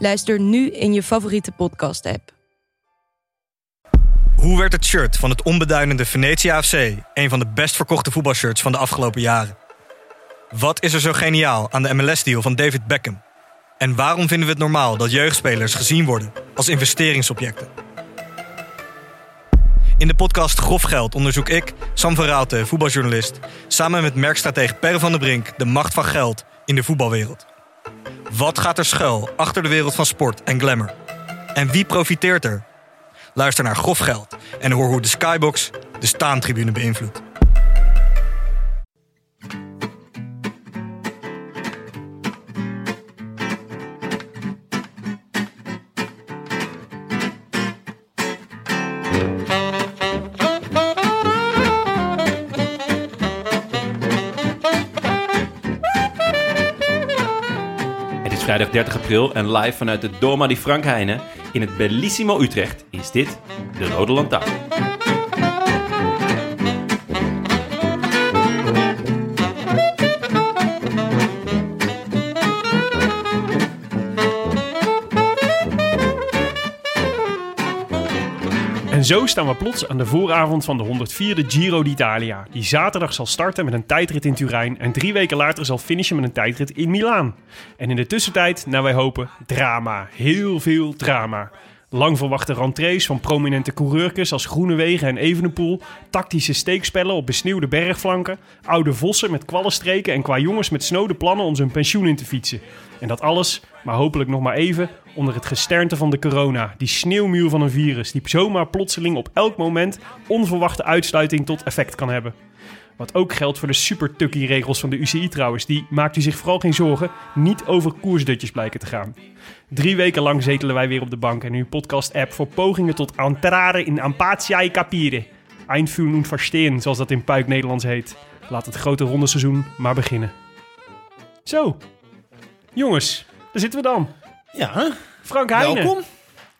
Luister nu in je favoriete podcast-app. Hoe werd het shirt van het onbeduidende Venetia FC een van de best verkochte voetbalshirts van de afgelopen jaren? Wat is er zo geniaal aan de MLS-deal van David Beckham? En waarom vinden we het normaal dat jeugdspelers gezien worden als investeringsobjecten? In de podcast Grof Geld onderzoek ik, Sam van voetbaljournalist, samen met merkstratege Per van der Brink de macht van geld in de voetbalwereld. Wat gaat er schuil achter de wereld van sport en glamour? En wie profiteert er? Luister naar Grof Geld en hoor hoe de Skybox de staantribune beïnvloedt. Vrijdag 30 april en live vanuit de Doma di Frankheine in het Bellissimo Utrecht is dit de Rode Lantaarn. Zo staan we plots aan de vooravond van de 104e Giro d'Italia, die zaterdag zal starten met een tijdrit in Turijn en drie weken later zal finishen met een tijdrit in Milaan. En in de tussentijd, naar wij hopen, drama. Heel veel drama. Lang verwachte rentrées van prominente coureurtjes als Groenewegen en Evenepoel, tactische steekspellen op besneeuwde bergflanken, oude vossen met kwallenstreken en qua jongens met snode plannen om zijn pensioen in te fietsen. En dat alles, maar hopelijk nog maar even, onder het gesternte van de corona. Die sneeuwmuur van een virus die zomaar plotseling op elk moment onverwachte uitsluiting tot effect kan hebben. Wat ook geldt voor de super tukkie regels van de UCI trouwens. Die, maakt u zich vooral geen zorgen, niet over koersdutjes blijken te gaan. Drie weken lang zetelen wij weer op de bank en uw podcast-app voor pogingen tot entrare in empatiae capire. Einfühlen und verstehen, zoals dat in Puik Nederlands heet. Laat het grote ronde seizoen maar beginnen. Zo, jongens, daar zitten we dan. Ja, Frank Heijnen, welkom.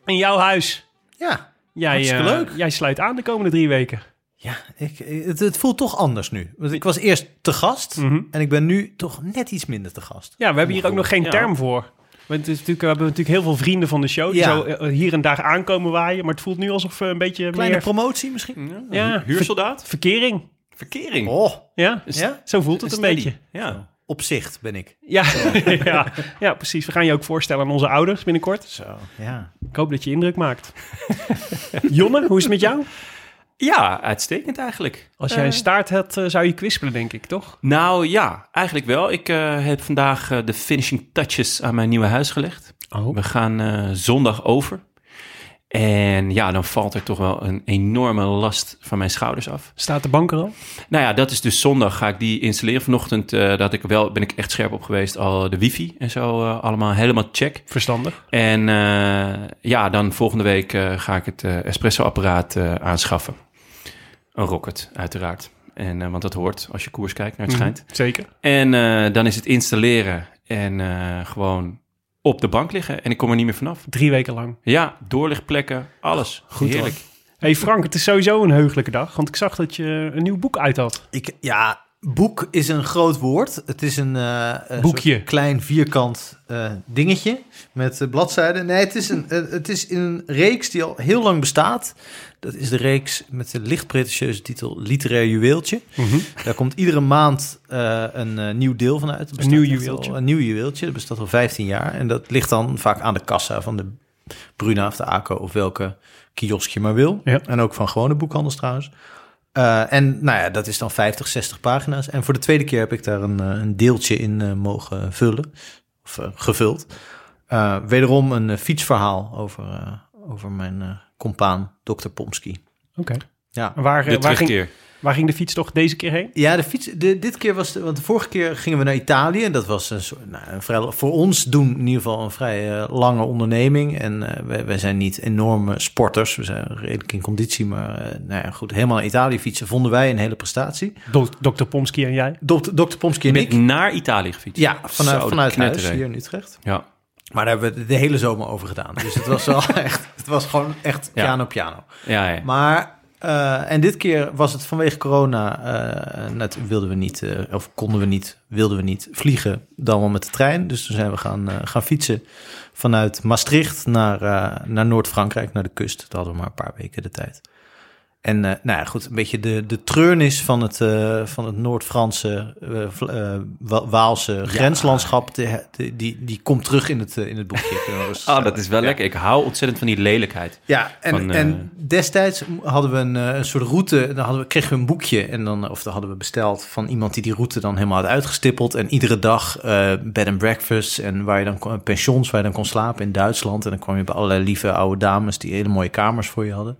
in jouw huis. Ja, Jij, Hartstikke eh, leuk. jij sluit aan de komende drie weken. Ja ik, het, het voelt toch anders nu. Want ik was eerst te gast Mhm. en ik ben nu toch net iets minder te gast. Ja, we hebben hier ook nog geen Ja. term voor. Het is natuurlijk, we hebben natuurlijk heel veel vrienden van de show die Ja. zo eh, hier en daar aankomen waaien. Maar het voelt nu alsof we een beetje Kleine meer promotie misschien? Ja, Huursoldaat? verkering. Verkering. Oh, Ja, ja? zo voelt het een beetje. Ja. Op zicht ben ik. Ja, ja, ja, precies. We gaan je ook voorstellen aan onze ouders binnenkort. Zo, ja. Ik hoop dat je indruk maakt. Jonne, hoe is het met jou? Ja, uitstekend eigenlijk. Als jij een staart had, eh, zou je kwispelen, denk ik, toch? Nou ja, eigenlijk wel. Ik eh, heb vandaag eh, de finishing touches aan mijn nieuwe huis gelegd. Oh. We gaan eh, zondag over. En ja, dan valt er toch wel een enorme last van mijn schouders af. Staat de bank er al? Nou ja, dat is dus zondag ga ik die installeren. Vanochtend eh, dat ik wel, ben ik echt scherp op geweest. Al de wifi en zo eh, allemaal helemaal check. Verstandig. En eh, ja, dan volgende week eh, ga ik het eh, espresso-apparaat eh, aanschaffen. Een rocket, uiteraard. En, eh, want dat hoort als je koers kijkt, naar het schijnt. Mhm, Zeker. En eh, dan is het installeren en eh, gewoon op de bank liggen. En ik kom er niet meer vanaf. Drie weken lang. Ja, doorlichtplekken, alles. Goed, Heerlijk. hey Frank, het is sowieso een heugelijke dag. Want ik zag dat je een nieuw boek uit had. Ik, ja, boek is een groot woord. Het is een, eh, een Boekje. klein vierkant eh, dingetje met eh, bladzijden. Nee, het is, een, het is een reeks die al heel lang bestaat. Dat is de reeks met de licht pretentieuze titel Literair Juweeltje. Daar komt iedere maand een nieuw deel van uit. Bestaat nieuw juweeltje. Al, een nieuw juweeltje. Dat bestaat al 15 jaar. En dat ligt dan vaak aan de kassa van de Bruna of de ACO of welke kiosk je maar wil. Ja. En ook van gewone boekhandels trouwens. Eh, en nou ja, dat is dan 50, 60 pagina's. En voor de tweede keer heb ik daar een, eh, een deeltje in eh, mogen vullen. Of eh, gevuld. Eh, wederom een fietsverhaal over, eh, over mijn eh compaan, Dr. Pomsky. Oké. Ja, Waar, De waar ging, terugkeer. Waar ging de fiets toch deze keer heen? Ja, de fiets. De, dit keer was. De, want de vorige keer gingen we naar Italië. En dat was een soort. Nou, een vrij, voor ons doen in ieder geval een vrij eh, lange onderneming. En eh, wij, wij zijn niet enorme sporters. We zijn redelijk in conditie. Maar eh, nou ja, goed. Helemaal naar Italië fietsen vonden wij een hele prestatie. Dok- Dr. Pomsky en jij? Dok- Dr. Pomsky en ik. naar Italië gefietst. Ja, vanuit, Zo, vanuit huis hier in Utrecht. Ja. Maar daar hebben we de hele zomer over gedaan. Dus het was wel echt. Het was gewoon echt Ja. piano, piano. Ja, ja. Maar, eh, en dit keer was het vanwege corona, eh, net wilden we niet, eh, of konden we niet, wilden we niet vliegen, dan wel met de trein. Dus toen zijn we gaan, gaan fietsen vanuit Maastricht naar, naar Noord-Frankrijk, naar de kust. Daar hadden we maar een paar weken de tijd. En eh, nou ja, goed, een beetje de, de treurnis van het, eh, van het Noord-Franse, eh, Waalse grenslandschap, de- de- die, die komt terug in het, in het boekje. Rustig Oh, dat is wel Ja. lekker. Ik hou ontzettend van die lelijkheid. Ja, en, Van, en destijds hadden we een, een soort route. Dan hadden we, kregen we een boekje. En dan, of dan hadden we besteld van iemand die die route dan helemaal had uitgestippeld. En iedere dag bed and breakfast. En waar je dan kon- pensions waar je dan kon slapen in Duitsland. En dan kwam je bij allerlei lieve oude dames die hele mooie kamers voor je hadden.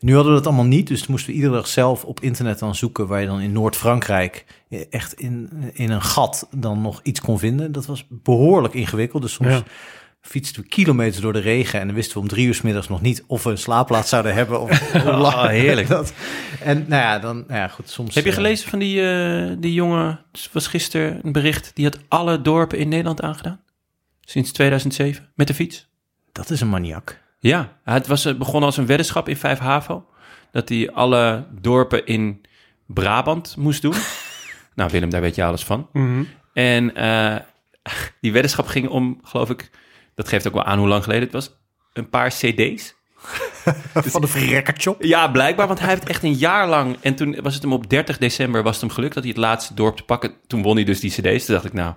Nu hadden we dat allemaal niet, dus moesten we iedere dag zelf op internet dan zoeken waar je dan in Noord-Frankrijk echt in, in een gat dan nog iets kon vinden. Dat was behoorlijk ingewikkeld. Dus soms Ja. fietsten we kilometers door de regen en dan wisten we om drie uur 's middags nog niet of we een slaapplaats zouden hebben. Of hoe lang. Oh, heerlijk. Dat, en nou ja, dan, nou ja, goed, soms. Heb je eh, gelezen van die, eh, die jongen, was gisteren een bericht, die had alle dorpen in Nederland aangedaan? Sinds 2007, met de fiets. dat is een maniak. Ja, het was eh, begonnen als een weddenschap in 5 HAVO. Dat hij alle dorpen in Brabant moest doen. nou, Willem, daar weet je alles van. Mhm. En eh, die weddenschap ging om, geloof ik, dat geeft ook wel aan hoe lang geleden het was, een paar cd's. Van de verrekkertje op. Ja, blijkbaar, want hij heeft echt een jaar lang... En toen was het hem op 30 december was het hem gelukt dat hij het laatste dorp te pakken. Toen won hij dus die cd's. Toen dacht ik, nou,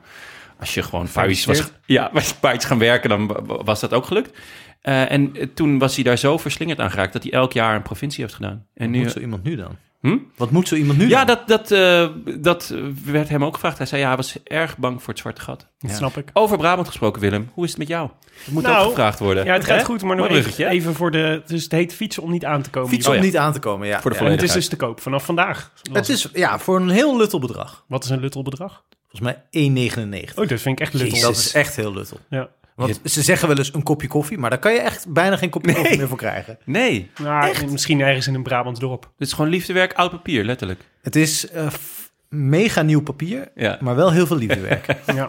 als je gewoon uurtjes was, ja, uurtjes gaan werken, dan wa- was dat ook gelukt. Eh, en toen was hij daar zo verslingerd aan geraakt dat hij elk jaar een provincie heeft gedaan. En Wat nu, moet zo iemand nu dan? Hm? Wat moet zo iemand nu ja, dan? dat, dat, eh, dat werd hem ook gevraagd. Hij zei, ja, hij was erg bang voor het zwarte gat. Dat Ja. snap ik. Over Brabant gesproken, Willem. Hoe is het met jou? Dat moet Nou, ook gevraagd worden. Ja, het gaat goed, maar nog even, even voor de... Dus het heet fietsen om niet aan te komen. Fiets Oh om ja. niet aan te komen, ja. Voor de Ja. En het is dus te koop vanaf vandaag. Het is ja, voor een heel luttel bedrag. Wat is een luttel bedrag? Volgens mij 1,99. Oh, dat vind ik echt luttel. Dat is echt heel luttel. Ja. Want ze zeggen wel eens een kopje koffie, maar daar kan je echt bijna geen kopje koffie meer voor krijgen. Nee, Nou, misschien ergens in een Brabants dorp. dit is gewoon liefdewerk, oud papier, letterlijk. Het is eh, mega nieuw papier, Ja. maar wel heel veel liefdewerk. Ja.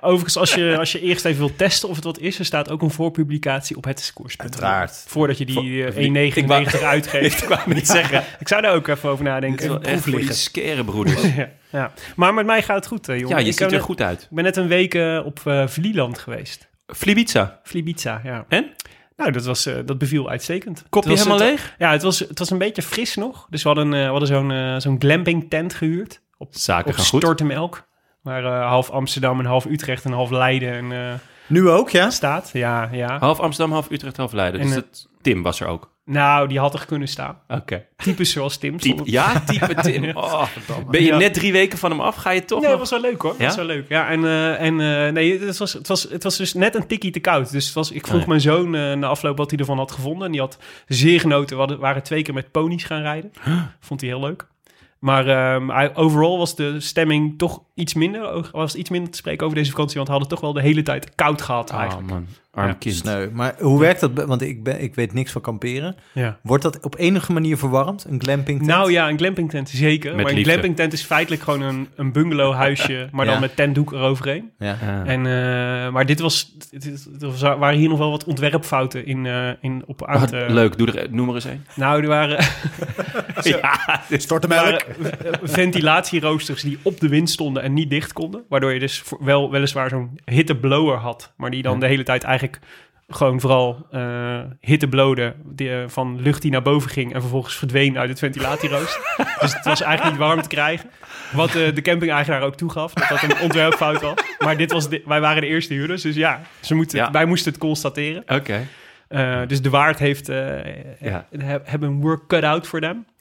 Overigens, als je, als je eerst even wilt testen of het wat is, er staat ook een voorpublicatie op het scoors. Uiteraard. Voordat je die ik eh, 1,99 uitgeeft. Ik niet zeggen. Ik zou daar ook even over Het nadenken. is wel echt skere broeders. ja, ja. Maar met mij gaat het goed, eh, jongen. Ja, je ik, ziet er goed uit. ik ben net een week op eh Vlieland geweest. Flibiza. Flibiza, ja. En? Nou, dat, was, eh, dat beviel uitstekend. Kopje helemaal het- leeg? Ja, het was, het was een beetje fris nog. Dus we hadden, eh, we hadden zo'n eh, zo'n glamping tent gehuurd. Op, Zaken op gaan goed. Stortemelk. Waar eh, half Amsterdam en half Utrecht en half Leiden en, eh, nu ook, ja? staat. Ja, ja. Half Amsterdam, half Utrecht, half Leiden. En, Dus dat, Tim was er ook. Nou, die had er kunnen staan. Oké. Types zoals Tim. Type, ja, type Tim. Oh, ben je Ja. net drie weken van hem af? Ga je toch Ja, dat was wel leuk hoor. Dat was wel leuk. Ja, en, eh, en eh, nee, het was, het, was, het was dus net een tikkie te koud. Dus het was, ik vroeg Oh ja. mijn zoon eh, na afloop wat hij ervan had gevonden. En die had zeer genoten. We hadden- waren twee keer met ponies gaan rijden. Vond hij heel leuk. Maar hij, overal was de stemming toch iets minder. Was iets minder te spreken over deze vakantie. Want we hadden toch wel de hele tijd koud gehad Oh eigenlijk. man, arm Ja, kind. Sneu. Maar hoe werkt dat? Want ik, ben, ik weet niks van kamperen. Ja. Wordt dat op enige manier verwarmd? Een glamping tent? Nou ja, een glamping tent zeker. Met maar een liefde. glamping tent is feitelijk gewoon een, een bungalowhuisje. Maar dan met tentdoek eroverheen. Ja. Ja. En, eh, maar dit was, dit, dit- er waren hier nog wel wat ontwerpfouten in, eh, in, op aan Wat te- leuk, doe er, noem er eens een. Nou, er waren, ja, Stortemelk. waren eh, ventilatieroosters die op de wind stonden en niet dicht konden. Waardoor je dus wel weliswaar zo'n hitteblower had. Maar die dan Ja. de hele tijd eigenlijk gewoon vooral eh hitte die, eh, van lucht die naar boven ging en vervolgens verdween uit het ventilatierooster. dus het was eigenlijk niet warm te krijgen. Wat eh, de camping-eigenaar ook toegaf, dat dat een ontwerpfout was. Maar dit was de- wij waren de eerste huurders, dus ja, ze moeten, Ja. wij moesten het constateren. Oké, Eh, dus de waard heeft eh, Ja. hebben een work cut out voor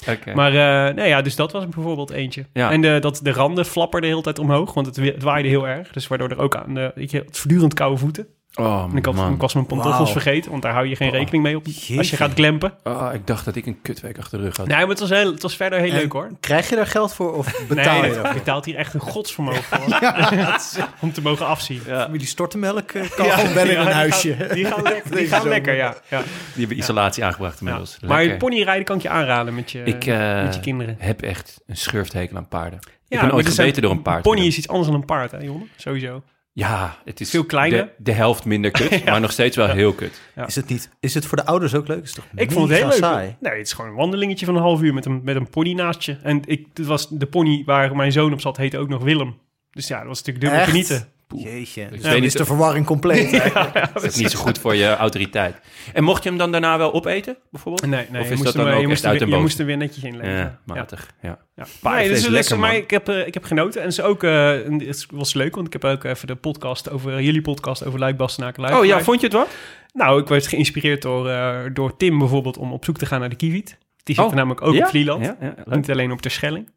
oké. Maar eh, nou ja, dus dat was bijvoorbeeld eentje. Ja. En de, dat de randen flapperden de hele tijd omhoog, want het, wa- het waaide heel erg. Dus waardoor er ook aan je, het voortdurend koude voeten. Oh, En ik, had, man. ik was mijn pantoffels vergeten, want daar hou je geen Oh, rekening mee op als je gaat glampen. Oh, ik dacht dat ik een kutweek achter de rug had. Nee, maar het was, heel, het was verder heel En leuk hoor. Krijg je daar geld voor of betaal nee, je je daarvoor? betaalt hier echt een godsvermogen voor. om te mogen afzien. Familie Stortenmelk eh, kan gewoon wel in ja, een die huisje. gaan- Die gaan, lekker, die gaan lekker, ja. ja. Die hebben isolatie aangebracht ja. inmiddels. Maar ponyrijden kan ik je aanraden met je, ik eh, met je kinderen. heb echt een schurfthekel aan paarden. Ja, ik ben ooit gebeten door een paard. Pony is iets anders dan een paard, hè, Jonne? Sowieso. Ja, het is Veel kleiner. De, de helft minder kut, maar nog steeds wel heel kut. Is het, niet, is het voor de ouders ook leuk? Is toch Ik vond het heel leuk. saai? Nee, het is gewoon een wandelingetje van een half uur met een, met een pony naast je. En ik, het was de pony waar mijn zoon op zat, heette ook nog Willem. Dus ja, dat was natuurlijk dubbel Echt? Jeetje. Dus weet dan niet- is de verwarring compleet. Dat is niet zo goed voor je autoriteit. En mocht je hem dan daarna wel opeten, bijvoorbeeld? Nee, nee Of je, is dat dan eh, ook je, moest echt er, uit weer- een je boot? moest er weer netjes in leven. Ja, matig. Ja. Ja. Nee, dus, is dus- lekker, maar ik heb, eh, ik heb genoten. En het is ook eh, het was leuk, want ik heb ook even de podcast over jullie podcast over Luik Bastenaken Luik. Oh ja, vond je het wat? Nou, ik werd geïnspireerd door, eh, door Tim bijvoorbeeld om op zoek te gaan naar de Kiewiet. Die zit Oh, namelijk ook ja? op Vlieland. Ja, ja, leuk. Niet alleen op Terschelling.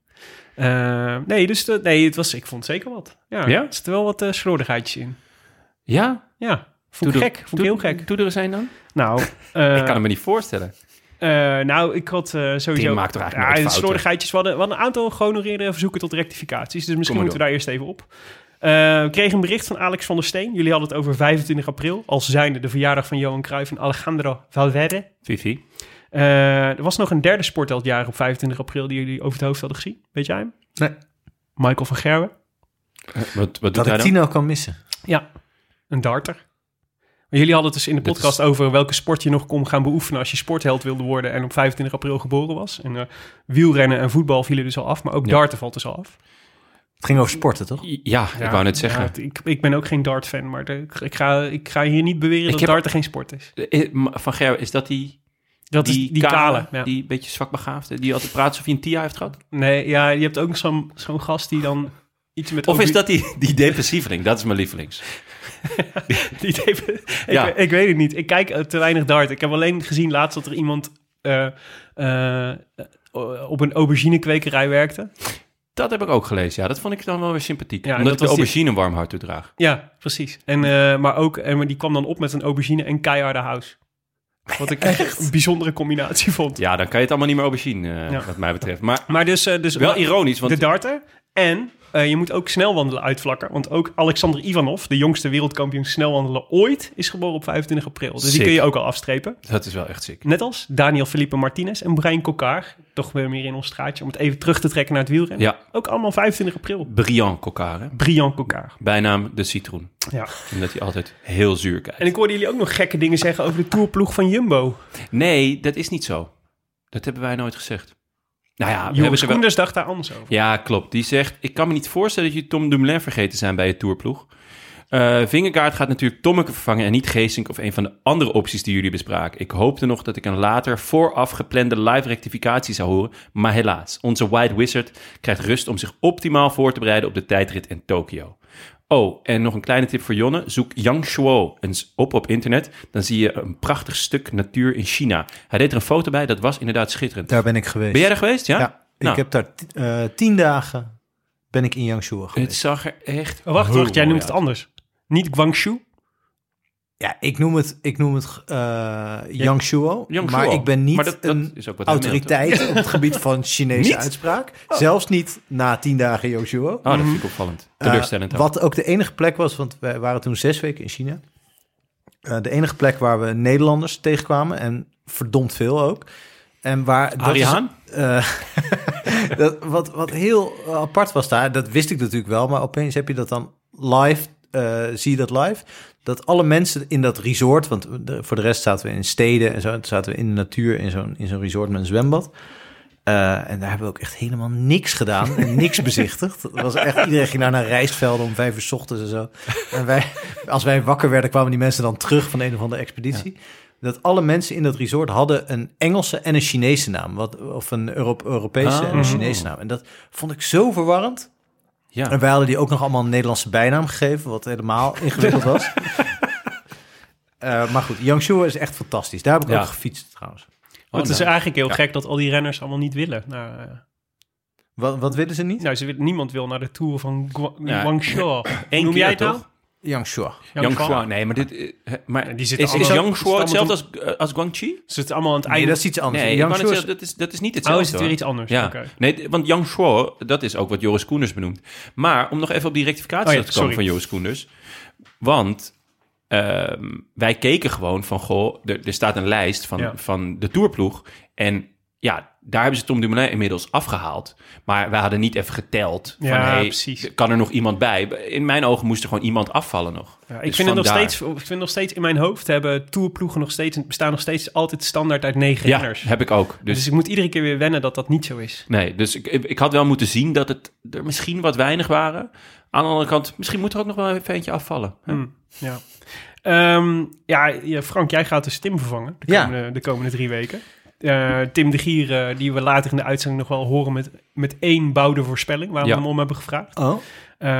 Eh nee, dus de, nee, het was, ik vond zeker wat. Ja, Ja? er zitten wel wat uh, slordigheidjes in. Ja? Ja, vond ik gek. Vond ik heel gek. Doe er een dan? Nou, eh, ik kan het me niet voorstellen. eh, nou, ik had eh, sowieso... Tim maakt toch eigenlijk ja, slordigheidjes. We hadden, we hadden een aantal gehonoreerde verzoeken tot rectificaties. Dus misschien moeten we daar eerst even op. Eh, we kregen een bericht van Alex van der Steen. Jullie hadden het over 25 april. Als zijnde de verjaardag van Johan Cruijff en Alejandro Valverde. Vivi? Eh, er was nog een derde sportheldjaar op 25 april die jullie over het hoofd hadden gezien. Weet jij hem? Nee. Michael van Gerwen. Eh, Wat, wat doet Dat hij ik? Tino kan missen. Ja, een darter. Maar jullie hadden het dus in de podcast over welke sport je nog kon gaan beoefenen als je sportheld wilde worden en op 25 april geboren was. En eh, wielrennen en voetbal vielen dus al af, maar ook Ja. darten valt dus al af. Het ging over sporten, toch? Ja, ik wou net zeggen. Ja, het- ik, ik ben ook geen dart-fan, maar de- ik, ik ga, ik ga hier niet beweren Ik dat heb- darten geen sport is. Van Gerwen, is dat die, Dat is die kale. ja. die beetje zwakbegaafde, die altijd praat alsof hij een TIA heeft gehad? Nee, ja, je hebt ook zo'n zo'n gast die dan iets met... Of is dat die, die depressieveling? Dat is mijn lievelings. Die ik, Ja. ik weet het niet. Ik kijk eh, te weinig dart. Ik heb alleen gezien laatst dat er iemand eh, eh, op een auberginekwekerij werkte. Dat heb ik ook gelezen, ja. Dat vond ik dan wel weer sympathiek. Ja, en omdat ik dat de was die- aubergine een warm hart toedraag. Ja, precies. En, eh, maar ook, en maar die kwam dan op met een aubergine en keiharde house. Wat ik echt een bijzondere combinatie vond. Ja, dan kan je het allemaal niet meer aubergine, eh, Ja. wat mij betreft. Maar Maar dus, eh, dus wel ironisch, want de darter. En eh, je moet ook snelwandelen uitvlakken. Want ook Alexander Ivanov, de jongste wereldkampioen snelwandelen ooit, is geboren op 25 april. Dus die kun je ook al afstrepen. dat is wel echt ziek. Net als Daniel Felipe Martinez en Brian Kokar. Toch weer meer in ons straatje om het even terug te trekken naar het wielrennen. Ja, Ook allemaal 25 april. Brian Kokar, hè? Brian Kokar. Bijnaam de citroen. Ja. Omdat hij altijd heel zuur kijkt. En ik hoorde jullie ook nog gekke dingen zeggen over de tourploeg van Jumbo. Nee, dat is niet zo. Dat hebben wij nooit gezegd. Nou ja, we Joris wel... Dacht daar anders over. Ja, klopt. Die zegt, ik kan me niet voorstellen dat je Tom Dumoulin vergeten zijn bij je tourploeg. Eh Vingegaard gaat natuurlijk Tommeke vervangen en niet Geesink of een van de andere opties die jullie bespraken. Ik hoopte nog dat ik een later vooraf geplande live rectificatie zou horen, maar helaas. Onze White Wizard krijgt rust om zich optimaal voor te bereiden op de tijdrit in Tokio. Oh, en nog een kleine tip voor Jonne. Zoek Yangshuo eens op op internet. Dan zie je een prachtig stuk natuur in China. Hij deed er een foto bij, dat was inderdaad schitterend. Daar ben ik geweest. Ben jij er geweest? Ja? Ja, Nou. ik heb daar eh, tien dagen ben ik in Yangshuo Het geweest. zag er echt... Oh, wacht, wacht, jij mooi noemt het anders. Niet Guangzhou? Ja, ik noem het, ik noem het eh Yangshuo, Yangshuo. maar ik ben niet dat- dat een autoriteit op het gebied van Chinese uitspraak. Zelfs niet na tien dagen Yangshuo. Oh, dat vind ik opvallend. Eh, Teleurstellend. wat ook de enige plek was, want wij waren toen zes weken in China. Eh, de enige plek waar we Nederlanders tegenkwamen en verdomd veel ook. En waar eh, dat, wat, wat heel apart was daar, dat wist ik natuurlijk wel, maar opeens heb je dat dan live, eh, zie je dat live, dat alle mensen in dat resort, want de- voor de rest zaten we in steden en zo, zaten we in de natuur in zo'n in zo'n resort met een zwembad. Eh, en daar hebben we ook echt helemaal niks gedaan en niks bezichtigd. Dat was echt, iedereen ging daar naar rijstvelden om vijf uur 's ochtends en zo. En wij, als wij wakker werden, kwamen die mensen dan terug van een of andere expeditie. Dat alle mensen in dat resort hadden een Engelse en een Chinese naam. Wat, of een Euro- Europese Ah. en een Chinese naam. En dat vond ik zo verwarrend. Ja. En wij hadden die ook nog allemaal een Nederlandse bijnaam gegeven, wat helemaal ingewikkeld was. Eh, maar goed, Yangshuo is echt fantastisch. Daar heb ik Ja. ook gefietst trouwens. Oh, het is nou. eigenlijk heel Ja. gek dat al die renners allemaal niet willen. Nou, eh, Wat, wat willen ze niet? nou ze willen, niemand wil naar de Tour van Ja, Guangzhou. Noem jij het nou? Toch? Yang Shua. Yang Fang. Shuo, nee, maar dit... eh, Maar die zitten is, is allemaal- Yang Shuo is het hetzelfde als, eh, als Guangxi? Ze zitten allemaal aan het Nee, einde. dat is iets anders. Nee, Yang Shua dat is, dat is niet oh, hetzelfde. is het weer iets anders? Ja, Oké. nee, want Yang Shuo, dat is ook wat Joris Koenders benoemt. Maar om nog even op die rectificatie Oh ja, te komen sorry. van Joris Koenders. Want ehm, wij keken gewoon van, goh, er, er staat een lijst van, Ja. van de tourploeg. En ja, daar hebben ze Tom Dumoulin inmiddels afgehaald. Maar wij hadden niet even geteld van, Ja, hey, precies. kan er nog iemand bij? In mijn ogen moest er gewoon iemand afvallen nog. Ja, ik, Dus vind het nog steeds, ik vind nog steeds in mijn hoofd hebben tourploegen nog steeds, bestaan nog steeds altijd standaard uit negen Ja, renners. heb ik ook. Dus, Dus ik moet iedere keer weer wennen dat dat niet zo is. Nee, dus ik, ik had wel moeten zien dat het er misschien wat weinig waren. Aan de andere kant, misschien moet er ook nog wel even eentje afvallen. hè? Hm, ja. Ehm, ja, ja, Frank, jij gaat dus Tim vervangen de Ja. komende, de komende drie weken. Eh, Tim de Gier, eh, die we later in de uitzending nog wel horen met, met één bouwde voorspelling, waar we Ja. hem om hebben gevraagd. Oh, Ehm,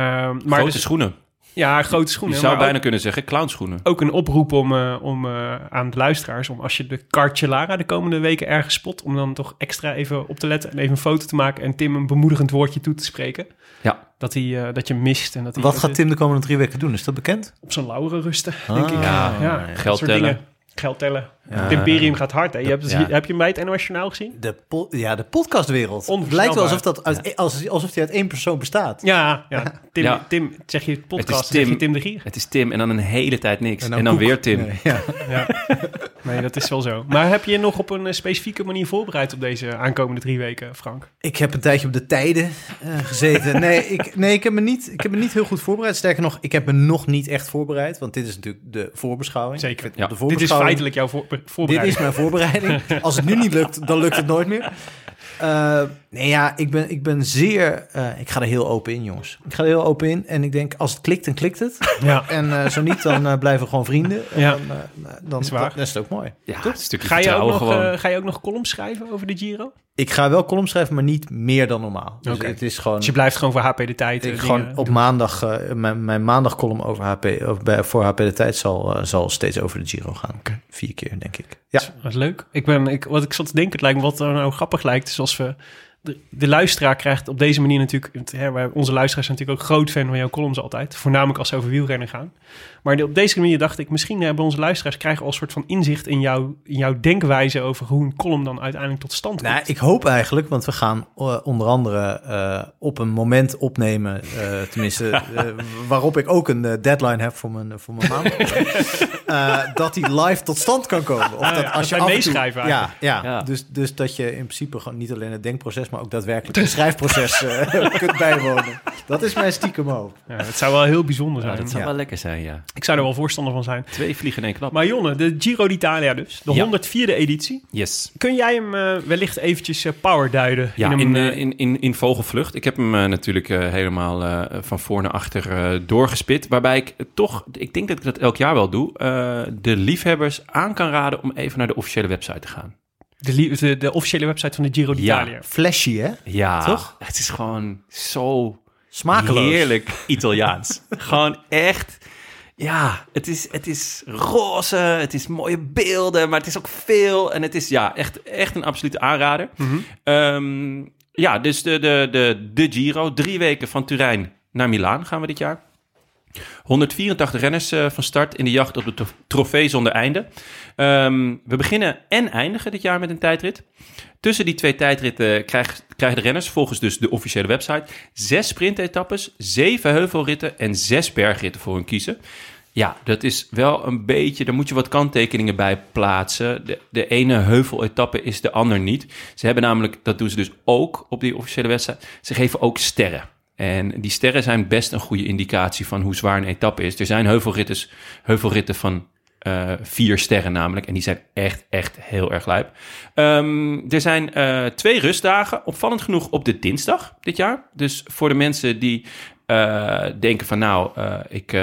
maar Grote dus, schoenen. ja, grote Je schoenen. zou maar bijna ook, kunnen zeggen clownschoenen. ook een oproep om, eh, om eh, aan de luisteraars, om als je de Cartelara de komende weken ergens spot, om dan toch extra even op te letten en even een foto te maken en Tim een bemoedigend woordje toe te spreken. Ja. Dat, hij, eh, dat je mist. En dat hij wat gaat Tim de komende drie weken doen? Is dat bekend? op zijn lauren rusten, Ah, denk ik. Ja, ja, geld dat soort tellen. dingen. Geld tellen. Ja. Het imperium gaat hard. Hè? Je hebt, Ja. Heb je hem bij het NOS Journaal gezien? De po- ja, de podcastwereld. Het lijkt wel alsof, dat uit, als, alsof die uit één persoon bestaat. Ja, ja. Tim, Ja. Tim zeg je podcast, Het is zeg je Tim. Tim de Gier. Het is Tim en dan een hele tijd niks. En dan, weer Tim. Nee, ja. Ja. Nee, dat is wel zo. Maar heb je je nog op een eh, specifieke manier voorbereid op deze aankomende drie weken, Frank? Ik heb een tijdje op de tijden eh, gezeten. Nee, ik, nee ik, heb me niet, ik heb me niet heel goed voorbereid. Sterker nog, ik heb me nog niet echt voorbereid. Want dit is natuurlijk de voorbeschouwing. Zeker. Ja. de Dit is voorbeschouwing- feitelijk jouw voor, Dit is mijn voorbereiding. Als het nu niet lukt, dan lukt het nooit meer. Eh, nee, ja, ik ben, ik ben zeer... eh, ik ga er heel open in, jongens. Ik ga er heel open in. En ik denk, als het klikt, dan klikt het. Ja. En eh, zo niet, dan blijven we gewoon vrienden. En Ja. dan, dan, Is waar. dan is het ook mooi. Ja, een stukje Ga je, ook nog, gewoon. ga je ook nog columns schrijven over de Giro? Ik ga wel column schrijven, maar niet meer dan normaal. Dus Oké. het is gewoon... Dus je blijft gewoon voor HP de tijd. Ik gewoon op doen. maandag, eh, mijn, mijn maandag column over HP, of bij, voor HP de tijd zal, zal steeds over de Giro gaan. Vier keer, denk ik. Ja. Dat is leuk. Ik ben, ik, wat ik zat te denken, het lijkt me wat er nou grappig lijkt, is als we... De, de luisteraar krijgt op deze manier natuurlijk... Hè, onze luisteraars zijn natuurlijk ook groot fan van jouw columns altijd. Voornamelijk als ze over wielrennen gaan. Maar op deze manier dacht ik, misschien hebben onze luisteraars... krijgen al een soort van inzicht in, jouw in jouw denkwijze... over hoe een column dan uiteindelijk tot stand komt. Nou, ik hoop eigenlijk, want we gaan eh, onder andere eh, op een moment opnemen, eh, tenminste, waarop ik ook een deadline heb voor mijn, voor mijn maand. Eh, dat die live tot stand kan komen. Of Ah, dat ja, als dat je af meeschrijven Ja, ja. Ja. Dus, dus dat je in principe gewoon niet alleen het denkproces, maar ook daadwerkelijk het schrijfproces eh, kunt bijwonen. Dat is mijn stiekem hoop. Ja, het zou wel heel bijzonder Ja, zijn. dat zou Ja. wel lekker zijn, ja. Ik zou er wel voorstander van zijn. Twee vliegen in één klap. Maar Jonne, de Giro d'Italia dus. De Ja. 104e editie. Yes. Kun jij hem eh, wellicht eventjes power duiden? Ja, een, in, eh, in, in, in vogelvlucht. Ik heb hem natuurlijk helemaal eh, van voor naar achter eh, doorgespit. Waarbij ik toch, ik denk dat ik dat elk jaar wel doe, eh, de liefhebbers aan kan raden om even naar de officiële website te gaan. de, de, de officiële website van de Giro d'Italia. Flashy, hè? Ja, Toch? Het is gewoon zo Smakeloos. heerlijk Italiaans. gewoon echt. Ja, het is, het is roze, het is mooie beelden, maar het is ook veel. En het is ja, echt, echt een absolute aanrader. Mhm. Ehm, ja, dus de, de, de, de Giro. Drie weken van Turijn naar Milaan gaan we dit jaar. 184 renners eh, van start in de jacht op de tro- trofee zonder einde. Ehm, we beginnen en eindigen dit jaar met een tijdrit. Tussen die twee tijdritten krijg- krijgen de renners, volgens dus de officiële website, zes sprintetappes, zeven heuvelritten en zes bergritten voor hun kiezen. Ja, dat is wel een beetje, daar moet je wat kanttekeningen bij plaatsen. De, de ene heuveletappe is de ander niet. Ze hebben namelijk, dat doen ze dus ook op die officiële wedstrijd, ze geven ook sterren. En die sterren zijn best een goede indicatie van hoe zwaar een etappe is. Er zijn heuvelritten, heuvelritten van eh, vier sterren namelijk. En die zijn echt, echt heel erg lijp. Ehm, er zijn eh, twee rustdagen, opvallend genoeg op de dinsdag dit jaar. Dus voor de mensen die eh, denken van nou, ik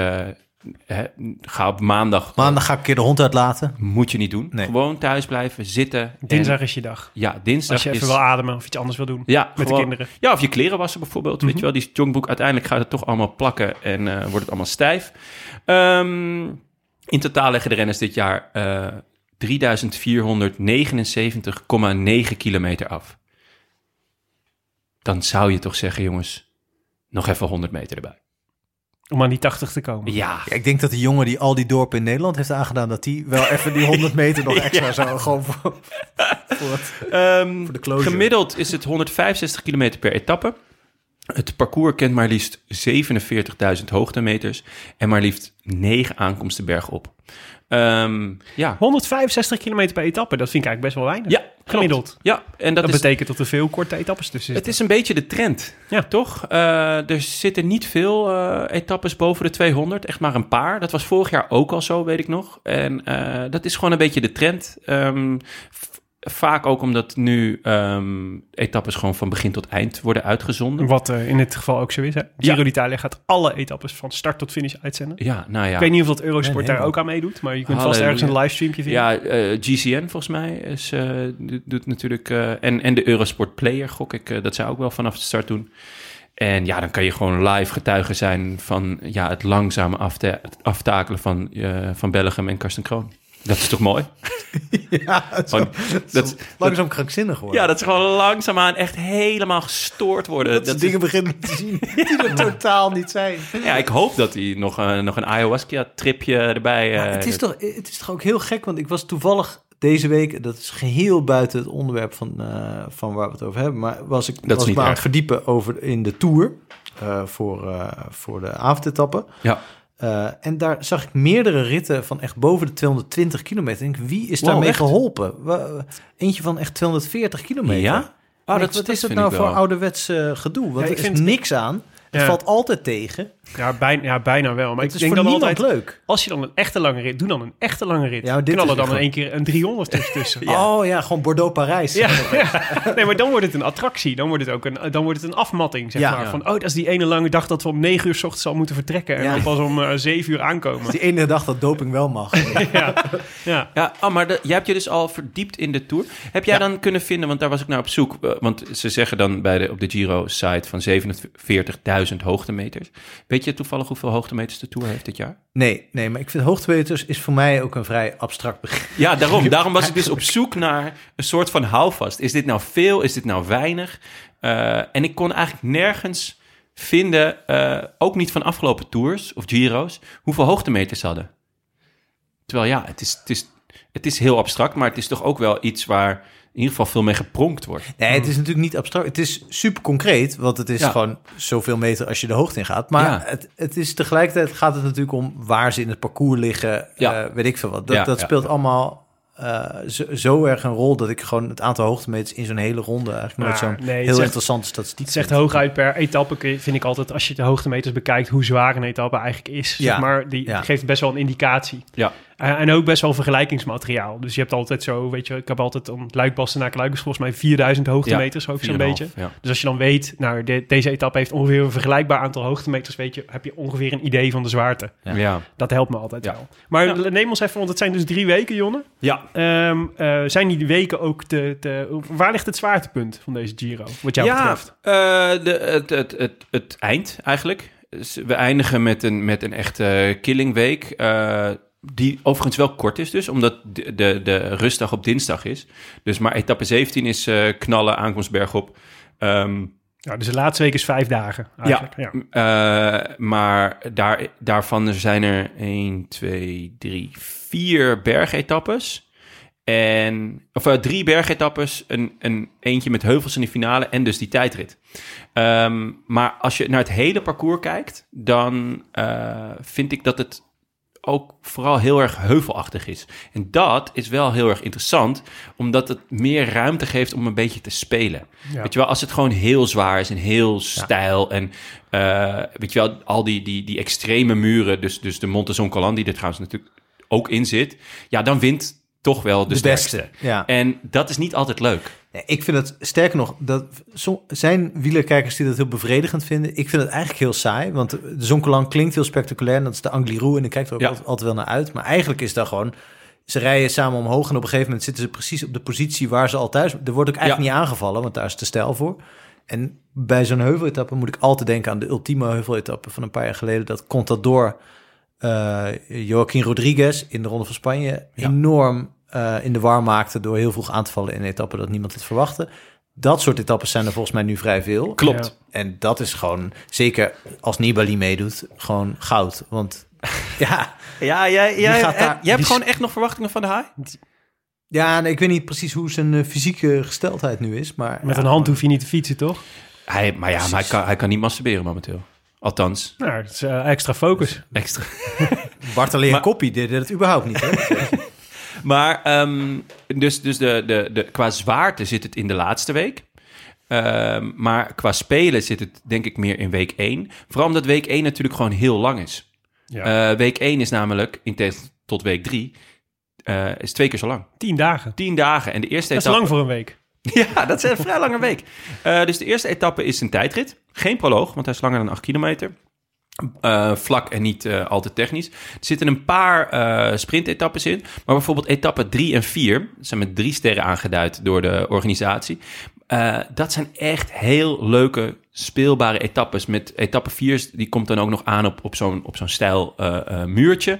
eh, ga op maandag... Maandag ga ik een keer de hond uitlaten. Moet je niet doen. Nee. Gewoon thuis blijven, zitten. en- Dinsdag is je dag. ja, dinsdag Als je even is... wil ademen of iets anders wil doen. Ja, Met de kinderen. Ja, of je kleren wassen bijvoorbeeld. Weet je wel, die jongbroek, uiteindelijk gaat het toch allemaal plakken en eh, wordt het allemaal stijf. Ehm, in totaal leggen de renners dit jaar eh 3479,9 kilometer af. Dan zou je toch zeggen, jongens, nog even 100 meter erbij. Om aan die 80 te komen. Ja, Ja, ik denk dat die jongen die al die dorpen in Nederland heeft aangedaan... dat die wel even die 100 meter nog extra zou gewoon voor, voor het... Ehm, Voor de closure. gemiddeld is het 165 kilometer per etappe. Het parcours kent maar liefst 47.000 hoogtemeters en maar liefst 9 aankomsten bergop. Ehm ja. 165 kilometer per etappe, dat vind ik eigenlijk best wel weinig. ja, klopt. Gemiddeld. Ja, en dat, Dat, is, betekent dat er veel korte etappes tussen het zitten. is een beetje de trend, Ja. toch? Eh, er zitten niet veel eh, etappes boven de 200, echt maar een paar. Dat was vorig jaar ook al zo, weet ik nog. En eh, dat is gewoon een beetje de trend. V- vaak ook omdat nu ehm, etappes gewoon van begin tot eind worden uitgezonden. Wat eh, in dit geval ook zo is. Hè? Giro Ja. d'Italia gaat alle etappes van start tot finish uitzenden. Ja, nou ja. Ik weet niet of dat Eurosport Nee, nee, daar ook aan meedoet, maar je kunt vast ergens een livestreampje vinden. Ja, eh, GCN volgens mij is, eh, doet, natuurlijk... eh, en, en de Eurosport Player, gok ik, dat zij ook wel vanaf de start doen. En ja, dan kan je gewoon live getuige zijn van ja, het langzame aftakelen van, eh, van Belgium en Karsten Kroon. Dat is toch mooi? Ja, zo, Gewoon- dat, dat- is langzaam krankzinnig worden. Ja, dat ze gewoon langzaamaan echt helemaal gestoord worden. dat, ze is- dingen beginnen te zien die er totaal niet zijn. ja, ik hoop dat hij nog, eh, nog een ayahuasca-tripje erbij... Eh, het, is toch, het is toch ook heel gek, want ik was toevallig deze week, dat is geheel buiten het onderwerp van, eh, van waar we het over hebben, maar was ik, is was me aan het verdiepen over in de Tour eh, voor, eh, voor de avondetappe. Ja. Eh, en daar zag ik meerdere ritten van echt boven de 220 kilometer. Ik denk, wie is Wow, daarmee echt? geholpen? Eentje van echt 240 kilometer. Ja? Oh, denk, dat, wat is dat nou voor ouderwets eh, gedoe? Want Ja, er ik is vind- niks aan. Het Ja. valt altijd tegen. Ja, bijna, ja, bijna wel. Maar het ik is denk voor dan niemand altijd, leuk. als je dan een echte lange rit, doe dan een echte lange rit. Ja, maar dit Knal is dan in één keer een 300 tussen. tussen. Oh ja, gewoon Bordeaux-Parijs. Ja, ja. nee, maar dan wordt het een attractie. Dan wordt het ook een, dan wordt het een afmatting, zeg Ja. maar. Ja. Van, oh, dat is die ene lange dag dat we om 9 uur s ochtends al moeten vertrekken. En Ja. dan pas om eh 7 uur aankomen. Het is die ene dag dat doping wel mag. ja. ja. Ja, oh, maar de, jij hebt je dus al verdiept in de Tour. Heb jij Ja. dan kunnen vinden, want daar was ik naar op zoek... eh, want ze zeggen dan bij de, op de Giro-site van 47.000 hoogtemeters. Weet je toevallig hoeveel hoogtemeters de Tour heeft dit jaar? Nee, nee, maar ik vind hoogtemeters is voor mij ook een vrij abstract begrip. Ja, daarom. Daarom was ik dus op zoek naar een soort van houvast. Is dit nou veel? Is dit nou weinig? Eh, en ik kon eigenlijk nergens vinden, eh, ook niet van afgelopen Tours of Giro's, hoeveel hoogtemeters ze hadden. Terwijl ja, het is, het, is, het is heel abstract, maar het is toch ook wel iets waar in ieder geval veel mee gepronkt wordt. Nee, het is natuurlijk niet abstract. Het is super concreet, want het is Ja. gewoon zoveel meter als je de hoogte in gaat. Maar Ja. het, het is tegelijkertijd gaat het natuurlijk om waar ze in het parcours liggen. Ja. eh, weet ik veel wat. Dat, Ja, dat ja. speelt allemaal eh, zo, zo erg een rol dat ik gewoon het aantal hoogtemeters in zo'n hele ronde eigenlijk nooit Maar zo'n nee, het heel zegt- interessante statistiek Het zegt hooguit per etappe, vind ik altijd, als je de hoogtemeters bekijkt, hoe zwaar een etappe eigenlijk is. Ja. Zeg maar, die Ja. geeft best wel een indicatie. Ja. Eh, en ook best wel vergelijkingsmateriaal. Dus je hebt altijd zo, weet je, ik heb altijd om Luik, naar Luik is volgens mij 4000 hoogtemeters, ook zo'n 4,5, beetje. Ja. Dus als je dan weet, nou, de- deze etappe heeft ongeveer een vergelijkbaar aantal hoogtemeters, weet je, heb je ongeveer een idee van de zwaarte. Ja. Ja. Dat helpt me altijd Ja. wel. Maar Ja. neem ons even, want het zijn dus drie weken, Jonne. ja. Ehm, eh, zijn die weken ook te, te... Waar ligt het zwaartepunt van deze Giro, wat jou ja, betreft? eh, de, het, het, het, het eind eigenlijk. Dus we eindigen met een, met een echte killing week. Die overigens wel kort is dus, omdat de, de, de rustdag op dinsdag is. Dus maar etappe 17 is eh, knallen, aankomst bergop. Ehm Ja, dus de laatste week is vijf dagen eigenlijk. Ja. eh, maar daar, daarvan zijn er 1, 2, 3, 4 bergetappes. En, of eh, drie bergetappes, een, een eentje met heuvels in de finale en dus die tijdrit. Ehm, maar als je naar het hele parcours kijkt, dan vind ik dat het ook vooral heel erg heuvelachtig is. En dat is wel heel erg interessant, omdat het meer ruimte geeft om een beetje te spelen. Ja. Weet je wel, als het gewoon heel zwaar is en heel stijl en eh, weet je wel, al die, die, die extreme muren, dus, dus de Montezon Calan, die er trouwens natuurlijk ook in zit, ja, dan wint toch wel de, De beste. Ja. En dat is niet altijd leuk. Nee, ik vind het sterker nog, dat zo, zijn wielerkijkers die dat heel bevredigend vinden. Ik vind het eigenlijk heel saai, want de Zonkelang klinkt heel spectaculair. En dat is de Angliru en ik kijk er ook Ja. altijd, altijd wel naar uit. Maar eigenlijk is dat gewoon, ze rijden samen omhoog en op een gegeven moment zitten ze precies op de positie waar ze al thuis. Er wordt ook eigenlijk niet aangevallen, want daar is te stijl voor. En bij zo'n heuveletappe moet ik altijd denken aan de ultieme heuveletappe van een paar jaar geleden. Dat Contador, eh Joaquin Rodriguez in de Ronde van Spanje Ja. enorm eh, in de war maakte door heel vroeg aan te vallen in een etappe dat niemand het verwachtte. Dat soort etappes zijn er volgens mij nu vrij veel. Klopt. En dat is gewoon, zeker als Nibali meedoet, gewoon goud. Want ja, Ja, jij, jij- gaat daar- jij hebt die- gewoon echt nog verwachtingen van de haai? ja nee, ik weet niet precies hoe zijn eh, fysieke gesteldheid nu is. Maar Met ja, een hand hoef je niet te fietsen, toch? Hij, maar ja, maar hij, kan, hij kan niet masturberen momenteel. Althans, Nou, het is eh, extra focus. extra. Bartolé Maar- Koppie deed het überhaupt niet. Hè? Maar ehm, dus, dus de, de, de, qua zwaarte zit het in de laatste week. Ehm, maar qua spelen zit het denk ik meer in week 1. Vooral omdat week 1 natuurlijk gewoon heel lang is. Ja. Eh, week 1 is namelijk, in tegenstelling tot week 3, eh, is twee keer zo lang. Tien dagen. 10 dagen. En de eerste Dat is etappe... lang voor een week. Ja, dat is een vrij lange week. Eh, dus de eerste etappe is een tijdrit. Geen proloog, want hij is langer dan 8 kilometer. Eh, vlak en niet eh, al te technisch. Er zitten een paar eh sprintetappes in. Maar bijvoorbeeld etappe 3 en 4, zijn met drie sterren aangeduid door de organisatie. Eh, dat zijn echt heel leuke, speelbare etappes. Met etappe 4, die komt dan ook nog aan op, op zo'n zo'n stijl eh, eh, muurtje.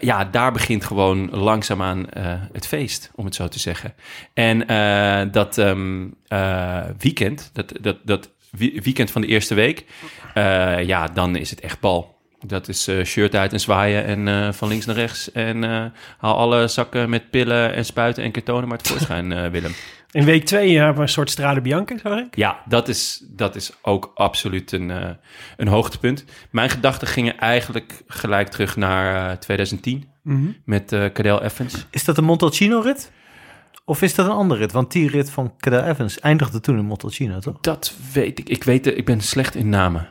Ja, daar begint gewoon langzaamaan het feest, om het zo te zeggen. En dat ehm, eh, weekend, dat, dat, dat weekend van de eerste week, ja, dan is het echt bal. Dat is shirt uit en zwaaien en van links naar rechts. En haal alle zakken met pillen en spuiten en ketonen maar tevoorschijn, eh Willem. In week twee hebben we een soort Strade Bianca, zag ik. Ja, dat is, dat is ook absoluut een, eh, een hoogtepunt. Mijn gedachten gingen eigenlijk gelijk terug naar eh, 2010 met eh Cadel Evans. Is dat een Montalcino-rit? Of is dat een andere rit? Want die rit van Cadel Evans eindigde toen in Montalcino, toch? Dat weet ik. Ik weet, het, ik ben slecht in namen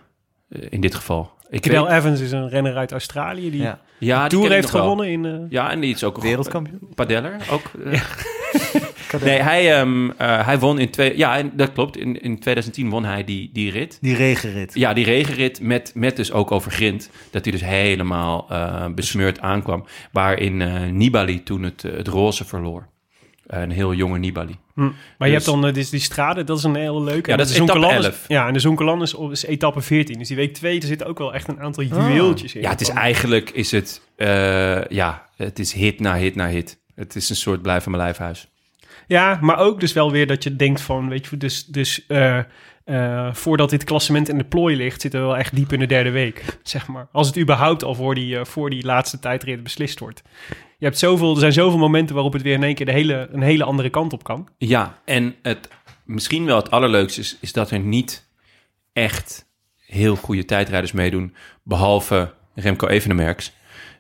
eh, in dit geval. Ik Cadel weet, Evans is een renner uit Australië die Ja. ja, die Tour heeft gewonnen in... eh, Ja, en die is ook Wereldkampioen. Padeller ook. eh. nee, hij, ehm, eh, hij won in twee. Ja, en dat klopt. In, in 2010 won hij die, die rit. Die regenrit. Ja, die regenrit met, met dus ook over grind. Dat hij dus helemaal eh, besmeurd aankwam. Waarin eh, Nibali toen het, het roze verloor. een heel jonge Nibali. hm. Maar je Dus- hebt dan eh, dus die strade, dat is een hele leuke. Ja, dat de is etappe Zoncolan 11. Ja, en de Zoncolan is, is etappe 14. Dus die week 2, er zitten ook wel echt een aantal juweeltjes in. Ja, het is eigenlijk is het, eh, ja, het is hit na hit na hit. Het is een soort blijf van mijn lijfhuis. Ja, maar ook dus wel weer dat je denkt van, weet je, dus, dus eh, eh, voordat dit klassement in de plooi ligt, zitten we wel echt diep in de derde week, zeg maar. Als het überhaupt al voor die, eh, voor die laatste tijdrit beslist wordt. Je hebt zoveel, er zijn zoveel momenten waarop het weer in één keer de hele, een hele andere kant op kan. Ja, en het, misschien wel het allerleukste is, is dat er niet echt heel goede tijdrijders meedoen. Behalve Remco Evenemerks,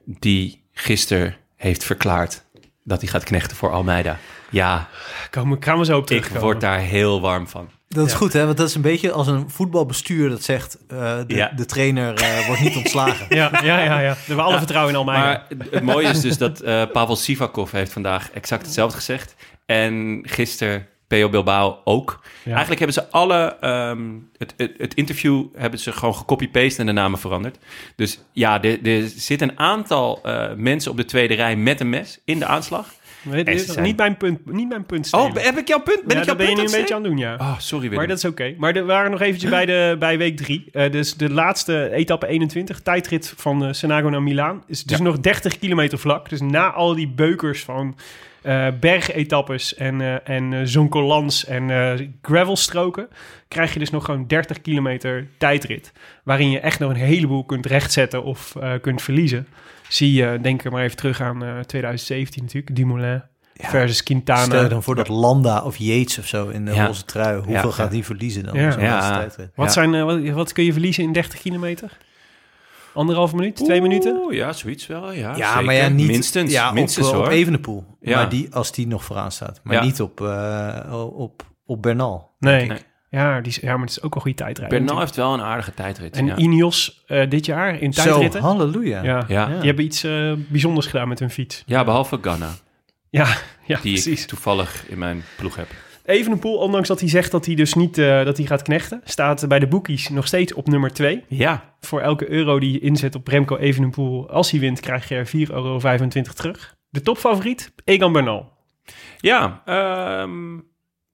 die gisteren heeft verklaard dat hij gaat knechten voor Almeida. Ja, Komen, gaan we zo op ik terugkomen. word daar heel warm van. Dat is Ja. goed, hè? Want dat is een beetje als een voetbalbestuur dat zegt... eh, de, Ja. de trainer eh, wordt niet ontslagen. Ja, ja, ja, ja. We hebben alle vertrouwen in Almeida. Maar het- mooie is dus dat eh Pavel Sivakov heeft vandaag exact hetzelfde gezegd. En gisteren Peo Bilbao ook. Ja. Eigenlijk hebben ze alle... ehm, het, het, het interview hebben ze gewoon gecopy-paste en de namen veranderd. Dus ja, er, er zitten een aantal eh, mensen op de tweede rij met een mes in de aanslag. Weet en je, ze zijn- niet, mijn punt, niet mijn punt stelen. Oh, heb ik jouw punt? Ben ja, ik jouw dat ben je nu een beetje aan doen, ja. Oh, sorry Willem. Maar dat is oké. Maar er waren nog eventjes bij, de, bij week drie. Eh, dus de laatste etappe 21, tijdrit van eh Senago naar Milaan. Is dus Ja. nog 30 kilometer vlak. Dus na al die beukers van eh bergetappes en, eh en zoncolans en gravelstroken... krijg je dus nog gewoon 30 kilometer tijdrit. Waarin je echt nog een heleboel kunt rechtzetten of kunt verliezen. Zie je, denk er maar even terug aan eh 2017 natuurlijk. Dumoulin versus Quintana. Stel je dan voor dat Landa of Yates of zo in de Ja. roze trui. Hoeveel Ja, gaat die verliezen dan? Ja. Tijdrit? Wat, zijn, eh, wat, wat kun je verliezen in 30 kilometer? Anderhalve minuut? Twee minuten? Oeh, ja, zoiets wel. Ja, Ja, zeker. maar ja, niet... Minstens, ja, minstens op, hoor. op Evenepoel. Ja. Maar die, als die nog vooraan staat. Maar Ja. niet op, eh, op, op Bernal. Nee. Nee. Ja, die is, ja, maar het is ook een goede tijdrijder. Bernal heeft wel een aardige tijdrit. En ja. Ineos eh, dit jaar in Zo, tijdritten. halleluja. ja. Ja. Die hebben iets eh, bijzonders gedaan met hun fiets. ja, behalve Ghana, Ja, ja die precies. ik toevallig in mijn ploeg heb. Evenepoel, ondanks dat hij zegt dat hij dus niet eh, dat hij gaat knechten... staat bij de bookies nog steeds op nummer 2. Ja, Voor elke euro die je inzet op Remco Evenepoel... als hij wint, krijg je 4,25 euro terug. De topfavoriet, Egan Bernal. ja ehm,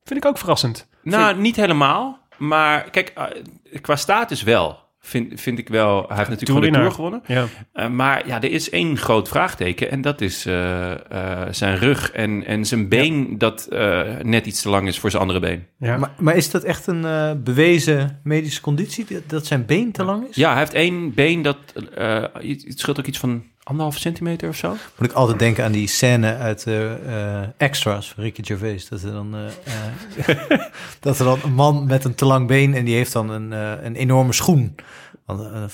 Vind ik ook verrassend. Nou, niet helemaal. Maar kijk, eh, qua status wel. vind, vind ik wel. Hij heeft natuurlijk gewoon de Tour gewonnen. Ja. Eh, maar ja, er is één groot vraagteken. En dat is eh, eh, zijn rug en, en zijn been dat eh, net iets te lang is voor zijn andere been. Ja. Maar, maar is dat echt een bewezen medische conditie, dat- zijn been te lang is? Ja, hij heeft één been dat... eh, het scheelt ook iets van anderhalf centimeter of zo. Moet ik altijd denken aan die scène uit eh, eh, Extras van Ricky Gervais. Dat er, dan, eh, dat er dan een man met een te lang been en die heeft dan een, een enorme schoen. Een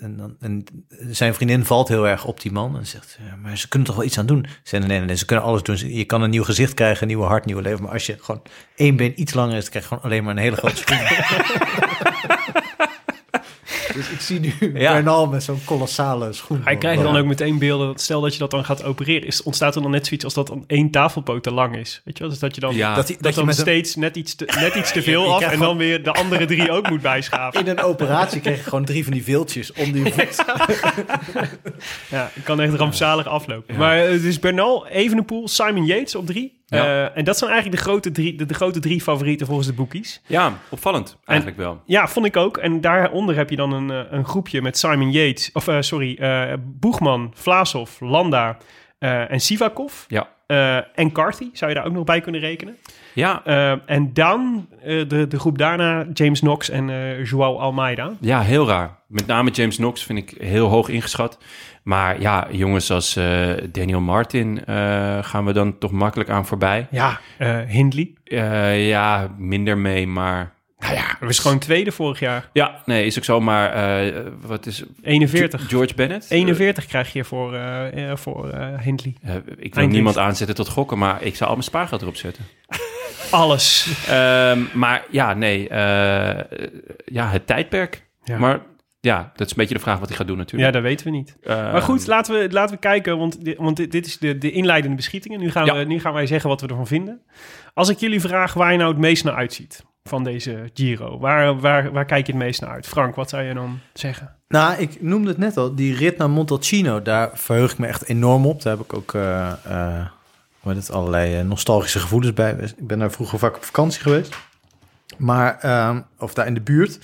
en, dan, en zijn vriendin valt heel erg op die man en zegt, maar ze kunnen toch wel iets aan doen? Ze zeggen, nee, nee, nee, ze kunnen alles doen. Je kan een nieuw gezicht krijgen, een nieuwe hart, nieuw leven. Maar als je gewoon één been iets langer is, dan krijg je gewoon alleen maar een hele grote schoen. dus ik zie nu Ja. Bernal met zo'n kolossale schoen. Hij krijgt dan ook meteen beelden. dat Stel dat je dat dan gaat opereren, is, ontstaat er dan net zoiets als dat dan één tafelpoot te lang is. Weet je wel? Dus dat je dan Ja. Dat je dan steeds net iets te, net iets te veel af en dan weer de andere drie ook moet bijschaven. In een operatie kreeg je gewoon drie van die viltjes onder je voet. Ja, het kan echt rampzalig aflopen. Maar eh, het is Bernal, Evenepoel, Simon Yates op drie. Ja. Eh, en dat zijn eigenlijk de grote, drie, de, de grote drie favorieten volgens de boekies. Ja, opvallend eigenlijk wel. Ja, vond ik ook. En daaronder heb je dan een, eh, een groepje met Simon Yates, of eh, sorry, Boegman, Vlaasov, Landa en Sivakov. Ja. En Carthy zou je daar ook nog bij kunnen rekenen. Ja, en dan de, de groep daarna James Knox en Joao Almeida. Ja, heel raar. Met name James Knox vind ik heel hoog ingeschat. Maar ja, jongens als eh, Daniel Martin eh, gaan we dan toch makkelijk aan voorbij. Ja, eh, Hindley. Ja, minder mee, maar... Nou ja, we was gewoon tweede vorig jaar. Ja, nee, is ook zo, maar wat is... 41. George Bennett? 41 krijg je voor, voor Hindley. Ik wil niemand aanzetten tot gokken, maar ik zou al mijn spaargeld erop zetten. Alles. Ehm, maar ja, nee, ja, het tijdperk. Ja. Maar ja, dat is een beetje de vraag wat hij gaat doen Ja, natuurlijk. dat weten we niet. Ehm, Maar goed, laten we, laten we kijken, want, dit, want dit, dit is de, de inleidende beschietingen. Nu gaan, Ja. we, nu gaan wij zeggen wat we ervan vinden. Als ik jullie vraag waar je nou het meest naar uitziet van deze Giro, waar, waar, waar kijk je het meest naar uit? Frank, wat zou je dan zeggen? Nou, ik noemde het net al, die rit naar Montalcino, daar verheug ik me echt enorm op. Daar heb ik ook eh, eh, heet het, allerlei eh, nostalgische gevoelens bij. Ik ben daar vroeger vaak op vakantie geweest. Maar, ehm, of daar in de buurt.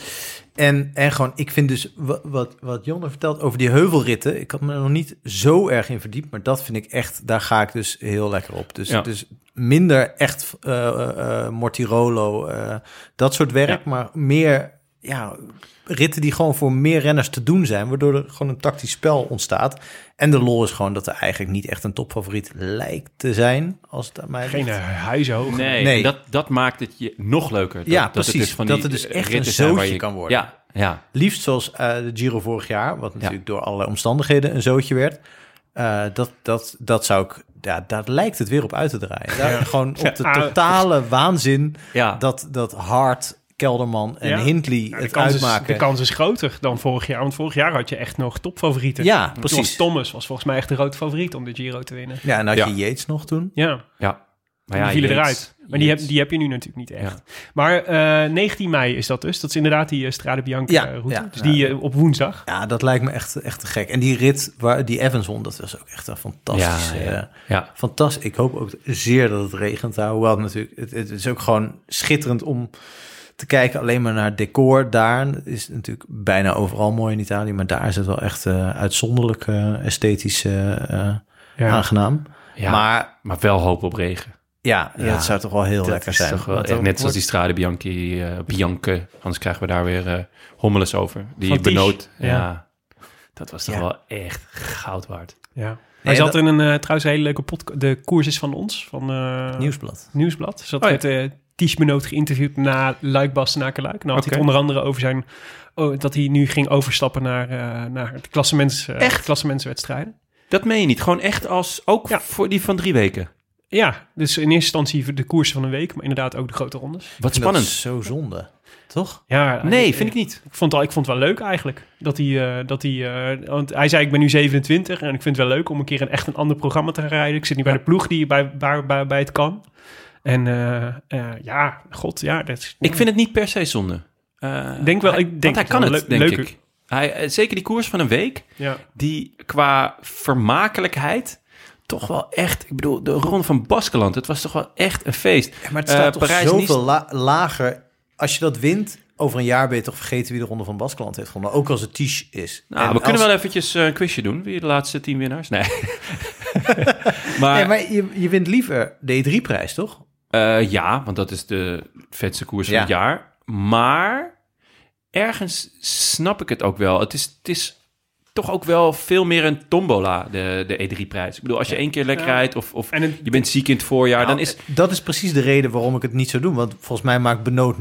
En, en gewoon, ik vind dus, wat, wat, Jonne vertelt over die heuvelritten, ik had me er nog niet zo erg in verdiept, maar dat vind ik echt, daar ga ik dus heel lekker op. Dus, Ja. dus minder echt eh, Mortirolo, dat soort werk, Ja. maar meer, ja, ritten die gewoon voor meer renners te doen zijn, waardoor er gewoon een tactisch spel ontstaat. En de lol is gewoon dat er eigenlijk niet echt een topfavoriet lijkt te zijn, als het aan mij Geen ligt. uh, huizenhoog. Nee, Nee. Dat, dat maakt het je nog leuker. Dat, Ja, dat precies. Het dus van Dat het dus echt ritten een zootje je- kan worden. Ja, ja. Liefst zoals eh, de Giro vorig jaar, wat natuurlijk door allerlei omstandigheden een zootje werd. Eh, dat, dat, dat zou ik, ja, daar lijkt het weer op uit te draaien. Daar, Gewoon op de Ah, totale waanzin ja. dat, dat Hart, Kelderman en Ja. Hindley de, het kans is, uitmaken. de kans is groter dan vorig jaar. Want vorig jaar had je echt nog topfavorieten. Ja, precies. Thomas was volgens mij echt de grote favoriet om de Giro te winnen. Ja, en had Ja. je Yates nog toen. Ja, ja. Maar die ja, vielen Yates- eruit. Maar die heb, die heb je nu natuurlijk niet echt. Maar eh 19 mei is dat dus. Dat is inderdaad die eh, Strade Bianca Ja, eh, route. ja. dus die eh, op woensdag. Ja, dat lijkt me echt, echt te gek. En die rit waar die Evans won, dat was ook echt een fantastisch. Ja, ja. eh, Ja, Fantastisch. Ik hoop ook zeer dat het regent daar. Hoewel het natuurlijk, het, het is ook gewoon schitterend om te kijken alleen maar naar het decor. Daar is natuurlijk bijna overal mooi in Italië, maar daar is het wel echt eh, uitzonderlijk eh, esthetisch eh, Ja. aangenaam. ja. Maar maar wel hoop op regen. ja, ja, het zou toch wel heel Dat lekker is zijn. toch wel, net zoals die Strade Bianchi, Bianche. Anders krijgen we daar weer eh hommeles over. Die benoot. Ja. Ja. Dat was toch Ja. wel echt goud waard. Ja. Nee, Hij zat dat- in een, trouwens een hele leuke podcast. De koers is van ons, van eh, Nieuwsblad. Nieuwsblad. Zat Oh ja. met eh Ties Benoot geïnterviewd na Luik Bastenaken Luik. En dan had hij het onder andere over zijn... Oh, dat hij nu ging overstappen naar, eh naar het klassements, eh, Echt? klassementswedstrijden. Dat meen je niet. Gewoon echt als, ook Ja. voor die van drie weken. Ja, dus in eerste instantie de koers van een week, maar inderdaad ook de grote rondes. Wat spannend. Dat zo zonde. Toch? Ja, Nee, ik- vind ik niet. Ik vond, het, al- ik vond het wel leuk eigenlijk. Dat hij, eh, dat hij, eh, want hij zei, ik ben nu 27 en ik vind het wel leuk om een keer een echt een ander programma te gaan rijden. Ik zit nu bij de ploeg die bij, bij, bij, bij het kan. En eh, eh, ja, god, ja. Dat is, Ik vind het niet per se zonde. Eh, Ik denk wel- hij- ik denk want hij het kan wel het, leuk- denk leuker. ik. Hij, zeker die koers van een week, Ja, die qua vermakelijkheid toch wel echt... Ik bedoel, de Ronde van Baskeland, het was toch wel echt een feest. Ja, maar het staat toch Parijs-Nice- zoveel la- lager als je dat wint, over een jaar ben je toch vergeten wie de Ronde van Baskeland heeft gewonnen. Ook als het Ties is. Nou, En we kunnen wel eventjes een quizje doen. Wie de laatste tien winnaars? Nee. maar, Nee, maar je, je wint liever de E3-prijs, toch? Eh, ja, want dat is de vetste koers van het jaar. Maar ergens snap ik het ook wel. Het is, het is toch ook wel veel meer een tombola, de, de E3-prijs. Ik bedoel, als je één keer lekker Ja. rijdt of, of En het- je bent ziek in het voorjaar, dan Nou, is... Dat is precies de reden waarom ik het niet zou doen. Want volgens mij maakt Benoot...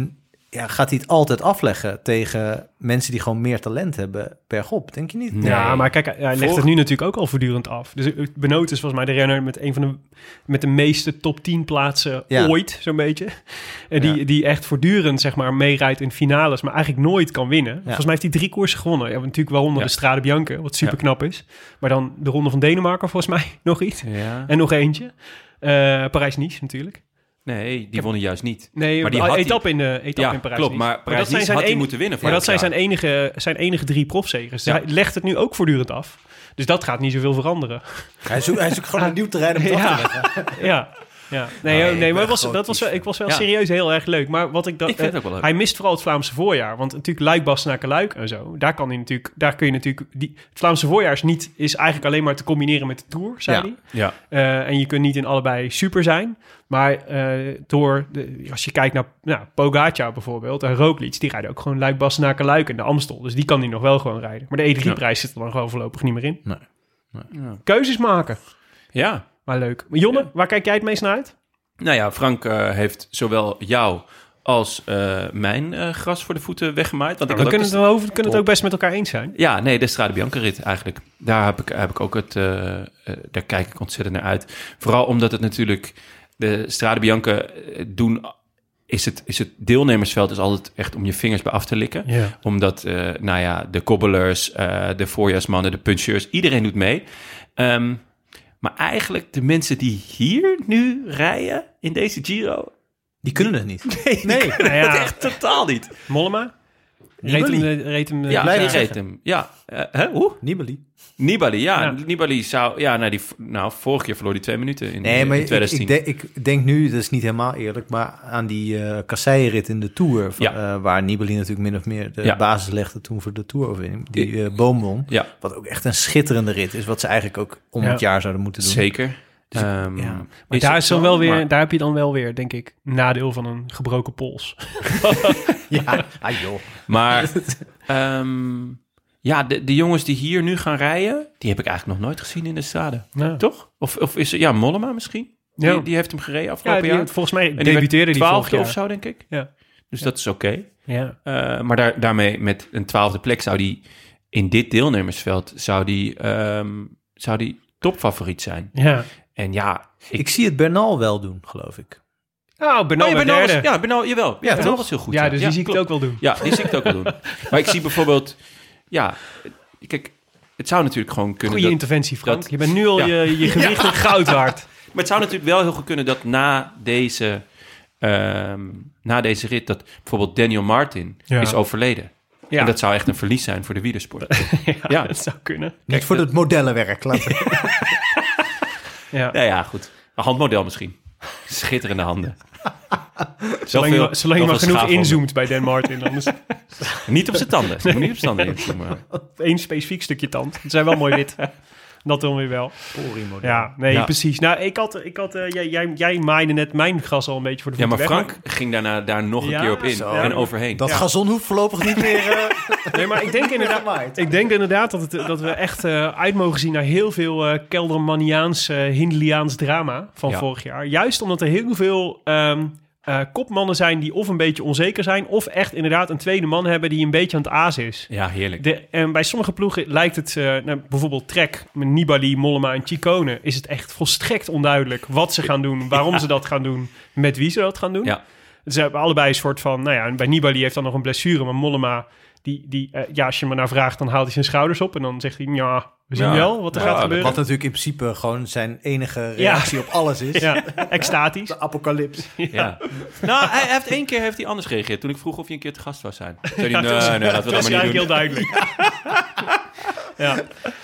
Ja, gaat hij het altijd afleggen tegen mensen die gewoon meer talent hebben bergop? Denk je niet? Nee. Ja, maar kijk, hij legt het nu natuurlijk ook al voortdurend af. Dus Benoot is volgens mij de renner met een van de, met de meeste top 10 plaatsen Ja. ooit, zo'n beetje. En die, Ja. die echt voortdurend, zeg maar, meerijdt in finales, maar eigenlijk nooit kan winnen. Volgens mij heeft hij drie koersen gewonnen. Ja, natuurlijk waaronder Ja. de Strade Bianche, wat super knap is. Maar dan de Ronde van Denemarken, volgens mij, nog iets. Ja. En nog eentje. Eh, Parijs-Nice natuurlijk. Nee, die wonnen juist niet. Nee, Maar die had etappe in, de etappe Ja, in Parijs. klopt. Maar dat zijn had zijn hij moeten winnen Maar dat zijn zijn enige, zijn enige drie profzegers. Ja. hij legt het nu ook voortdurend af. Dus dat gaat niet zoveel veranderen. Hij zoekt, hij zoekt gewoon een nieuw terrein om het af te leggen. ja. Ja, nee, Nee, oh, nee maar was, dat was, wel- ik was wel Ja. serieus heel erg leuk. Maar wat ik dat, Ik vind het eh, ook wel leuk. hij mist vooral het Vlaamse voorjaar. Want natuurlijk Luik, Bastenaken, Luik en zo. Daar kan hij natuurlijk, daar kun je natuurlijk, die, het Vlaamse voorjaar is niet, is eigenlijk alleen maar te combineren met de Tour, zei Ja. hij. Ja. Eh, en je kunt niet in allebei super zijn. Maar eh, door, de, als je kijkt naar nou, Pogacar bijvoorbeeld en Roglic, die rijden ook gewoon Luik, Bastenaken, Luik en de Amstel. Dus die kan hij nog wel gewoon rijden. Maar de E3-prijs zit er dan gewoon voorlopig niet meer in. Nee. Ja. Keuzes maken. ja. Maar leuk. Maar Jonne, waar kijk jij het meest naar uit? Nou ja, Frank eh, heeft zowel jou als eh, mijn eh, gras voor de voeten weggemaaid. Want ik we kunnen, het, wel over, we kunnen het ook best met elkaar eens zijn. Ja, nee, de Strade Bianca rit eigenlijk. Daar heb ik, heb ik ook het... daar kijk ik ontzettend naar uit. Vooral omdat het natuurlijk... De Strade Bianca doen... Is het, is het deelnemersveld is altijd echt om je vingers bij af te likken. Ja. Omdat, eh, nou ja, de kobbelers, de voorjaarsmannen, de puncheurs, iedereen doet mee. Ehm, maar eigenlijk de mensen die hier nu rijden in deze Giro... Die kunnen het niet. Nee, Nee, die kunnen nou ja. het echt totaal niet. Mollema? Reed hem, Nibali. de- reed hem, de- Ja, blijf die zeggen. reed hem. Ja, eh, hè, hoe? Nibali. Nibali, ja. Ja. Nibali zou... Ja, nou, die, nou, vorige keer verloor hij twee minuten in, Nee, maar ik, 2010. ik, denk, ik denk nu, dat is niet helemaal eerlijk, maar aan die eh kasseienrit in de Tour, van, Ja. eh, waar Nibali natuurlijk min of meer de Ja. basis legde toen voor de Tour-overwinning, die eh, boom won. Ja, Wat ook echt een schitterende rit is, wat ze eigenlijk ook om Ja. het jaar zouden moeten doen. zeker. Dus ik- Ehm, ja. Maar daar, is dan wel weer, Maar- daar heb je dan wel weer, denk ik, nadeel van een gebroken pols. Ja, ah, joh. Maar ehm, ja, de, de jongens die hier nu gaan rijden, die heb ik eigenlijk nog nooit gezien in de strade. Ja. Toch? Of, of is er, ja, Mollema misschien? Ja. Die, die heeft hem gereden afgelopen die, jaar. volgens mij En debuteerde die twaalfde of zo, denk ik. Ja. Dus dat is oké. Ja. Eh, maar daar, daarmee met een twaalfde plek zou die in dit deelnemersveld zou die, ehm, zou die topfavoriet zijn. Ja. En ja, ik, Ik zie het Bernal wel doen, geloof ik. Oh, Bernal Oh, ja, Bernal was- ja, Bernal, jawel. Ja, Bernal toch? was heel goed. Ja, dus die zie ik het ook wel doen. Ja, die zie ik het ook wel doen. Maar ik zie bijvoorbeeld, ja, kijk, het zou natuurlijk gewoon kunnen Goede dat, interventie, Frank. dat- je bent nu al Ja. je, je gewicht in goud waard. Maar het zou natuurlijk wel heel goed kunnen dat na deze, ehm, na deze rit, dat bijvoorbeeld Daniel Martin Ja. is overleden. Ja, En dat zou echt een verlies zijn voor de wielersport. ja, ja. dat zou kunnen. Niet voor het modellenwerk. laten we- Ja. ja, ja, goed. Een handmodel misschien. Schitterende handen. Zolang, je, maar- zolang je maar zoveel genoeg inzoomt bij Dan Martin. Anders Niet op zijn tanden. Niet op zijn tanden één specifiek stukje tand. Ze zijn wel mooi wit. Dat dan weer wel. Ja, nee, Ja. precies. Nou, ik had, ik had uh, jij, jij, jij maaide net mijn gras al een beetje voor de Ja, maar weg, Frank ging daarna daar nog een Ja, keer op in zo. en overheen. Dat Ja. gazon hoeft voorlopig niet meer... eh, Nee, maar ik denk inderdaad, ik denk inderdaad dat, het, dat we echt eh, uit mogen zien naar heel veel eh Keldermaniaans, eh Hindliaans drama van Ja. vorig jaar. Juist omdat er heel veel ehm, eh, kopmannen zijn die of een beetje onzeker zijn... of echt inderdaad een tweede man hebben die een beetje aan het aas is. Ja, heerlijk. De, en bij sommige ploegen lijkt het, eh, nou, bijvoorbeeld Trek, met Nibali, Mollema en Chicone, is het echt volstrekt onduidelijk wat ze gaan doen, waarom ze dat gaan doen, met wie ze dat gaan doen. Ja. Ze hebben allebei een soort van, nou ja, en bij Nibali heeft dan nog een blessure, maar Mollema, die, die eh, ja, als je me naar vraagt, dan haalt hij zijn schouders op en dan zegt hij, ja, we zien Ja. wel wat er Ja, gaat gebeuren. Wat natuurlijk in principe gewoon zijn enige reactie op alles is. Ja, extatisch. De apocalyps. Ja. Nou, hij heeft één keer heeft hij anders gereageerd. Toen ik vroeg of hij een keer te gast zou zijn. Zei hij, Ja, nee, dat is- nee, dat is maar niet eigenlijk doen. heel duidelijk. Ja.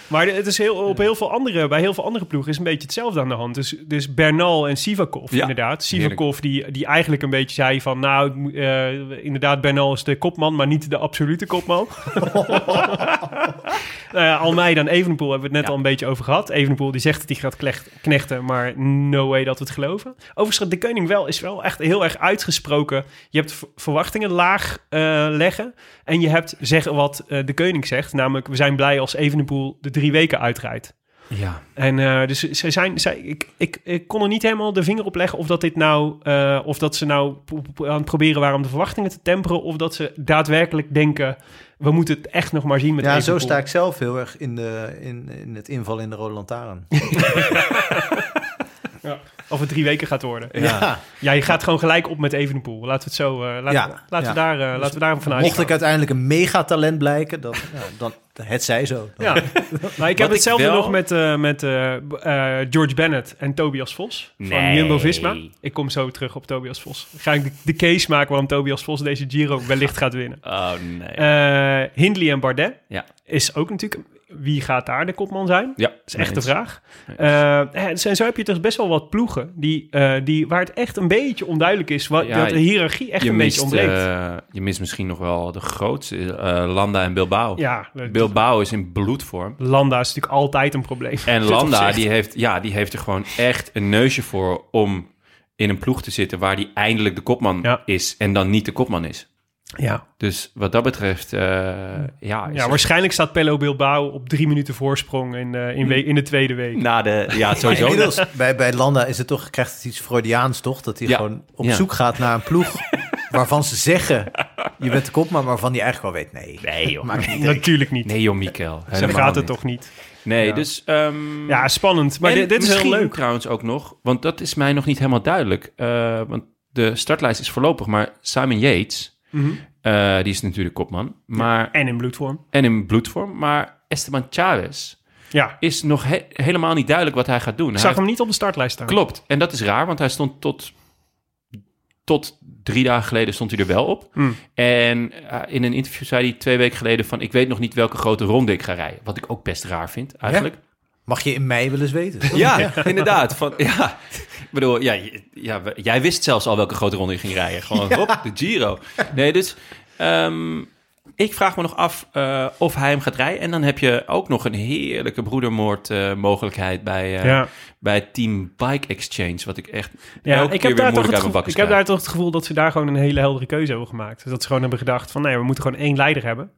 Maar het is heel, op heel veel andere, bij heel veel andere ploegen is een beetje hetzelfde aan de hand. Dus, dus Bernal en Sivakov Ja, inderdaad. Sivakov die, die eigenlijk een beetje zei van... nou, eh, inderdaad, Bernal is de kopman, maar niet de absolute kopman. Nou ja, Almeida en Evenepoel hebben we het net al een beetje over gehad. Evenepoel die zegt dat hij gaat klecht- knechten, maar no way dat we het geloven. Overigens, de koning wel is wel echt heel erg uitgesproken. Je hebt verwachtingen laag eh, leggen en je hebt zeggen wat eh, de koning zegt. Namelijk, we zijn blij als Evenepoel de drie weken uitrijdt. Ja. En eh, dus ze zijn, zij, ik, ik, ik kon er niet helemaal de vinger op leggen of dat dit nou, eh, of dat ze nou aan het proberen waren om de verwachtingen te temperen, of dat ze daadwerkelijk denken, we moeten het echt nog maar zien met Ja, zo sta ik zelf heel erg in, de, in, in het inval in de Rode Lantaarn. Of het drie weken gaat worden. Ja. Ja, je gaat gewoon gelijk op met Evenepoel. Laten we het zo, eh, laten, Ja, we, laten, ja. we daar, eh, laten we daar vanuit Mocht ik uiteindelijk een megatalent blijken, dan, ja, dan het zij zo. Dan- Ja, maar ik heb hetzelfde wel- nog met, eh, met eh, eh, George Bennett en Tobias Vos van. Jumbo-Visma. Ik kom zo terug op Tobias Vos. Ga ik de, de case maken waarom Tobias Vos deze Giro wellicht gaat winnen. Oh, nee. Eh Hindley en Bardet ja. is ook natuurlijk... Wie gaat daar de kopman zijn? ja. Dat is echt de vraag. Eh, en zo heb je dus best wel wat ploegen die, eh, die, waar het echt een beetje onduidelijk is. Wat, Ja, dat de hiërarchie echt een mist, beetje ontbreekt. eh, je mist misschien nog wel de grootste, Landa en Bilbao. ja, Bilbao is in bloedvorm. Landa is natuurlijk altijd een probleem. En Landa, die heeft, ja, die heeft er gewoon echt een neusje voor om in een ploeg te zitten waar die eindelijk de kopman Ja. is en dan niet de kopman is. Ja. Dus wat dat betreft, eh, ja, ja, waarschijnlijk staat Pello Bilbao op drie minuten voorsprong in, eh, in, in de tweede week. na de, ja, sowieso. inmiddels, bij, bij Landa is het toch, krijgt het iets Freudiaans toch? Dat hij Ja. gewoon op Ja. zoek gaat naar een ploeg waarvan ze zeggen, je bent de kop, maar waarvan hij eigenlijk wel weet, nee. Nee, joh. Niet. Natuurlijk niet. Nee, joh, Mikkel. Zo Helemaal gaat het toch niet. Nee, Ja. dus... ehm, Ja, spannend. Maar dit, dit is heel leuk. trouwens ook nog, want dat is mij nog niet helemaal duidelijk. Eh, want de startlijst is voorlopig, maar Simon Yates, Mhm. eh, die is natuurlijk kopman, maar, En in bloedvorm. en in bloedvorm. Maar Esteban Chavez Ja, is nog he- helemaal niet duidelijk wat hij gaat doen. ik Hij zag heeft- hem niet op de startlijst staan. Klopt, en dat is raar, want hij stond tot, tot drie dagen geleden stond hij er wel op. Hmm. En eh, in een interview zei hij twee weken geleden van... ik weet nog niet welke grote ronde ik ga rijden. Wat ik ook best raar vind, eigenlijk. Mag je in mei wel eens weten? Ja, inderdaad. Van, ja. Bedoel, ja, ja, jij wist zelfs al welke grote ronde je ging rijden. Gewoon hop, de Giro. Nee, dus ehm, ik vraag me nog af eh, of hij hem gaat rijden. En dan heb je ook nog een heerlijke broedermoord eh, mogelijkheid bij, eh, Ja. bij Team Bike Exchange. Wat ik echt Ja, elke ik keer heb, weer daar toch moeilijk het uit mijn ik heb daar toch het gevoel dat ze daar gewoon een hele heldere keuze hebben gemaakt. Dus dat ze gewoon hebben gedacht van nee, we moeten gewoon één leider hebben.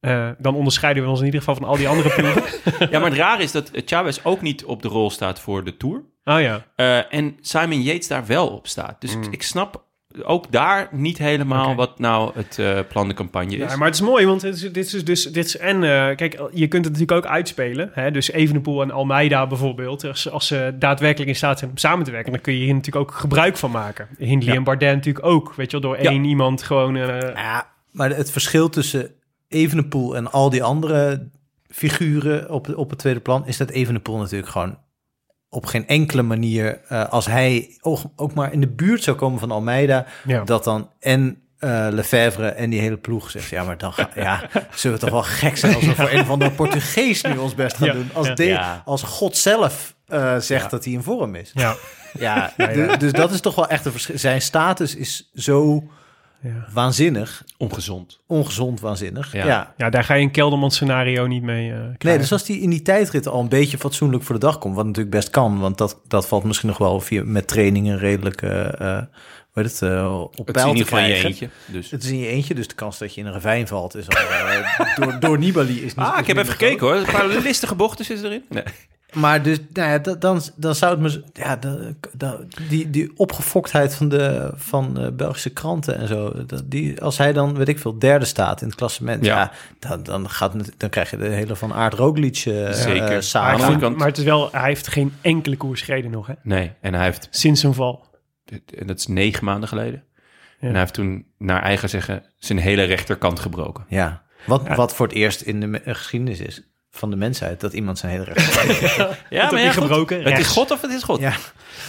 Eh, dan onderscheiden we ons in ieder geval van al die andere ploegen. Ja, maar het raar is dat Chavez ook niet op de rol staat voor de Tour. Oh ja. Eh, en Simon Yates daar wel op staat. Dus ik, ik snap ook daar niet helemaal Mm. Wat nou het eh, plan de campagne is. Ja, maar het is mooi, want dit is, dit is dus... Dit is, en eh, kijk, je kunt het natuurlijk ook uitspelen. Hè? Dus Evenepoel en Almeida bijvoorbeeld. Als, als ze daadwerkelijk in staat zijn om samen te werken... dan kun je hier natuurlijk ook gebruik van maken. Hindley Ja. en Bardet natuurlijk ook. Weet je wel, door Ja. één iemand gewoon... eh, Ja, maar het verschil tussen Evenepoel en al die andere figuren op, op het tweede plan... is dat Evenepoel natuurlijk gewoon op geen enkele manier... eh, als hij ook, ook maar in de buurt zou komen van Almeida... ja. dat dan en eh Lefebvre en die hele ploeg zegt... ja, maar dan ga, ja, zullen we toch wel gek zijn... als we voor een van de Portugees nu ons best gaan Ja, doen. Als, ja. de, als God zelf eh, zegt Ja. dat hij in vorm is. ja. Ja, Ja, ja. du- dus dat is toch wel echt een verschil. Zijn status is zo Ja. waanzinnig, Ongezond. ongezond waanzinnig. Ja. Ja. ja, daar ga je een Kelderman scenario niet mee eh, krijgen. Nee, dus als die in die tijdrit al een beetje fatsoenlijk voor de dag komt, wat natuurlijk best kan, want dat, dat valt misschien nog wel via, met trainingen redelijk eh eh, hoe heet het, eh, op Het is in peil te ieder geval in je eentje. Dus. Het is in je eentje, dus de kans dat je in een ravijn valt is al door, door Nibali is niet Ah, is ik heb even gekeken groot. hoor. Een paar listige bochten zitten erin. Nee. Maar dus, nou ja, da- dan, dan zou het me... Ja, die, die opgefoktheid van de van de Belgische kranten en zo... Dat, die, als hij dan, weet ik veel, derde staat in het klassement... Ja. Ja, dan, dan, gaat, dan krijg je de hele van Aard Roglic eh Zeker. Maar, samen. aan de andere kant- maar het is wel, hij heeft geen enkele koers gereden nog, hè? nee, en hij heeft, Sinds zijn val. en dat is negen maanden geleden. Ja. En hij heeft toen, naar eigen zeggen, zijn hele rechterkant gebroken. Ja. Wat, Ja. wat voor het eerst in de geschiedenis is van de mensheid... dat iemand zijn hele recht... Ja, goed. gebroken? Het is. God of het is God. ja.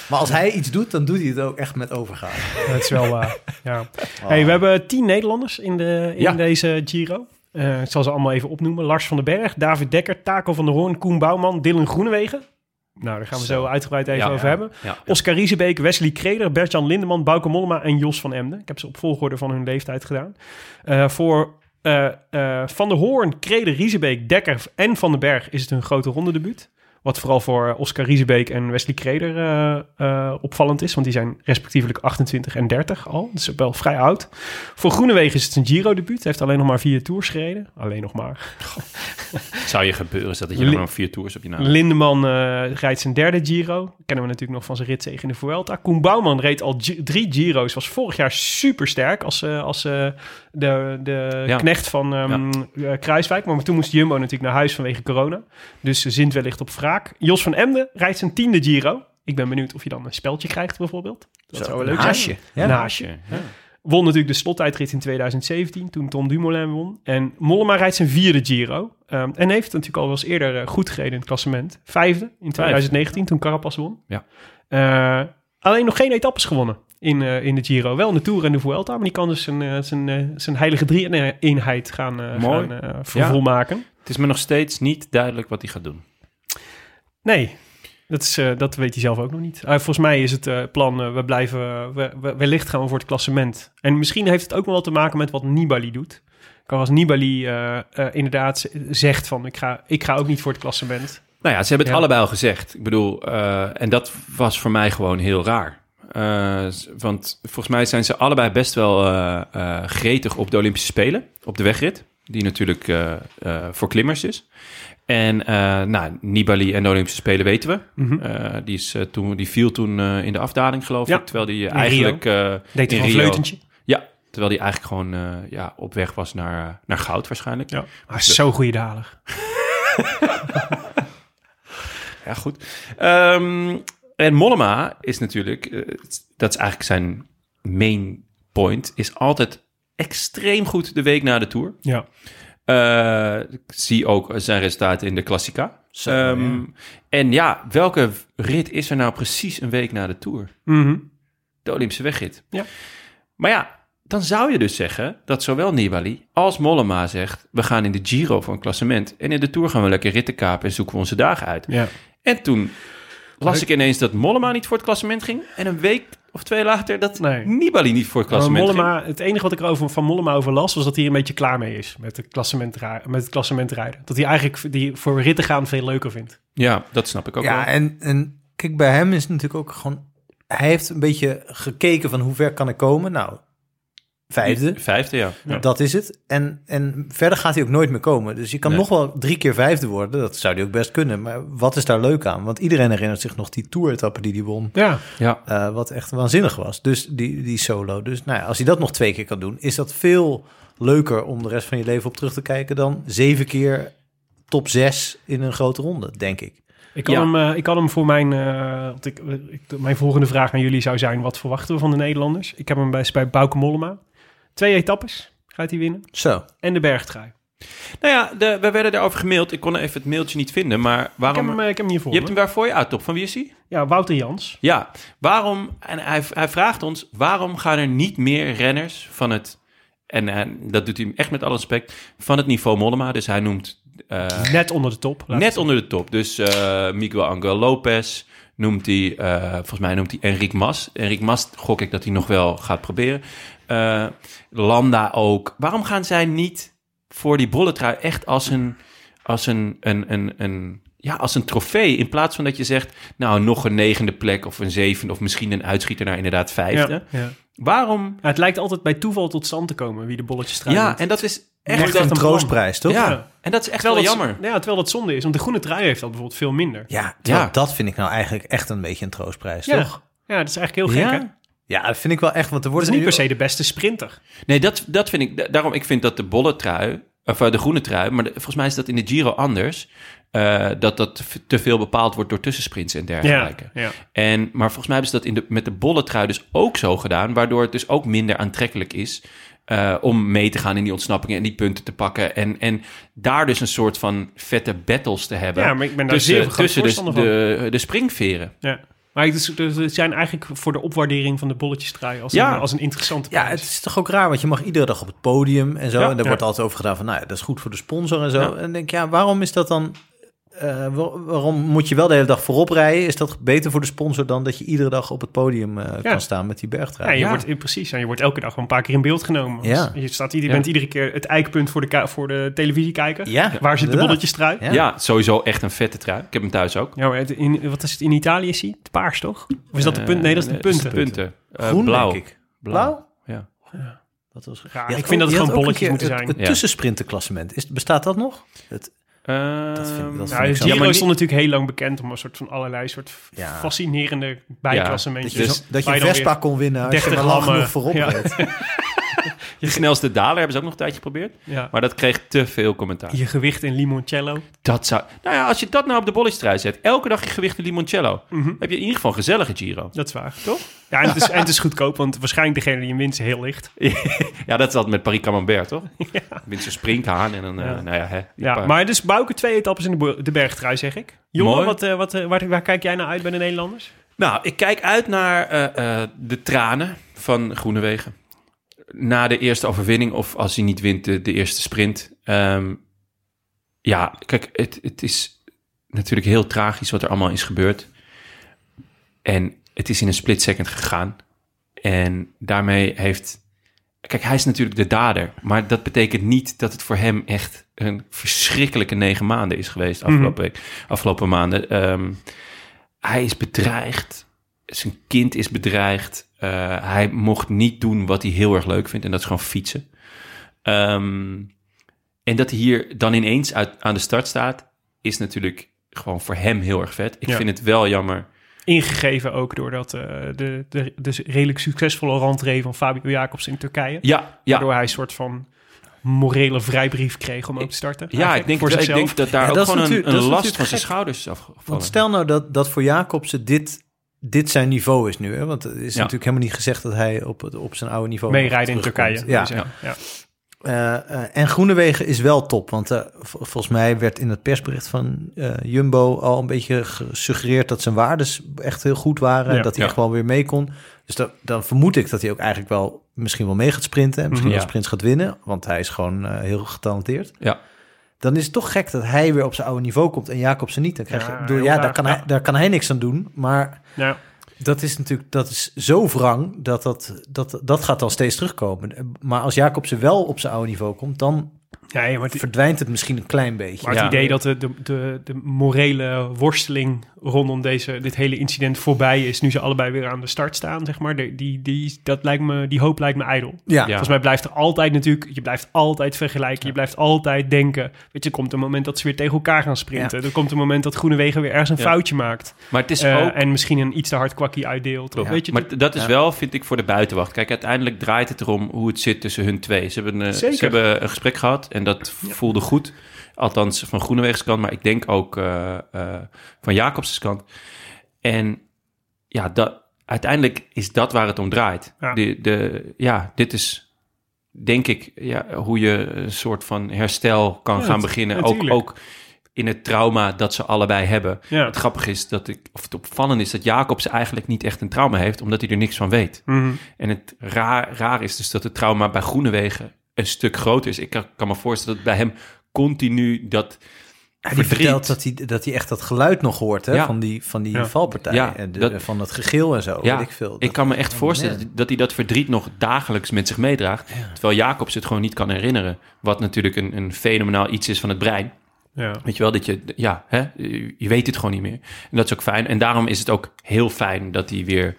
Maar als hij iets doet, dan doet hij het ook echt met overgave. Dat is wel waar. ja. Hey, we hebben tien Nederlanders in, de, in Ja. deze Giro. Eh, ik zal ze allemaal even opnoemen. Lars van den Berg, David Dekker, Taco van der Hoorn, Koen Bouwman, Dylan Groenewegen. Nou, daar gaan we zo, uitgebreid even Ja, over ja. hebben. Ja. Oscar Riesebeek, Wesley Kreder, Bert-Jan Lindeman, Bauke Mollema en Jos van Emden. Ik heb ze op volgorde van hun leeftijd gedaan. Eh, voor eh, eh, Van der Hoorn, Kreder, Riesebeek, Dekker en Van den Berg is het hun grote rondedebuut. Wat vooral voor Oscar Riesebeek en Wesley Kreder eh, eh, opvallend is. Want die zijn respectievelijk 28 en 30 al. Dus wel vrij oud. Voor Groenewegen is het een Giro-debuut. Hij heeft alleen nog maar vier tours gereden. Alleen nog maar. Zou je gebeuren, is dat dat je nog vier tours op je naam Lindeman eh, rijdt zijn derde Giro. Kennen we natuurlijk nog van zijn ritzege in de Vuelta. Koen Bouwman reed al drie Giro's. Was vorig jaar super sterk als, als de, de Ja. knecht van ehm, eh, Kruiswijk. Maar toen moest Jumbo natuurlijk naar huis vanwege corona. Dus ze zint wellicht op Jos van Emden rijdt zijn tiende Giro. Ik ben benieuwd of je dan een speltje krijgt bijvoorbeeld. Dat zou wel leuk zijn. Ja. Ja. Won natuurlijk de slottijdrit in 2017, toen Tom Dumoulin won. En Mollema rijdt zijn vierde Giro. Ehm, en heeft natuurlijk al wel eens eerder eh, goed gereden in het klassement. Vijfde in 2019, toen Carapaz won. Ja. Eh, alleen nog geen etappes gewonnen in, eh, in de Giro. Wel in de Tour en de Vuelta, maar die kan dus zijn, zijn, zijn heilige drie-eenheid gaan, gaan vervolmaken. Het is me nog steeds niet duidelijk wat hij gaat doen. Nee, dat, is, eh, dat weet hij zelf ook nog niet. Eh, volgens mij is het eh, plan, we blijven, we, we- wellicht gaan we voor het klassement. En misschien heeft het ook wel te maken met wat Nibali doet. Als Nibali inderdaad zegt van, ik ga, ik ga ook niet voor het klassement. Nou ja, ze hebben het Ja. allebei al gezegd. Ik bedoel, en dat was voor mij gewoon heel raar. Want volgens mij zijn ze allebei best wel gretig op de Olympische Spelen, op de wegrit. Die natuurlijk voor klimmers is. En eh, nou, Nibali en de Olympische Spelen weten we. Mhm. Eh, die, is, eh, toen, die viel toen in de afdaling, geloof Ja. ik. Terwijl die In eigenlijk... Deed hij in een Rio- vleutentje. Ja, terwijl die eigenlijk gewoon ja, op weg was naar, naar goud waarschijnlijk. Ja. Is zo goede daler. Ja, goed. Ehm, en Mollema is natuurlijk, dat is eigenlijk zijn main point, is altijd extreem goed de week na de Tour. Ja. Eh, ik zie ook zijn resultaten in de Klassica. Zo, Ehm, ja. En ja, welke rit is er nou precies een week na de Tour? Mhm. De Olympische wegrit. Ja. Maar ja, dan zou je dus zeggen dat zowel Nibali als Mollema zegt... we gaan in de Giro voor een klassement... en in de Tour gaan we lekker ritten kapen en zoeken we onze dagen uit. ja. En toen las ik ineens dat Mollema niet voor het klassement ging. En een week of twee later dat Nee. Nibali niet voor het Maar klassement Mollema, het enige wat ik erover van Mollema over las, was dat hij een beetje klaar mee is met, de klassement, met het klassement rijden. Dat hij eigenlijk die voor ritten gaan veel leuker vindt. Ja, dat snap ik ook Ja, wel. en, en kijk, bij hem is het natuurlijk ook gewoon... Hij heeft een beetje gekeken van hoe ver kan ik komen. Nou, vijfde, Vijfde, ja. Ja. dat is het. En, en verder gaat hij ook nooit meer komen. Dus je kan Nee. nog wel drie keer vijfde worden. Dat zou hij ook best kunnen. Maar wat is daar leuk aan? Want iedereen herinnert zich nog die tour-etappe die hij won. Ja, ja. eh, wat echt waanzinnig was. Dus die, die solo. Dus nou ja, als hij dat nog twee keer kan doen... is dat veel leuker om de rest van je leven op terug te kijken... dan zeven keer top zes in een grote ronde, denk ik. ik kan, Ja. hem, eh, ik kan hem voor mijn... eh, want ik, ik, mijn volgende vraag aan jullie zou zijn... wat verwachten we van de Nederlanders? Ik heb hem bij, bij Bauke Mollema. Twee etappes gaat hij winnen. Zo. En de bergtrui. Nou ja, de, we werden daarover gemaild. Ik kon even het mailtje niet vinden, maar Ik heb, waarom... hem, eh, ik heb hem hier voor je hebt hem waarvoor je uit, top. Van wie is hij? Ja, Wouter Jans. Ja, waarom... En hij, hij vraagt ons, waarom gaan er niet meer renners van het... En dat doet hij echt met alle respect, van het niveau Mollema. Dus hij noemt... eh, Net onder de top. Net het onder de top. Dus eh, Miguel Angel Lopez noemt hij, volgens mij noemt hij Enric Mas. Enric Mas gok ik dat hij nog wel gaat proberen. Eh, Landa ook. Waarom gaan zij niet voor die bolletrui echt als een, als een, een, een, een, ja, als een trofee? In plaats van dat je zegt, nou, nog een negende plek of een zevende of misschien een uitschieter naar inderdaad vijfde. Ja, ja. Waarom? Ja, het lijkt altijd bij toeval tot stand te komen wie de bolletjes trui Ja, en dat is echt, een een troostprijs, toch? ja, Ja. en dat is echt Terwijl wel dat, jammer. Ja, terwijl dat zonde is. Want de groene trui heeft dat bijvoorbeeld veel minder. Ja, Ja. dat vind ik nou eigenlijk echt een beetje een troostprijs, Ja. toch? Ja, dat is eigenlijk heel gek, hè? Ja? Dat vind ik wel echt, want er Het wordt is niet per se de beste sprinter. Nee, dat, dat vind ik. da- Daarom, ik vind dat de bolle trui, of eh, de groene trui, maar de- volgens mij is dat in de Giro anders. eh, dat dat te veel bepaald wordt door tussensprints en dergelijke. ja. En, maar volgens mij hebben ze dat in de, met de bolle trui dus ook zo gedaan, waardoor het dus ook minder aantrekkelijk is. eh, om mee te gaan in die ontsnappingen en die punten te pakken. En, en daar dus een soort van vette battles te hebben. Ja, maar ik ben daar tussen, zeer tussen de, de, de springveren. Ja. Maar het, is, het zijn eigenlijk voor de opwaardering van de bolletjes trui als, Ja. een, als een interessante Ja, prijs. het is toch ook raar, want je mag iedere dag op het podium en zo. Ja. en daar Ja. wordt altijd over gedaan van, nou ja, dat is goed voor de sponsor en zo. Ja. En dan denk ik, ja, waarom is dat dan... eh, wa- waarom moet je wel de hele dag voorop rijden? Is dat beter voor de sponsor dan dat je iedere dag op het podium eh, Ja. kan staan met die bergtrui? Ja, je Ja. wordt, eh, precies. En je wordt elke dag wel een paar keer in beeld genomen. Ja. Dus Je, staat, je Ja. bent iedere keer het eikpunt voor de, voor de televisiekijker. Ja, Waar zit de bolletjes trui? Ja. Ja. sowieso echt een vette trui. Ik heb hem thuis ook. Ja, maar het- in, wat is het in Italië? Is hij het paars, toch? Of is dat de punt? Nee, dat is de punten. punten. Eh, Groen, blauw. denk ik. Blauw? Blauw? Ja. Dat was, Ja, had ik ook- vind dat het gewoon bolletjes moeten het- zijn. Het, Ja. tussensprintenklassement, is, bestaat dat nog? Het, Ehm, Dat vind ik- dat Ja, ik Giro Ja, stond natuurlijk heel lang bekend om een soort van allerlei soort Ja. fascinerende dat bijklassementjes. je, Dus zo- dat je waar een dan Vespa weer kon winnen als je 30 maar lang genoeg voorop Ja. De snelste daler hebben ze ook nog een tijdje geprobeerd. Ja. Maar dat kreeg te veel commentaar. Je gewicht in limoncello. Dat zou... Nou ja, als je dat nou op de bolletjestrui zet. Elke dag je gewicht in limoncello. Mhm. Heb je in ieder geval een gezellige Giro. Dat is waar, toch? Ja, en het is, en het is goedkoop, want waarschijnlijk degene die hem wint is heel licht. Ja, dat is altijd met Paris Camembert, toch? Ja. Wint ze springhaan en dan, eh, Ja. nou ja, hè, Ja, paar- maar dus Bouke twee etappes in de, de bergtrui, zeg ik. Jongen, wat, eh, wat, eh, waar, waar kijk jij naar uit bij de Nederlanders? Nou, ik kijk uit naar de tranen van Groenewegen. Na de eerste overwinning, of als hij niet wint, de, de eerste sprint. Ehm, ja, kijk, het, het is natuurlijk heel tragisch wat er allemaal is gebeurd. En het is in een split second gegaan. En daarmee heeft... Kijk, hij is natuurlijk de dader. Maar dat betekent niet dat het voor hem echt een verschrikkelijke negen maanden is geweest afgelopen, week, afgelopen maanden. Ehm, hij is bedreigd. Zijn kind is bedreigd. Eh, hij mocht niet doen wat hij heel erg leuk vindt. En dat is gewoon fietsen. Ehm, en dat hij hier dan ineens uit, aan de start staat... is natuurlijk gewoon voor hem heel erg vet. Ik Ja. vind het wel jammer... Ingegeven ook doordat eh, de, de, de redelijk succesvolle rentree van Fabio Jacobs in Turkije. Ja, ja, Waardoor hij een soort van morele vrijbrief kreeg om ook te starten. ja ik, denk, voor ik denk dat daar Ja, ook dat gewoon een, dat last van zijn schouders is afgevallen. Want stel nou dat, dat voor Jacobsen dit, dit zijn niveau is nu. Hè? Want het is Ja. natuurlijk helemaal niet gezegd dat hij op, het, op zijn oude niveau meerijden in. Turkije. Ja. Dus ja. ja. Eh, eh, en Groenewegen is wel top. Want vol- volgens mij werd in het persbericht van Jumbo al een beetje gesuggereerd dat zijn waardes echt heel goed waren. Ja. en dat hij Ja. wel weer mee kon. Dus dan, dan vermoed ik dat hij ook eigenlijk wel misschien wel mee gaat sprinten. En misschien Mhm. wel sprints gaat winnen. Want hij is gewoon heel getalenteerd. Ja. Dan is het toch gek dat hij weer op zijn oude niveau komt en Jacobsen niet. Dan krijg je, Ja, ja, daar kan, hij, daar kan hij niks aan doen. Maar Ja. dat is natuurlijk dat is zo wrang dat dat, dat dat gaat dan steeds terugkomen. Maar als Jacobsen wel op zijn oude niveau komt, dan Ja, ja, maar het, verdwijnt het misschien een klein beetje. maar het Ja. idee dat de, de, de, de morele worsteling rondom deze, dit hele incident voorbij is, nu ze allebei weer aan de start staan, zeg maar, die, die, die, dat lijkt me, die hoop lijkt me ijdel. Ja, Ja. Volgens mij blijft er altijd natuurlijk, je blijft altijd vergelijken, je blijft altijd denken. Weet je, er komt een moment dat ze weer tegen elkaar gaan sprinten. Er komt een moment dat Groenewegen weer ergens een Ja. foutje maakt. Maar het is Eh, ook... En misschien een iets te hard kwakkie uitdeelt. Weet je, Maar dat- is Ja. wel, vind ik, voor de buitenwacht. Kijk, uiteindelijk draait het erom hoe het zit tussen hun twee. Ze hebben, eh, ze hebben een gesprek gehad en dat voelde goed. Althans, van Groenewegens kant, maar ik denk ook eh, eh, van Jacobs' kant. En ja, dat, uiteindelijk is dat waar het om draait. Ja. De, de, ja, dit is, denk ik, ja, hoe je een soort van herstel kan Ja, gaan beginnen. Ook, natuurlijk. ook in het trauma dat ze allebei hebben. ja. Het grappige is dat ik, of het opvallend is dat Jacobs eigenlijk niet echt een trauma heeft, omdat hij er niks van weet. Mhm. En het raar, raar is dus dat het trauma bij Groenewegen een stuk groter is. Ik kan, kan me voorstellen dat bij hem continu dat Hij verdriet- vertelt dat hij, dat hij echt dat geluid nog hoort hè, Ja. van die, van die Ja. valpartij. Ja, en de- dat- van het gegil en zo, Ja, weet ik veel. ik Dat- kan me echt oh, voorstellen man. dat, dat hij dat verdriet nog dagelijks met zich meedraagt. Terwijl Jacobs het gewoon niet kan herinneren. Wat natuurlijk een, een fenomenaal iets is van het brein. ja. Weet je wel, dat je, ja, hè, je weet het gewoon niet meer. En dat is ook fijn. En daarom is het ook heel fijn dat hij weer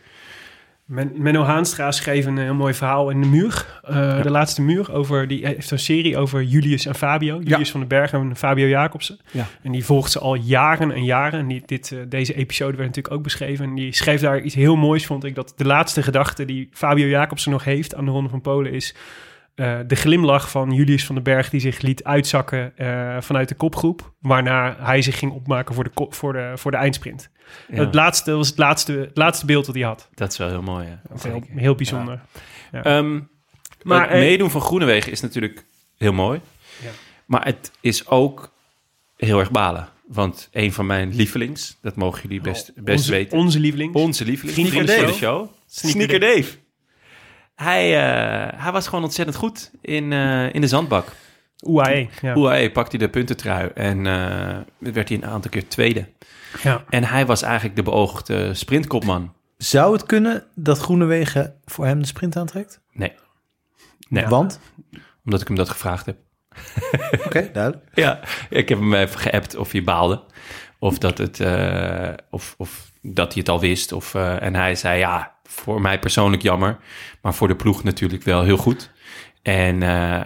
Men, Menno Haanstra schreef een heel mooi verhaal in de muur. eh, De laatste muur. Over, die heeft een serie over Julius en Fabio. Julius van den Berg en Fabio Jacobsen. Ja. En die volgt ze al jaren en jaren. En die, dit, eh, deze episode werd natuurlijk ook beschreven. En die schreef daar iets heel moois, vond ik. Dat de laatste gedachte die Fabio Jacobsen nog heeft aan de Ronde van Polen is... eh, de glimlach van Julius van den Berg die zich liet uitzakken eh, vanuit de kopgroep. Waarna hij zich ging opmaken voor de, voor de, voor de eindsprint. Ja, Het laatste was het laatste, het laatste beeld dat hij had. dat is wel heel mooi. Ja. Dat is heel, heel bijzonder. Ehm, Maar, maar het eh, meedoen van Groenewegen is natuurlijk heel mooi. Ja. Maar het is ook heel erg balen. Want een van mijn lievelings, dat mogen jullie best, best onze, weten. Onze lieveling. Onze lieveling, Sneaker vrienden van de Dave. show. Sneaker Sneaker Dave. Hij, eh, hij was gewoon ontzettend goed in, eh, in de zandbak. UAE. Ja. UAE pakte hij de puntentrui en eh, werd hij een aantal keer tweede. ja. En hij was eigenlijk de beoogde sprintkopman. Zou het kunnen dat Groenewegen voor hem de sprint aantrekt? Nee. Nee, Want? omdat ik hem dat gevraagd heb. Oké, duidelijk. Ja, ik heb hem even geappt of hij baalde. Of dat, het, eh, of, of dat hij het al wist. Of, eh, en hij zei, ja, voor mij persoonlijk jammer. Maar voor de ploeg natuurlijk wel heel goed. En eh,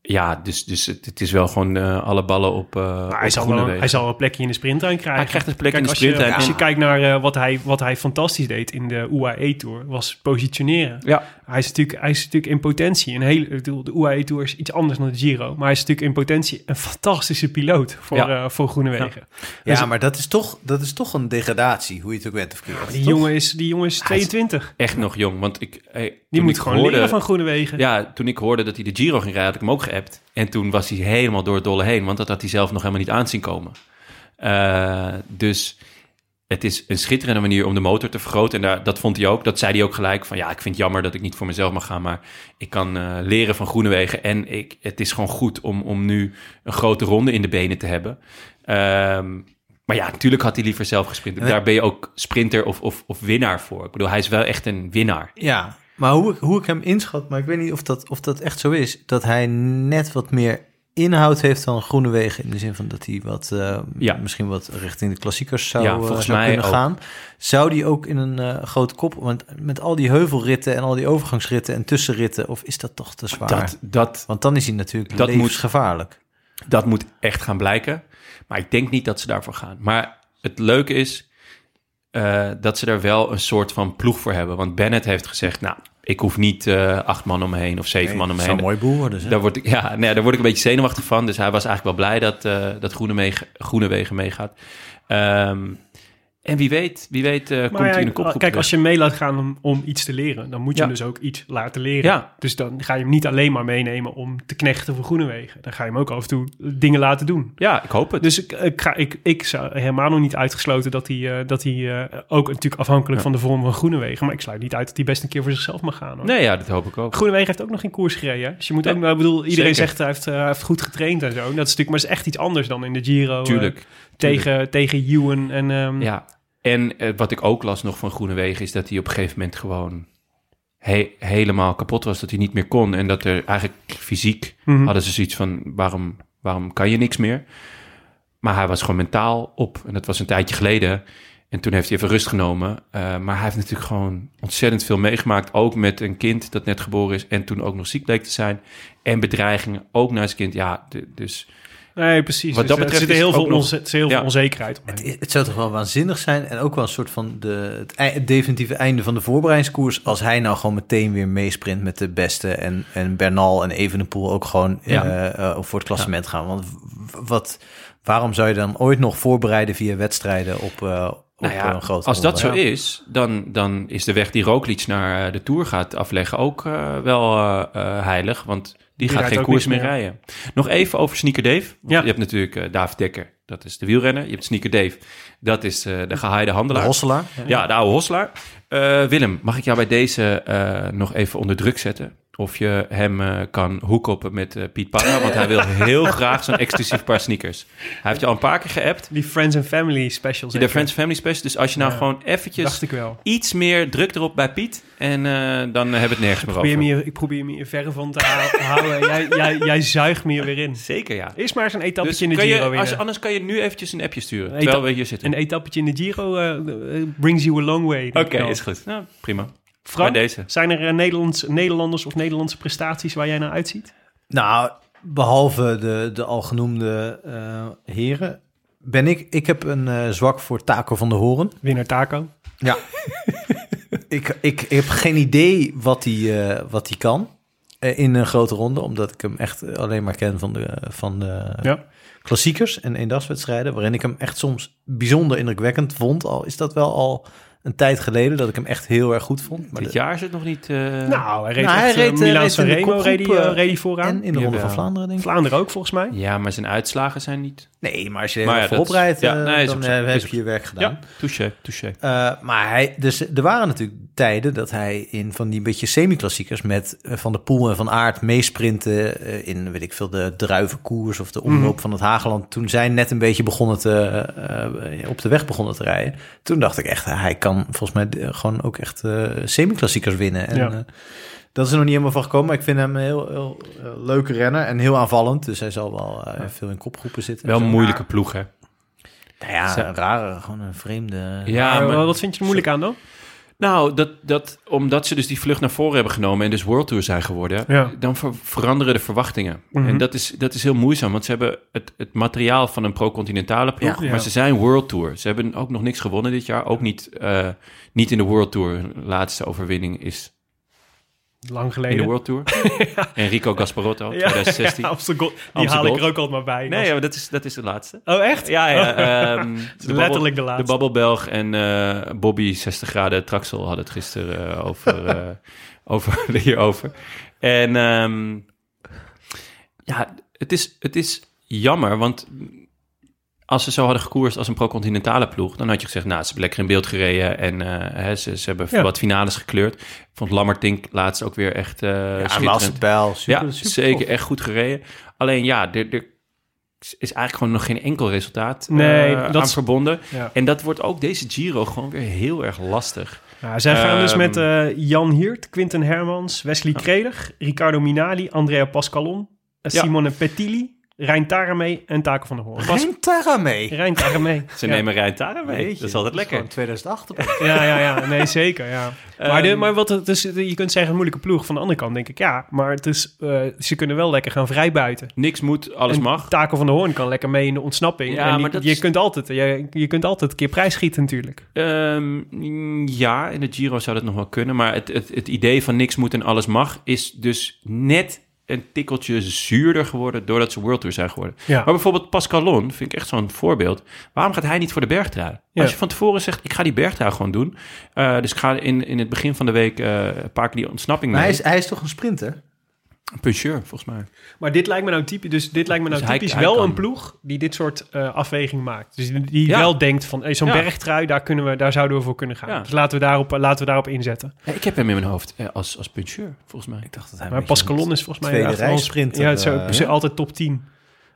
ja, dus, dus het, het is wel gewoon eh, alle ballen op, uh, hij, zal wel, hij zal een plekje in de sprinttrein krijgen. Hij krijgt een plek in de als je- sprinttrein. Als je kijkt naar wat, hij, wat hij fantastisch deed in de UAE-tour, was positioneren. Ja, Hij is natuurlijk, hij is natuurlijk in potentie een hele. ik bedoel, De UAE-tour is iets anders dan de Giro, maar hij is natuurlijk in potentie een fantastische piloot voor, Ja. eh, voor Groenewegen. Ja, Dus- maar dat is, toch, dat is toch een degradatie, hoe je het ook bent of keert. Die toch? jongen, is, die jongen is 22. echt nog jong. Want ik, eh, Die moet ik gewoon hoorde- leren van Groenewegen. Ja, toen ik hoorde dat hij de Giro ging rijden, had ik hem ook geappt. En toen was hij helemaal door het dolle heen, want dat had hij zelf nog helemaal niet aanzien komen. Eh, dus het is een schitterende manier om de motor te vergroten. En daar, dat vond hij ook. Dat zei hij ook gelijk van ja, ik vind het jammer dat ik niet voor mezelf mag gaan, maar ik kan eh, leren van Groenewegen. En ik, het is gewoon goed om, om nu een grote ronde in de benen te hebben. Ehm, maar ja, natuurlijk had hij liever zelf gesprint. Daar ben je ook sprinter of, of, of winnaar voor. Ik bedoel, hij is wel echt een winnaar. Ja, maar hoe ik, hoe ik hem inschat, maar ik weet niet of dat, of dat echt zo is, dat hij net wat meer inhoud heeft dan Groenewegen in de zin van dat hij wat, eh, Ja. misschien wat richting de klassiekers zou, Ja, eh, volgens zou mij kunnen ook. gaan. Zou die ook in een eh, grote kop, want met al die heuvelritten en al die overgangsritten en tussenritten, of is dat toch te zwaar? Dat, dat, Want dan is hij natuurlijk Dat moet- levensgevaarlijk. Dat moet echt gaan blijken. Maar ik denk niet dat ze daarvoor gaan. Maar het leuke is dat ze daar wel een soort van ploeg voor hebben. Want Bennett heeft gezegd, nou, ik hoef niet eh, acht man om me heen of zeven man om me heen. een mooi worden. zeg. Daar word, ik, ja, nee, daar word ik een beetje zenuwachtig van. Dus hij was eigenlijk wel blij dat, eh dat Groenewegen, Groenewegen meegaat. Ehm, en wie weet, wie weet eh, komt hij in de kopgroep kijk, als je mee laat gaan om, om iets te leren, dan moet je Ja. hem dus ook iets laten leren. Ja. Dus dan ga je hem niet alleen maar meenemen om te knechten voor Groenewegen. Dan ga je hem ook af en toe dingen laten doen. Ja, ik hoop het. Dus ik, ik, ga, ik, ik zou helemaal nog niet uitgesloten dat hij, eh, dat hij eh, ook natuurlijk afhankelijk van de vorm van Groenewegen. Maar ik sluit niet uit dat hij best een keer voor zichzelf mag gaan. Hoor. nee, ja, dat hoop ik ook. Groenewegen heeft ook nog geen koers gereden. hè? Dus je moet ook, ik bedoel, iedereen zeker. zegt hij heeft, hij heeft goed getraind en zo. Dat is natuurlijk, maar is echt iets anders dan in de Giro. Tuurlijk. tegen, tegen Ewan en... ehm, Ja, en eh, wat ik ook las nog van Groenewegen is dat hij op een gegeven moment gewoon he- helemaal kapot was. Dat hij niet meer kon. En dat er eigenlijk fysiek mhm. hadden ze zoiets van, waarom, waarom kan je niks meer? Maar hij was gewoon mentaal op. En dat was een tijdje geleden. En toen heeft hij even rust genomen. Eh, maar hij heeft natuurlijk gewoon ontzettend veel meegemaakt. Ook met een kind dat net geboren is. En toen ook nog ziek bleek te zijn. En bedreigingen, ook naar zijn kind. Ja, de- dus Nee, precies. Wat Dus, dat betreft er zit is heel veel, ook nog- onze- er zit heel veel Ja. onzekerheid omheen. Het, het zou toch wel waanzinnig zijn en ook wel een soort van de, het, definitieve einde van de voorbereidingskoers als hij nou gewoon meteen weer meesprint met de beste en, en Bernal en Evenepoel ook gewoon Ja. eh, eh, voor het klassement gaan. Want wat, waarom zou je dan ooit nog voorbereiden via wedstrijden op, eh, op nou ja, een grote als dat zo is, dan, dan is de weg die Roglic naar de Tour gaat afleggen ook wel eh, eh, heilig. Want die, gaat geen koers meer meer. rijden. Nog even over Sneaker Dave. Want Ja. Je hebt natuurlijk eh, David Dekker, dat is de wielrenner. Je hebt Sneaker Dave, dat is eh, de gehaaide De handelaar. Hosselaar? Ja, de oude hosselaar. Eh, Willem, mag ik jou bij deze eh, nog even onder druk zetten? Of je hem eh, kan hoekoppen met eh, Piet Parra, want hij wil heel graag zo'n exclusief paar sneakers. Hij heeft je al een paar keer geappt. Die Friends and Family special. De? Friends Family Special. Dus als je nou Ja. gewoon eventjes Dacht ik wel. iets meer druk erop bij Piet. En eh, dan hebben we het nergens Ik meer over. ik probeer me hier verre van te hou- houden. Jij, jij, jij zuigt me hier weer in. Zeker, ja. Eerst maar eens een Dus etappetje in de Giro je, als, anders kan je nu eventjes een appje sturen. Een terwijl we hier zitten. Een etappetje in de Giro brings you a long way. Oké, ik is goed. Nou, prima. Frank, Bij deze. zijn er eh, Nederlands, Nederlanders of Nederlandse prestaties waar jij naar uitziet? Nou, behalve de, de al genoemde eh, heren, ben ik, ik heb een eh, zwak voor Taco van de Horen. Winnaar Taco. Ja. ik, ik, ik heb geen idee wat hij eh, wat hij kan eh, in een grote ronde, omdat ik hem echt alleen maar ken van de, van de Ja. klassiekers en eendagswedstrijden, waarin ik hem echt soms bijzonder indrukwekkend vond. Al is dat wel al een tijd geleden dat ik hem echt heel erg goed vond. Maar Dit de- jaar is het nog niet... eh, Nou, hij reed, Nou, hij echt, eh, reed, eh, Milaan reed in de Sanremo reed, hij, eh, eh, reed hij vooraan. en in de Ronde van. Vlaanderen, denk ik. Vlaanderen ook, volgens mij. ja, maar zijn uitslagen zijn niet... Nee, maar als je Maar ja, voorop dat- rijdt, ja, eh, nee, dan eh, heb je je werk gedaan. Ja, touché, touché. Eh, maar hij, dus er waren natuurlijk tijden dat hij in van die beetje semi-klassiekers met Van der Poel en Van Aert meesprinten in, weet ik veel, de druivenkoers of de omloop van het Hageland. Toen zij net een beetje begonnen te, op de weg begonnen te rijden. Toen dacht ik echt, hij kan volgens mij gewoon ook echt semi-klassiekers winnen. En Ja. Dat is er nog niet helemaal van gekomen, maar ik vind hem een heel, heel leuke renner en heel aanvallend. Dus hij zal wel eh, veel in kopgroepen zitten. Wel en een moeilijke ploeg, hè? Nou ja, Ze- een rare, gewoon een vreemde... Ja, Maar, maar- wat vind je er moeilijk aan dan? Nou, dat, dat, omdat ze dus die vlucht naar voren hebben genomen en dus World Tour zijn geworden, Ja. dan ver- veranderen de verwachtingen. Mhm. En dat is, dat is heel moeizaam, want ze hebben het, het materiaal van een pro-continentale ploeg, Ja. maar Ja. ze zijn World Tour. Ze hebben ook nog niks gewonnen dit jaar, ook niet, eh, niet in de World Tour. Hun laatste overwinning is Lang in geleden. de World Tour. Enrico Gasparotto, Ja, 2016. ja. Die haal ik er ook altijd maar bij. Nee, maar dat is, dat is de laatste. Oh, echt? Ja, ja. ehm, de letterlijk de laatste. De Babbelbelg en eh, Bobby 60 graden Traxel hadden het gisteren eh, over, eh, over hierover. En ehm, ja, het is, het is jammer, want als ze zo hadden gekoerst als een pro-continentale ploeg, dan had je gezegd, nou, ze hebben lekker in beeld gereden en eh, hè, ze, ze hebben Ja. wat finales gekleurd. Ik vond Lammertink laatst ook weer echt eh Ja, schitterend. Masterpijl, super, ja, super zeker. tof. Echt goed gereden. Alleen ja, er, er is eigenlijk gewoon nog geen enkel resultaat Nee, eh, dat aan is- verbonden. Ja. En dat wordt ook deze Giro gewoon weer heel erg lastig. Nou, zij gaan dus Ehm, met eh, Jan Hiert, Quinten Hermans, Wesley Kreder, Riccardo Minali, Andrea Pascalon, Ja. Simone Petili, Rijn Taremee en Taken van der Hoorn. Geen Tara mee. Rijn Taremee. Ze Ja. nemen Rijntara mee. Jeetje, dat is altijd lekker. Gewoon 2008. op- Ja, ja, ja. Nee, zeker, ja. maar, de, Ehm, maar wat het is, je kunt zeggen een moeilijke ploeg. Van de andere kant denk ik, ja. Maar het is, eh, ze kunnen wel lekker gaan vrijbuiten. Niks moet, alles En mag. Taken van der Hoorn kan lekker mee in de ontsnapping. Ja, en die- maar dat je, is- kunt altijd, je, je kunt altijd een keer prijs schieten natuurlijk. Ehm, ja, in de Giro zou dat nog wel kunnen. Maar het, het, het idee van niks moet en alles mag... is dus net een tikkeltje zuurder geworden... doordat ze World Tour zijn geworden. Ja. Maar bijvoorbeeld Pascalon vind ik echt zo'n voorbeeld. Waarom gaat hij niet voor de bergtrui? Ja. Als je van tevoren zegt, ik ga die bergtrui gewoon doen. eh, dus ik ga in, in het begin van de week eh een paar keer die ontsnapping Maar mee. hij is, hij is toch een sprinter? Een puncheur, volgens mij. Maar dit lijkt me nou typisch, dus dit lijkt me nou Dus hij- typisch hij wel kan. een ploeg die dit soort eh, afweging maakt. Dus die, die Ja. wel denkt van hey, zo'n Ja. bergtrui, daar, kunnen we, daar zouden we voor kunnen gaan. Ja. Dus laten we, daarop, laten we daarop inzetten. Ja, ik heb hem in mijn hoofd eh, als, als puncheur, volgens mij. Ik dacht dat hij Maar Pascalon is volgens mij wel- rijsprinter, Ja, het is, eh, ook- ze altijd top 10.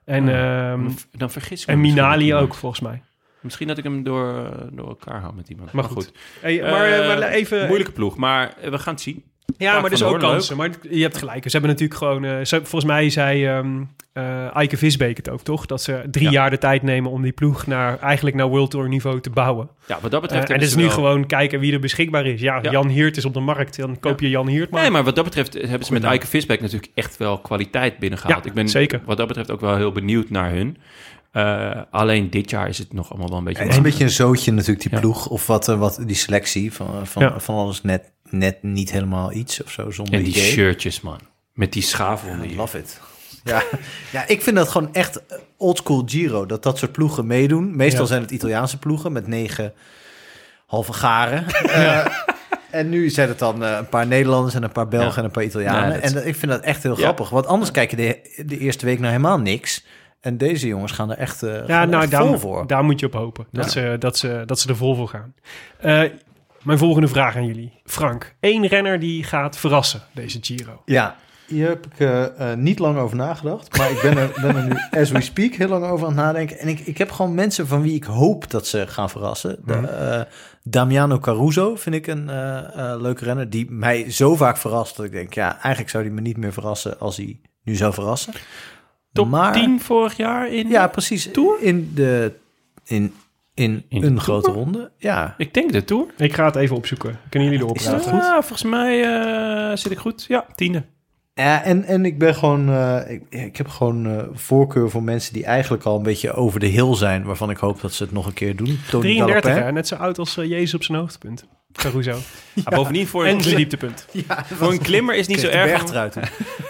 En, ehm, Dan, vergis ik en Minali ook volgens mij. Misschien dat ik hem door, door elkaar hou met iemand. Maar goed. Hey, maar, Eh, maar even... Moeilijke ploeg, maar eh, we gaan het zien. Ja, maar dus ook Hoorn, kansen. Maar je hebt gelijk. Ze hebben natuurlijk gewoon... eh, ze, volgens mij zei ehm eh Eike Visbeek het ook, toch? Dat ze drie Ja. jaar de tijd nemen om die ploeg naar, eigenlijk naar World Tour niveau te bouwen. Ja, wat dat Eh, betreft... en hebben dus ze nu wel- gewoon kijken wie er beschikbaar is. Ja, Ja. Jan Hiert is op de markt. Dan koop je Jan Hiert maar. Nee, maar wat dat betreft hebben ze met Eike Visbeek natuurlijk echt wel kwaliteit binnengehaald. Ja, ik ben zeker. wat dat betreft ook wel heel benieuwd naar hun. Eh, alleen dit jaar is het nog allemaal wel een beetje... Het is een beetje een zootje natuurlijk, die Ja. ploeg. Of wat, eh, wat die selectie van, van, Ja. van alles net, net niet helemaal iets of zo, zonder en die idee. shirtjes, man. Met die schaafwonden Ja, hier. love it. Ja, ja, ik vind dat gewoon echt oldschool Giro. Dat dat soort ploegen meedoen. Meestal Ja. zijn het Italiaanse ploegen met negen halve garen. Eh, en nu zijn het dan eh, een paar Nederlanders en een paar Belgen Ja. en een paar Italianen. Ja, dat- En dat- ik vind dat echt heel Ja. grappig. Want anders kijk je de, de eerste week naar helemaal niks. En deze jongens gaan er echt, eh gaan Ja, nou, echt daar, vol voor. daar moet je op hopen. Dat, Ja. ze, dat, ze, dat ze er vol voor gaan. Eh, mijn volgende vraag aan jullie. Frank, één renner die gaat verrassen deze Giro. Ja, hier heb ik eh, eh, niet lang over nagedacht. Maar ik ben er, ben er nu, as we speak, heel lang over aan het nadenken. En ik, ik heb gewoon mensen van wie ik hoop dat ze gaan verrassen. De, Mhm. eh, Damiano Caruso vind ik een leuke renner. Die mij zo vaak verrast dat ik denk... ja, eigenlijk zou hij me niet meer verrassen als hij nu zou verrassen. Top Maar- 10 vorig jaar in... Ja, precies. In, de, in, in, In een grote Tour? ronde. Ja, Ik denk de Tour. Ik ga het even opzoeken. Kunnen jullie erop Is dat praten? goed? Ja, volgens mij eh, zit ik goed. Ja, tiende. Ja, en, en ik ben gewoon, eh, ik, ik heb gewoon eh, voorkeur voor mensen die eigenlijk al een beetje over de hill zijn, waarvan ik hoop dat ze het nog een keer doen. Tony 33, Galopin. hè? net zo oud als Jezus op zijn hoogtepunt. Caruso. Ja, bovendien voor en een, dieptepunt. Ja, voor een klimmer is het niet zo erg. om- bergtrui toen.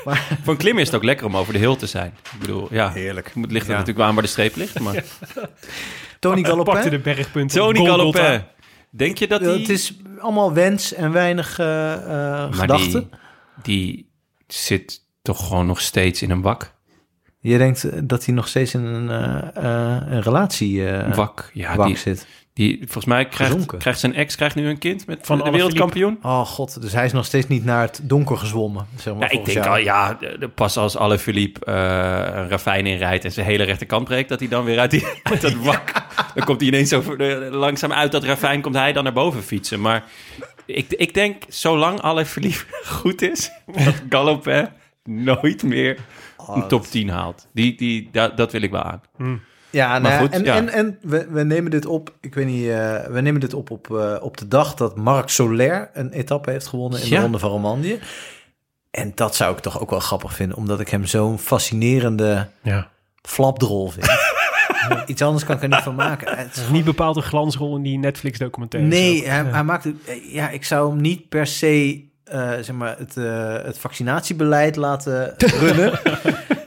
Voor een klimmer is het ook lekker om over de hill te zijn. Ik bedoel, ja. Heerlijk. Het ligt er Ja. natuurlijk wel aan waar de streep ligt. Maar Tony Pakte Galopin. de bergpunten. Tony. Galopin. Denk je dat die... Het is allemaal wens en weinig eh, eh, maar gedachten. die, die zit toch gewoon nog steeds in een wak? Je denkt eh, dat hij nog steeds in een, eh, eh, een relatie eh, wak. Ja, wak die, zit. Die, volgens mij krijgt, Gezonken. krijgt zijn ex krijgt nu een kind met Van de wereldkampioen. Oh god, dus hij is nog steeds niet naar het donker gezwommen. Zeg maar, Ja, ik denk jou. al, ja, pas als alle Philippe eh een ravijn inrijdt en zijn hele rechterkant breekt, dat hij dan weer uit, die, uit dat wak, dan komt hij ineens zo langzaam uit dat ravijn, komt hij dan naar boven fietsen. Maar ik, ik denk, zolang alle Philippe goed is, dat Galopin nooit meer een top 10 haalt. Die, die, dat, dat wil ik wel aan. Ja, nou ja, goed, en, ja. en, en we, we nemen dit op, ik weet niet, eh, we nemen dit op op, eh, op de dag dat Marc Soler een etappe heeft gewonnen in Ja. de Ronde van Romandie. En dat zou ik toch ook wel grappig vinden, omdat ik hem zo'n fascinerende Ja. flapdrol vind. Iets anders kan ik er niet van maken. Het is niet bepaald een glansrol in die Netflix-documentaire. Nee, hij, maakt het. Ja, ik zou hem niet per se eh, zeg maar het, het vaccinatiebeleid laten runnen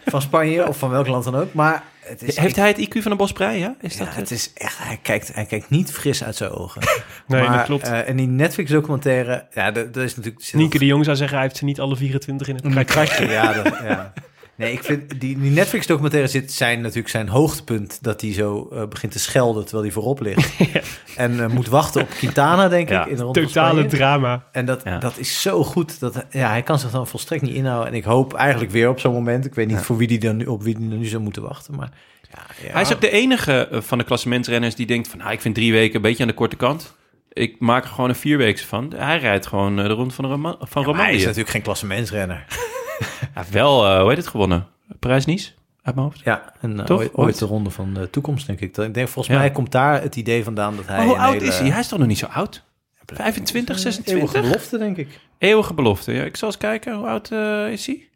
van Spanje of van welk land dan ook. Maar het is, Heeft hij het IQ van een bosbrei, ja? Is ja, dat het is echt. Hij kijkt, hij kijkt niet fris uit zijn ogen. Nee, maar, dat klopt. eh, en die Netflix-documentaire, ja, dat, dat is natuurlijk. Nienke de Jong zou zeggen, hij heeft ze niet alle 24 in het kratje. Ja, dat, ja. Nee, ik vind die, die Netflix-documentaire zit zijn natuurlijk zijn hoogtepunt dat hij zo eh, begint te schelden terwijl hij voorop ligt en eh, moet wachten op Quintana, denk Ja, ik, in de Totale drama. En dat, Ja. dat is zo goed. Dat, ja, hij kan zich dan volstrekt niet inhouden. En ik hoop eigenlijk weer op zo'n moment. Ik weet niet voor wie die dan nu, op wie die dan nu zou moeten wachten. Maar ja, ja. Hij is ook de enige eh, van de klassementsrenners die denkt van... Nou, ik vind drie weken een beetje aan de korte kant. Ik maak er gewoon een vierweekse van. Hij rijdt gewoon eh, de rond van, de Roma van hij is natuurlijk geen klassementsrenner. Hij heeft wel, eh, hoe heet het, gewonnen? Parijs-Nice, uit mijn hoofd. Ja, en uh, Toch? ooit, de ronde van de toekomst, denk ik. Ik denk, volgens Ja. mij komt daar het idee vandaan dat hij... Maar hoe oud hele- is hij? Hij is toch nog niet zo oud? 25, Eeuwige 26? belofte, denk ik. Eeuwige belofte. Ja, ik zal eens kijken, hoe oud eh, is hij?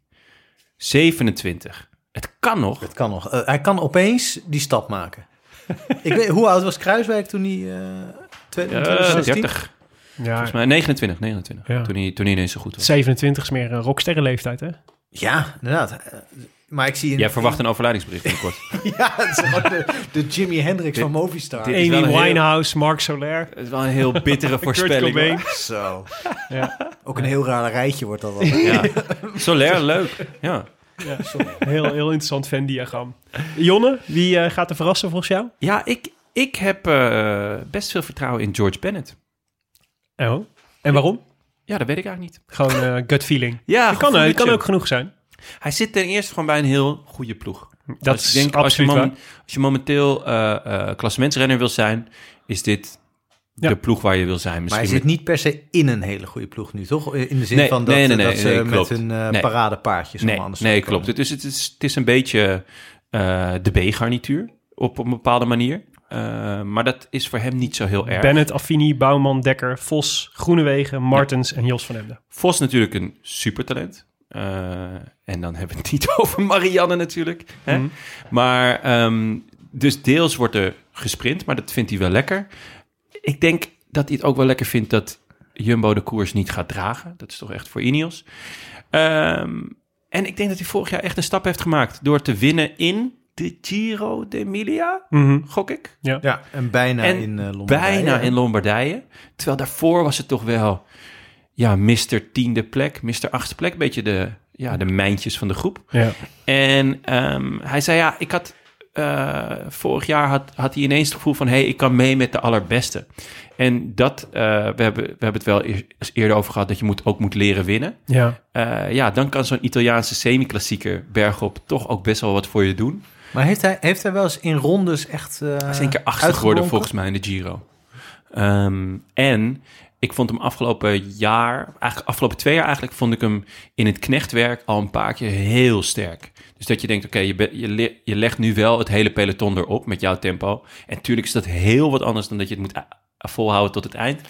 27. Het kan nog. Het kan nog. Eh, hij kan opeens die stap maken. ik weet, hoe oud was Kruiswijk toen hij... eh Eh, 2016? 30. Ja, Volgens mij 29, 29. Ja. Toen, hij, toen hij ineens zo goed was. 27 is meer een rocksterrenleeftijd, hè? Ja, inderdaad. Maar ik zie... in- Jij verwacht een overlijdingsbericht binnenkort. Ja, het is de, de Jimi Hendrix van Movistar. wel Amy een heel- Winehouse, Mark Soler. Het is wel een heel bittere voorspelling. Zo. Ja. Ook een heel raar rijtje wordt dat dan. Ja. Soler, leuk. Ja. Ja, heel, heel interessant Venn-diagram. Jonne, wie eh, gaat er verrassen volgens jou? Ja, ik, ik heb eh, best veel vertrouwen in George Bennett. Oh. En waarom? Ja, dat weet ik eigenlijk niet. Gewoon eh, gut feeling. Ja, Dat kan, eh, gevoeletje. kan ook genoeg zijn. Hij zit ten eerste gewoon bij een heel goede ploeg. Dat Als is je denkt, als je, absoluut als je momenteel eh eh klassementsrenner wil zijn, is dit Ja. de ploeg waar je wil zijn. Maar Misschien hij zit niet per se in een hele goede ploeg nu, toch? In de zin Nee, van dat, nee, nee, nee, dat ze nee, met hun eh, Nee. paradepaardjes nee, de nee, klopt. Dus het is, het is een beetje eh, de B-garnituur op, op een bepaalde manier. Eh, maar dat is voor hem niet zo heel erg. Bennett, Affini, Bouwman, Dekker, Vos, Groenewegen, Martens en Jos van Emden. Vos natuurlijk een supertalent. Eh, en dan hebben we het niet over Marianne natuurlijk. Hè? Mhm. Maar ehm, dus deels wordt er gesprint, maar dat vindt hij wel lekker. Ik denk dat hij het ook wel lekker vindt dat Jumbo de koers niet gaat dragen. Dat is toch echt voor Ineos. Ehm, en ik denk dat hij vorig jaar echt een stap heeft gemaakt door te winnen in de Giro d'Emilia, Mhm. gok ik. Ja, en bijna En in eh Lombardije. Bijna in Lombardije. Terwijl daarvoor was het toch wel, ja, Mr. tiende plek, Mr. achtste plek. Een beetje de, ja, de mijntjes van de groep. Ja. En ehm, hij zei, ja, ik had... eh, vorig jaar had, had hij ineens het gevoel van... hé, hey, ik kan mee met de allerbeste. En dat, eh, we, hebben, we hebben het wel eens eerder over gehad... dat je moet, ook moet leren winnen. Ja. Eh, ja, dan kan zo'n Italiaanse semi-klassieker bergop... toch ook best wel wat voor je doen. Maar heeft hij, heeft hij wel eens in rondes echt uh, Hij is één keer achtste geworden volgens mij in de Giro. Ehm, en ik vond hem afgelopen jaar, eigenlijk afgelopen twee jaar eigenlijk, vond ik hem in het knechtwerk al een paar keer heel sterk. Dus dat je denkt, oké, je, be- je, le- je legt nu wel het hele peloton erop met jouw tempo. En natuurlijk is dat heel wat anders dan dat je het moet a- volhouden tot het eind.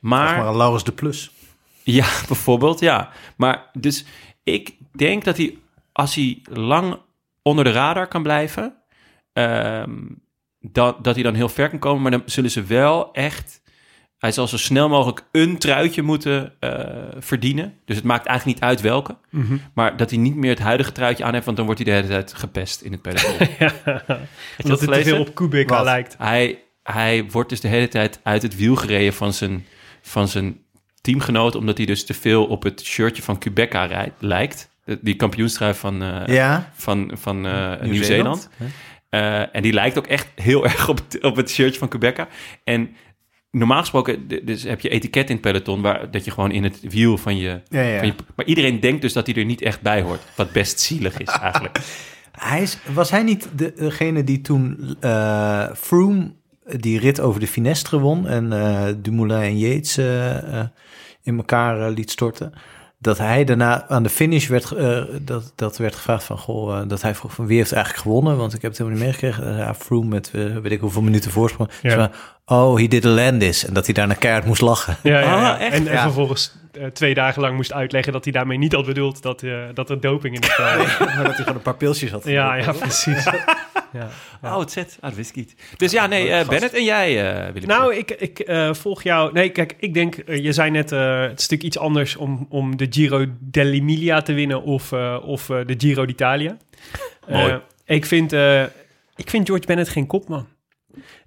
Maar, Maar een Laurens de Plus. ja, bijvoorbeeld, ja. Maar dus ik denk dat hij, als hij lang onder de radar kan blijven, ehm, dat, dat hij dan heel ver kan komen. Maar dan zullen ze wel echt... Hij zal zo snel mogelijk een truitje moeten eh, verdienen. Dus het maakt eigenlijk niet uit welke. Mhm. Maar dat hij niet meer het huidige truitje aan heeft... want dan wordt hij de hele tijd gepest in het peloton. ja. Omdat het te veel op Wat? lijkt. Hij, hij wordt dus de hele tijd uit het wiel gereden van zijn, van zijn teamgenoot... omdat hij dus te veel op het shirtje van Quebeca rijdt, lijkt. Die kampioenstrui van, eh, Ja. van, van eh, Nieuw-Zeeland. Eh, en die lijkt ook echt heel erg op, het- op het shirtje van Quebeca. En normaal gesproken dus heb je etiket in het peloton... Waar, dat je gewoon in het wiel van je, Ja, ja. van je... Maar iedereen denkt dus dat hij er niet echt bij hoort. Wat best zielig is eigenlijk. Hij is, was hij niet de- degene die toen Froome die rit over de Finestre won en Dumoulin en Yates in elkaar liet storten? Dat hij daarna aan de finish werd, eh, dat, dat werd gevraagd van, goh, eh, dat hij vroeg van wie heeft eigenlijk gewonnen? Want ik heb het helemaal niet meegekregen. Eh, Ja, Froome met eh, weet ik hoeveel minuten voorsprong. Ja. Dus van, oh, he did a Landis. En dat hij daarna keihard moest lachen. Ja, ja, ja. Ah, echt? En, en Ja. vervolgens eh, twee dagen lang moest uitleggen dat hij daarmee niet had bedoeld dat, eh, dat er doping in het spel was. maar dat hij gewoon een paar pilsjes had. Ja, ja, precies. Ja. Oh, het zet. Ah, dat wist ik niet. Dus ja, nee, eh, Bennett en jij, eh Willem. Nou, ik, ik eh, volg jou. Nee, kijk, ik denk, eh, je zei net, eh, het is natuurlijk iets anders om, om de Giro dell'Emilia te winnen of, eh, of eh, de Giro d'Italia. Mooi. Eh, ik, vind, eh, ik vind George Bennett geen kopman.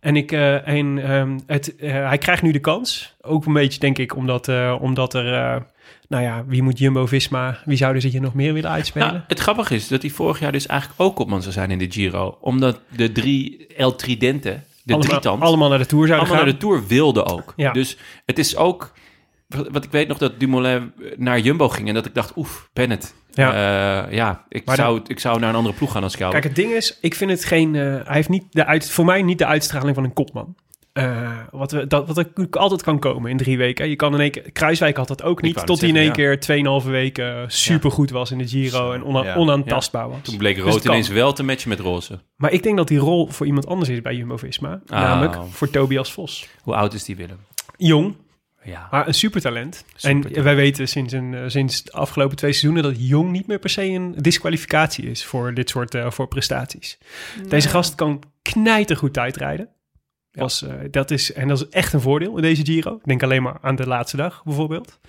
En, ik, eh, en ehm, het, eh, hij krijgt nu de kans. Ook een beetje, denk ik, omdat, eh, omdat er... nou ja, wie moet Jumbo-Visma... Wie zouden ze hier nog meer willen uitspelen? Nou, het grappige is dat hij vorig jaar dus eigenlijk ook kopman zou zijn in de Giro. Omdat de drie El Tridente, de allemaal, drietand, allemaal naar de Tour zouden allemaal gaan. naar de Tour wilden ook. Ja. Dus het is ook... Wat ik weet nog dat Dumoulin naar Jumbo ging en dat ik dacht, oef, Bennett. Ja. Ja, ja ik, Maar dan- zou, ik zou naar een andere ploeg gaan als ik jou. Kijk, het ding is, ik vind het geen. eh, hij heeft niet de uit, voor mij niet de uitstraling van een kopman. Eh, wat, we, dat, wat natuurlijk altijd kan komen in drie weken. Je kan in één keer. Kruiswijk had dat ook niet. Tot hij in één keer 2,5 weken super goed was in de Giro en ona- Ja. onaantastbaar was. Toen bleek Dus rood ineens wel te matchen met roze. Maar ik denk dat die rol voor iemand anders is bij Jumbo Visma. Ah. Namelijk voor Tobias Vos. Hoe oud is die Willem? Jong, Ja. maar een supertalent. Supertalent. En wij weten sinds, een, eh, sinds de afgelopen twee seizoenen dat Jong niet meer per se een disqualificatie is voor dit soort eh, voor prestaties. Deze gast kan knijtergoed tijdrijden. Was, eh, dat is, en dat is echt een voordeel in deze Giro. Ik denk alleen maar aan de laatste dag bijvoorbeeld.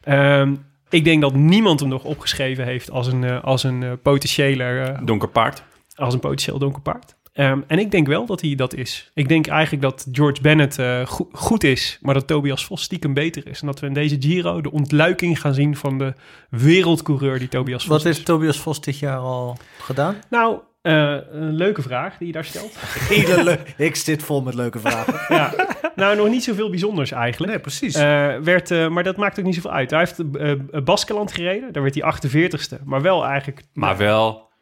Ehm, ik denk dat niemand hem nog opgeschreven heeft als een, als een potentiële eh, Donker paard. als een potentieel donker paard. Ehm, en ik denk wel dat hij dat is. Ik denk eigenlijk dat George Bennett eh, go- goed is, maar dat Tobias Vos stiekem beter is. En dat we in deze Giro de ontluiking gaan zien van de wereldcoureur die Tobias Vos Wat is. heeft Tobias Vos dit jaar al gedaan? Nou, eh, een leuke vraag die je daar stelt. Hele leuk. Ik zit vol met leuke vragen. ja. Nou, nog niet zoveel bijzonders eigenlijk. Nee, precies. Eh, werd, eh, maar dat maakt ook niet zoveel uit. Hij heeft Baskeland gereden. Daar werd hij 48ste. Maar wel eigenlijk... Maar wel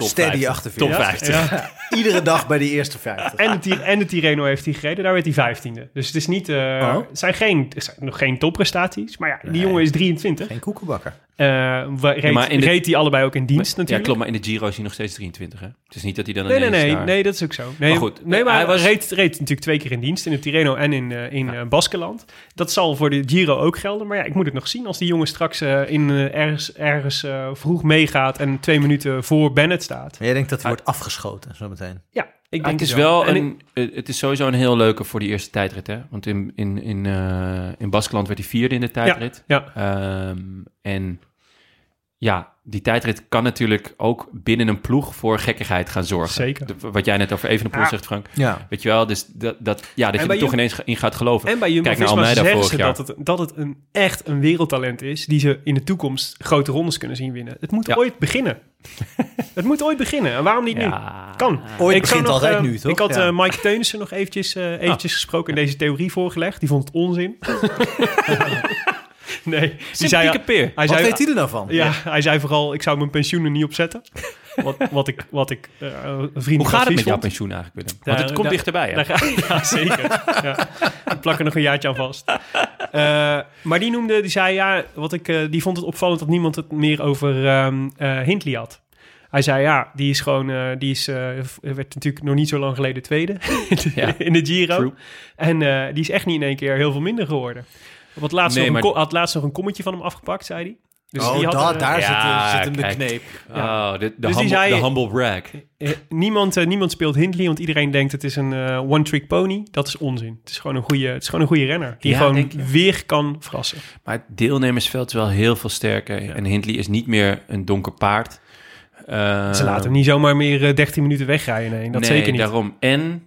top Steady 50. 48. Top Ja, 50. ja. Iedere dag bij die eerste 50. En de, en de heeft hij gereden. Daar werd hij vijftiende. Dus het is niet... eh, Oh. Het zijn, geen, het zijn nog geen topprestaties. Maar ja, die Nee. jongen is 23. Geen koekenbakker. Eh, reed, maar in de- reed hij allebei ook in dienst Ja, natuurlijk. klopt. Maar in de Giro is hij nog steeds 23, hè? Het is niet dat hij dan Nee, nee, nee, daar- nee, dat is ook zo. Nee, Maar goed, nee, maar hij was- reed, reed natuurlijk twee keer in dienst. In de Tirreno en in, eh, in eh, Baskeland. Dat zal voor de Giro ook gelden. Maar ja, ik moet het nog zien. Als die jongen straks eh, in, eh, ergens, ergens eh, vroeg meegaat... en twee minuten voor Bennett staat. Maar jij denkt dat hij wordt afgeschoten zometeen. Ja, ik Ah, denk het is het wel En een, eh, het is sowieso een heel leuke voor die eerste tijdrit, hè? Want in, in, in, eh, in Baskeland werd hij vierde in de tijdrit. ja. Ehm, en ja, die tijdrit kan natuurlijk ook binnen een ploeg voor gekkigheid gaan zorgen. Zeker. De- wat jij net over Evenepoel Ja. zegt, Frank. Ja. Weet je wel, dus dat, dat, ja, dat En je er toch ineens in gaat geloven. En bij Kijk naar zeggen vorig ze jaar. dat het, dat het een, echt een wereldtalent is... die ze in de toekomst grote rondes kunnen zien winnen. Het moet Ja. ooit beginnen. het moet ooit beginnen. En waarom niet nu? Kan. Ooit Ik begint nog, altijd eh, nu, toch? Ik had Ja. eh, Mike Teunissen nog eventjes, eh, eventjes gesproken en deze theorie voorgelegd. Die vond het onzin. nee, die zei, peer. hij Wat zei, weet hij er nou van? ja, hij zei vooral, ik zou mijn pensioen er niet op zetten. Wat, wat ik, wat ik een vriend Hoe gaat het met jouw pensioen eigenlijk, Willem? Want het komt daar- dichterbij, hè? Daar ga- ja, zeker. ja. Ik plak er nog een jaartje aan vast. Eh, maar die noemde, die zei ja, wat ik, eh, die vond het opvallend dat niemand het meer over ehm eh, Hindley had. Hij zei ja, die is gewoon, eh, die is, eh, werd natuurlijk nog niet zo lang geleden tweede Ja. in de Giro. True. En eh, die is echt niet in één keer heel veel minder geworden. Wat laatst Nee, nog een maar- had laatst nog een kommetje van hem afgepakt, zei hij. Dus oh, die had, da- eh, daar Ja, zit, zit hem de kneep. Oh, de, de, Dus die humble, zei- de humble brag. Eh, niemand, eh, niemand speelt Hindley, want iedereen denkt het is een one-trick pony. Dat is onzin. Het is gewoon een goede, het is gewoon een goede renner. Die Ja, gewoon weer kan verrassen. Maar het deelnemersveld is wel heel veel sterker. En Hindley is niet meer een donker paard. Eh, Ze laten hem niet zomaar meer eh, 13 minuten wegrijden. Nee, dat nee, zeker niet. daarom. En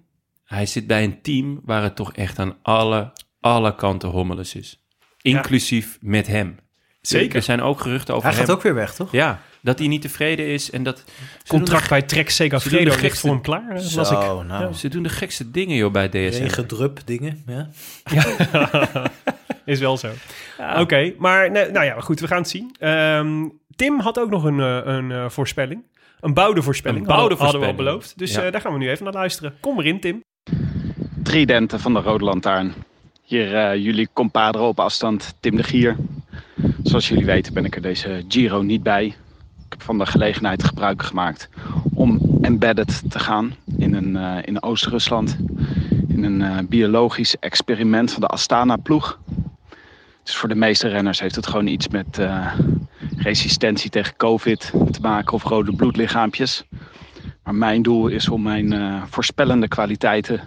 hij zit bij een team waar het toch echt aan alle, alle kanten hommeles is. Inclusief met hem. Zeker. Er zijn ook geruchten over Hij gaat hem. ook weer weg, toch? Ja, dat hij niet tevreden is en dat... Contract bij Trek Segafredo ligt voor hem klaar. eh, las ik. Zo, nou. ze doen de gekste dingen, joh, bij DSM. Regendrup dingen, ja. Is wel zo. Oké, maar nee, nou ja, goed, we gaan het zien. Ehm, Tim had ook nog een, eh, een eh, voorspelling. Een bouwde voorspelling. Een bouwde hadden, hadden we al voorspelling. beloofd. Dus Ja. eh, daar gaan we nu even naar luisteren. Kom erin, Tim. Tridenten van de Rode Lantaarn. Hier eh, jullie compadre op afstand, Tim de Gier. Zoals jullie weten ben ik er deze Giro niet bij. Ik heb van de gelegenheid gebruik gemaakt om embedded te gaan in, een, eh, in Oost-Rusland. In een eh, biologisch experiment van de Astana-ploeg. Dus voor de meeste renners heeft het gewoon iets met resistentie tegen COVID te maken of rode bloedlichaampjes. Maar mijn doel is om mijn voorspellende kwaliteiten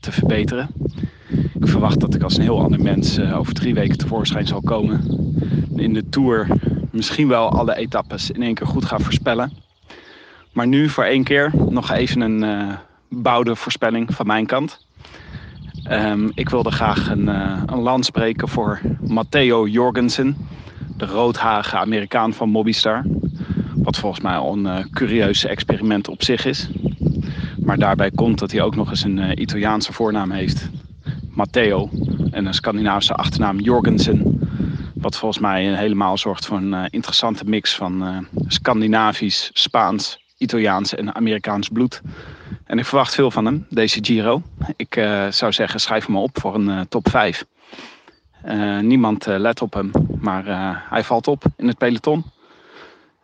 te verbeteren. Ik verwacht dat ik als een heel ander mens eh, over drie weken tevoorschijn zal komen. In de Tour misschien wel alle etappes in één keer goed ga voorspellen. Maar nu voor één keer nog even een eh bouwde voorspelling van mijn kant. Ehm, ik wilde graag een, eh een land spreken voor Matteo Jorgensen. De roodharige Amerikaan van Mobistar. Wat volgens mij een curieus experiment op zich is. Maar daarbij komt dat hij ook nog eens een Italiaanse voornaam heeft. Matteo. En een Scandinavische achternaam Jorgensen. Wat volgens mij helemaal zorgt voor een eh, interessante mix van eh, Scandinavisch, Spaans, Italiaans en Amerikaans bloed. En ik verwacht veel van hem, deze Giro. Ik eh, zou zeggen, schrijf hem op voor een top 5. Eh, niemand let op hem, maar hij valt op in het peloton.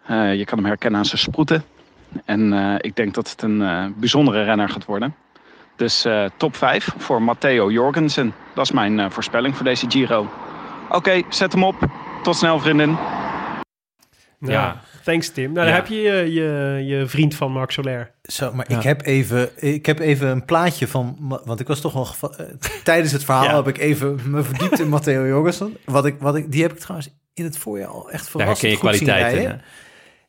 Je kan hem herkennen aan zijn sproeten. En ik denk dat het een bijzondere renner gaat worden. Dus eh, top 5 voor Matteo Jorgensen. Dat is mijn eh, voorspelling voor deze Giro. Oké, zet hem op. Tot snel, vriendin. Nou, Ja. Thanks, Tim. Nou, dan Ja. heb je je, je je vriend van Marc Soler. Zo, maar Ja. ik, heb even, ik heb even een plaatje van... Want ik was toch wel... geva- eh, Tijdens het verhaal Ja. heb ik even me verdiept in Matteo Jorgensen. Wat ik, wat ik, die heb ik trouwens in het voorjaar al echt Daar verrassend je goed zien rijden.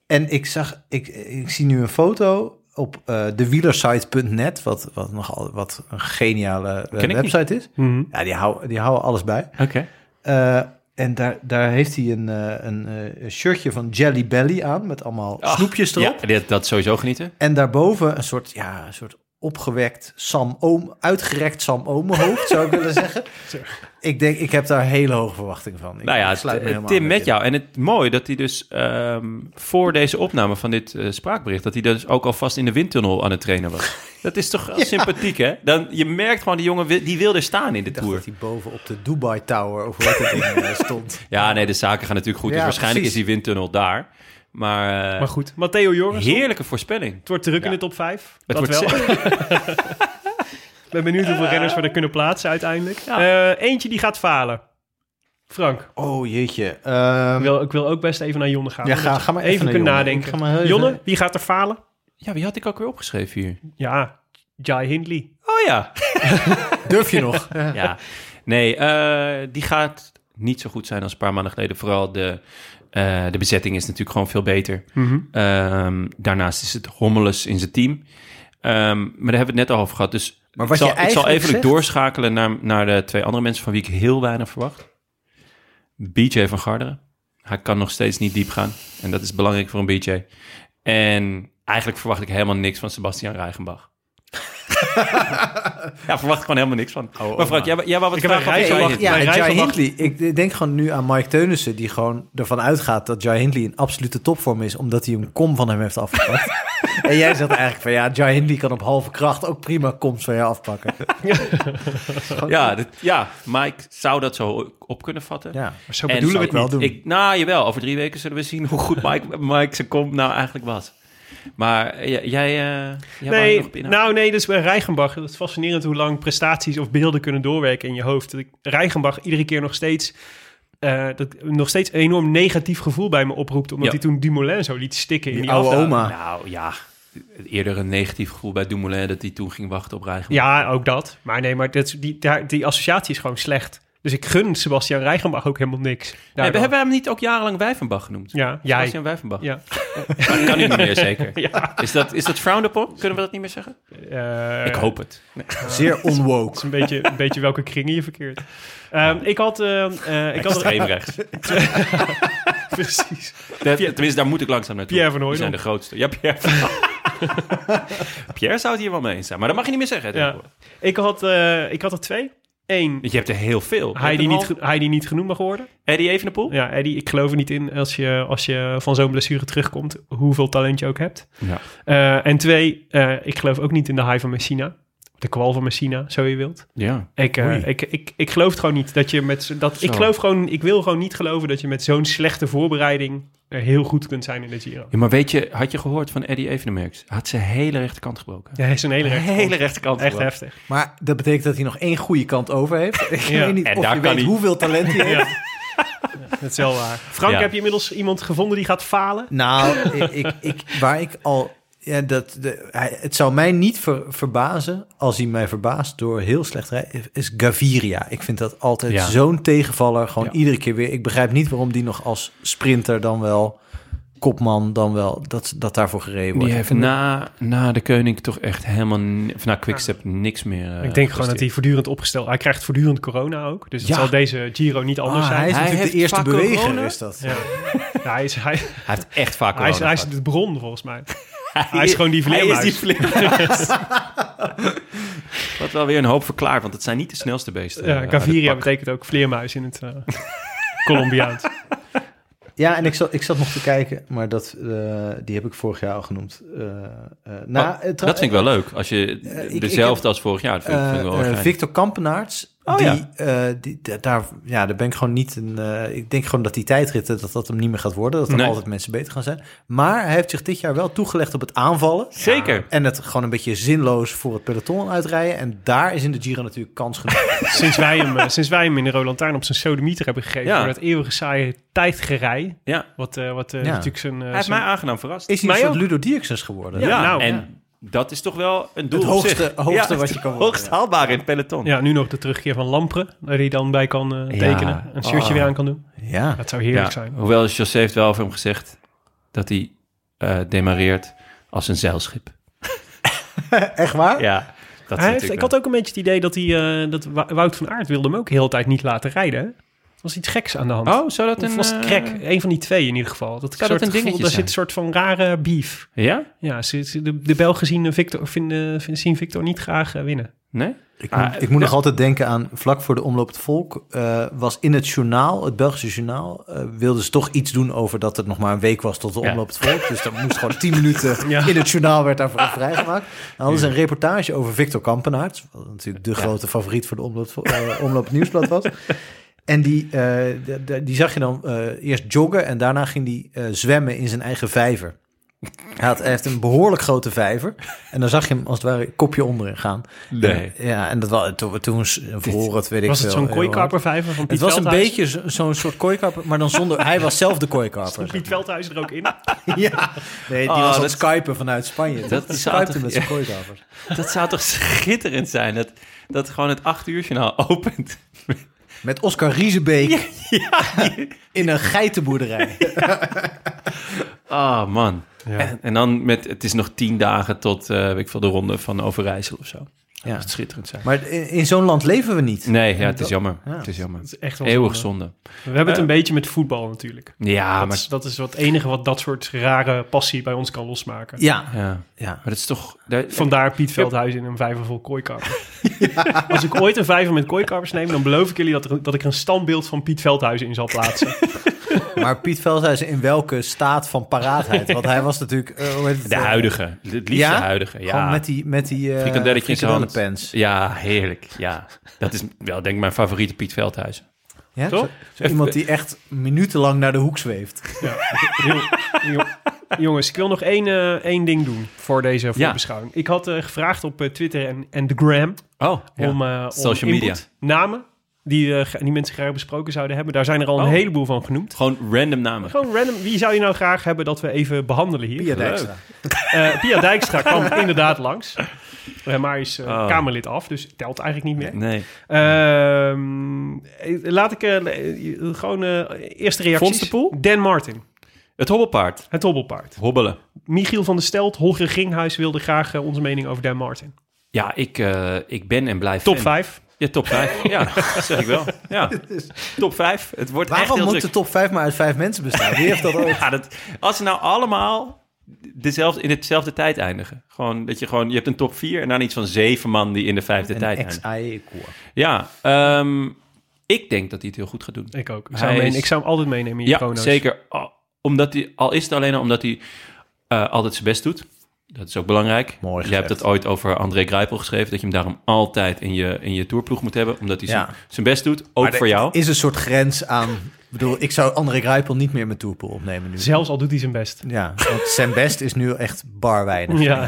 En ik zag, ik, ik zie nu een foto op eh dewielersite.net, wat, wat nogal wat een geniale ik website is. Mhm. Ja, die houden, die houden alles bij. Oké. Eh, en daar, daar heeft hij een, een shirtje van Jelly Belly aan, met allemaal Ach, snoepjes erop. Ja, dat, dat sowieso genieten. En daarboven een soort, ja, een soort opgewekt Sam Oom, uitgerekt Sam Omenhoofd, zou ik willen zeggen. Ik denk, ik heb daar hele hoge verwachtingen van. Ik nou ja, sluit me t- helemaal Tim aan met jou. En het mooie dat hij dus ehm, voor deze opname van dit eh, spraakbericht... dat hij dus ook alvast in de windtunnel aan het trainen was. Dat is toch sympathiek, hè? Dan, je merkt gewoon, die jongen wil- die wilde staan in de Ik dacht Tour. dat hij boven op de Dubai Tower, of heet dat ding, eh, stond. Ja, nee, de zaken gaan natuurlijk goed. Ja, dus waarschijnlijk precies. is die windtunnel daar. Maar, eh, Maar goed, Matteo Jorgensen. heerlijke voorspelling. Het wordt druk in de top 5. Het dat wordt wel. Ik ben benieuwd hoeveel renners we er kunnen plaatsen uiteindelijk. Eh, eentje die gaat falen. Frank, Oh jeetje. Ehm, ik wil, ik wil ook best even naar Jonne gaan. ja, ga, ga maar even, kunnen nadenken. Ik ga maar even- Jonne, wie gaat er falen? Ja, wie had ik ook weer opgeschreven hier? Ja, Jai Hindley. Oh ja. Durf je nog? ja. Nee, eh, die gaat niet zo goed zijn als een paar maanden geleden. Vooral de, eh, de bezetting is natuurlijk gewoon veel beter. Ehm, daarnaast is het hommeles in zijn team. Ehm, maar daar hebben we het net al over gehad. Dus Maar ik zal, je ik zal eigenlijk even zegt- doorschakelen naar, naar de twee andere mensen van wie ik heel weinig verwacht. BJ van Garderen. Hij kan nog steeds niet diep gaan. En dat is belangrijk voor een BJ. En eigenlijk verwacht ik helemaal niks van Sebastian Reichenbach. ja, verwacht ik gewoon helemaal niks van. maar Frank, jij, jij wou wat Ik ja, Jai Reichenbach- Hindley. Ik denk gewoon nu aan Mike Teunissen, die gewoon ervan uitgaat dat Jai Hindley een absolute topvorm is, omdat hij een kom van hem heeft afgepakt. en jij zegt eigenlijk van ja, Jai Hindley kan op halve kracht ook prima komst van je afpakken. Ja, dit, ja, Mike zou dat zo op kunnen vatten. Ja, Maar zo En bedoelen we het wel doen. Ik, nou, jawel. Over drie weken zullen we zien hoe goed Mike, Mike zijn kom nou eigenlijk was. Maar eh, jij, jij, eh, jij Nee, op nou nee, dus bij Reichenbach, het is fascinerend hoe lang prestaties of beelden kunnen doorwerken in je hoofd. Reichenbach iedere keer nog steeds, eh, dat nog steeds een enorm negatief gevoel bij me oproept, omdat Ja. hij toen Dumoulin zo liet stikken in die die oude oma. Nou ja, eerder een negatief gevoel bij Dumoulin dat hij toen ging wachten op Rijgen. Ja, ook dat. Maar nee, maar dat, die, die associatie is gewoon slecht. Dus ik gun Sebastian Reichenbach ook helemaal niks. Nee, we hebben hem niet ook jarenlang Wijvenbach genoemd. Ja, jij. Sebastian Wijvenbach. Ja. Dat kan niet meer zeker. Ja. Is dat, is dat frowned upon? Kunnen we dat niet meer zeggen? Eh, Ik hoop het. Zeer Het onwoke. is een beetje, een beetje welke kringen je verkeert. Ehm, ik had... eh, eh, ik had Extreem rechts. Precies. Tenminste, daar moet ik langzaam naartoe. Pierre van Die Hooydonk. zijn de grootste. Ja, Pierre. Pierre zou het hier wel mee eens zijn. Maar dat mag je niet meer zeggen. Ja. tegenwoordig. Ik had, eh, ik had er twee. Eén, Want je hebt er heel veel. Hij die, niet, hij die niet genoemd mag worden. Eddie Evenepoel? Ja, Eddie, ik geloof er niet in als je, als je van zo'n blessure terugkomt, hoeveel talent je ook hebt. Ja. Eh, en twee, eh, ik geloof ook niet in de high van Messina. De kwal van Messina, zo je wilt. Ja. Ik, eh, ik, ik, ik geloof het gewoon niet dat je met dat. Ik geloof gewoon, ik wil gewoon niet geloven dat je met zo'n slechte voorbereiding eh, heel goed kunt zijn in de Giro. Ja, maar weet je, had je gehoord van Eddie Evenemerks? Had zijn hele rechterkant gebroken. Ja, hij is een hele rechte hele rechterkant Echt gebroken. heftig. Maar dat betekent dat hij nog één goede kant over heeft. Ik Ja. weet niet En of daar je kan weet hij- hoeveel talent hij heeft. Ja. Dat is wel waar. Frank, Ja. heb je inmiddels iemand gevonden die gaat falen? Nou, ik, ik, ik, waar ik al... Ja, dat, de, hij, het zou mij niet ver- verbazen als hij mij verbaast door heel slecht rijden, is Gaviria. Ik vind dat altijd Ja. zo'n tegenvaller. Gewoon Ja. iedere keer weer. Ik begrijp niet waarom die nog als sprinter dan wel, kopman dan wel, dat, dat daarvoor gereden wordt. Die heeft na, na de koning toch echt helemaal... Of na Quickstep niks meer eh, ik denk gewoon dat hij voortdurend opgesteld... Hij krijgt voortdurend corona ook. Dus het Ja. zal deze Giro niet Ah, anders hij is zijn. Hij natuurlijk de heeft eerste vaak beweger, corona. is dat. Ja. Ja, hij, is, hij, Hij heeft echt vaak hij, is, corona hij is de bron, volgens mij. Hij is gewoon die Hij is vleermuis. die vleermuis. Wat wel weer een hoop verklaart, want het zijn niet de snelste beesten. eh, Ja, Gaviria pak. betekent ook vleermuis in het eh Colombiaans. Ja, en ik zat, ik zat nog te kijken, maar dat, eh, die heb ik vorig jaar al genoemd. Eh, eh, nou, Oh, eh, tra- Dat vind ik wel leuk. Als je Eh, ik- ik dezelfde heb- als vorig jaar. Vind, ik- vind ik wel Eh, eh. Victor Kampenaerts, Oh, die, ja. eh, die, daar, ja, daar ben ik gewoon niet een. eh, ik denk gewoon dat die tijdritten dat dat hem niet meer gaat worden. Dat er Nee. altijd mensen beter gaan zijn. Maar hij heeft zich dit jaar wel toegelegd op het aanvallen. Zeker. En het gewoon een beetje zinloos voor het peloton uitrijden. En daar is in de Giro natuurlijk kans genoeg. sinds, wij hem, eh, sinds wij hem in de Roland Lantaarn op zijn sodemieter hebben gegeven... Ja. voor dat eeuwige saaie tijdgerij. Ja. Wat, eh, wat Ja. natuurlijk zijn... eh, Hij heeft zijn- mij aangenaam verrast. Is hij een soort. Ludo Dierksens geworden? ja, nou, en ja. Dat is toch wel een doel Het op hoogste- zich. hoogste Ja, wat je kan worden, hoogst ja. haalbare in het peloton. Ja, nu nog de terugkeer van Lampre, waar hij dan bij kan eh, Ja. tekenen. Een shirtje Ah. weer aan kan doen. Ja. Dat zou heerlijk Ja, zijn. Hoewel José heeft wel over hem gezegd dat hij eh, demareert als een zeilschip. Echt waar? Ja, dat Hij heeft, ik had ook een beetje het idee dat, hij, eh, dat Wout van Aert wilde hem ook de hele tijd niet laten rijden. Was iets geks aan de hand. Oh, zou dat of een... was het eh, Krek? Een van die twee in ieder geval. Dat Zou soort dat een gevoel- Daar zit een soort van rare beef. Ja? Ja, ze, ze- de, de Belgen zien Victor, vinden, vinden, zien Victor niet graag eh, winnen. Nee? Ik Ah, moet, ik moet nog altijd denken aan vlak voor de omloop het volk. eh, was in het journaal, het Belgische journaal, eh, wilden ze toch iets doen over dat het nog maar een week was tot de Ja. omloop het volk. Dus dat moest gewoon tien minuten Ja. in het journaal werd daarvoor vrijgemaakt. Dan hadden ze een reportage over Victor Kampenaerts, wat natuurlijk de grote favoriet voor de omloop, eh, omloop het nieuwsblad was. En die, eh, de- de- die zag je dan eh, eerst joggen en daarna ging hij eh, zwemmen in zijn eigen vijver. Hij, had, hij heeft een behoorlijk grote vijver. En dan zag je hem als het ware kopje onderin gaan. Nee. Ja, en dat was toen, toen vroor het, weet ik Was het zo'n kooikarpervijver van. Piet Het was een beetje zo- zo'n soort kooikarper, maar dan zonder... Hij was zelf de Stond kooikarper. Piet Veldhuis er ook in? Ja, nee, die Oh, was aan het skypen vanuit Spanje. dat die zou skypte toch- met zijn. Dat zou toch schitterend zijn? Dat, dat gewoon het acht uur journaal opent. Met Oscar Riesebeek in een geitenboerderij. Ah, man. Ja. En, en dan met, het is nog tien dagen tot, eh weet ik veel, de ronde van Overijssel of zo. Ja. Dat schitterend zijn. Maar in, in zo'n land leven we niet. Nee, ja, het is jammer. Ja. Het is jammer. Dat is echt wel Eeuwig zonde. zonde. We hebben het Eh, een beetje met voetbal natuurlijk. Ja, dat, maar, is, dat is wat enige wat dat soort rare passie bij ons kan losmaken. Ja, ja. ja. maar dat is toch... daar- Vandaar Piet Veldhuis in een vijver vol kooikarpers. Als ik ooit een vijver met kooikarpers neem, dan beloof ik jullie dat, er, dat ik er een standbeeld van Piet Veldhuis in zal plaatsen. Maar Piet Veldhuis in welke staat van paraatheid? Want hij was natuurlijk... eh, hoe heet het, de eh, huidige. Het liefste Ja? huidige. Gewoon Ja. met die, met die uh, Frikandelletjes in zijn hand. pens. ja, heerlijk. Ja. Dat is wel denk ik mijn favoriete Piet Veldhuis. Ja? Toch? Zo- zo iemand die echt minutenlang naar de hoek zweeft. Ja. Jong- jong- jongens, ik wil nog één, eh, één ding doen voor deze voorbeschouwing. Ik had eh, gevraagd op eh, Twitter en, en de Gram Oh, om, eh, om Social media. namen die, eh, die mensen graag besproken zouden hebben. Daar zijn er al een Oh. heleboel van genoemd. Gewoon random namen. Gewoon random. Wie zou je nou graag hebben dat we even behandelen hier? Pia. Dijkstra. Eh, Pia Dijkstra kwam inderdaad langs. Eh, maar is eh, Oh. Kamerlid af, dus telt eigenlijk niet meer. Nee. Ehm, eh, laat ik gewoon eh, eerste reacties. Vondstenpoel? Dan Martin. Het hobbelpaard. Het hobbelpaard. Hobbelen. Michiel van der Stelt, Holger Ginghuis wilde graag onze mening over Dan Martin. Ja, ik, eh, ik ben en blijf Top fan. 5. Ja, top 5. Ja, dat zeg ik wel. Ja. Top 5. Het wordt echt Waarom heel moet druk. de top 5 maar uit vijf mensen bestaan? Wie heeft dat ooit? Ja, dat, als ze nou allemaal dezelfde, in hetzelfde tijd eindigen. Gewoon dat je gewoon, je hebt een top 4 en dan iets van zeven man die in de vijfde tijd Een eindigen. Ja, ehm, ik denk dat hij het heel goed gaat doen. Ik ook. Ik zou, hem, is- ik zou hem altijd meenemen in je Ja, chrono's. zeker. Al, omdat hij, al is het alleen al omdat hij eh, altijd zijn best doet. Dat is ook belangrijk. Mooi je hebt het ooit over André Grijpel geschreven... dat je hem daarom altijd in je, in je tourploeg moet hebben... omdat hij Ja. zijn, zijn best doet, ook Maar er voor jou. is een soort grens aan... Ik bedoel, ik zou André Grijpel niet meer in mijn tourpool opnemen nu. Zelfs al doet hij zijn best. Ja, want zijn best is nu echt bar weinig. Ja,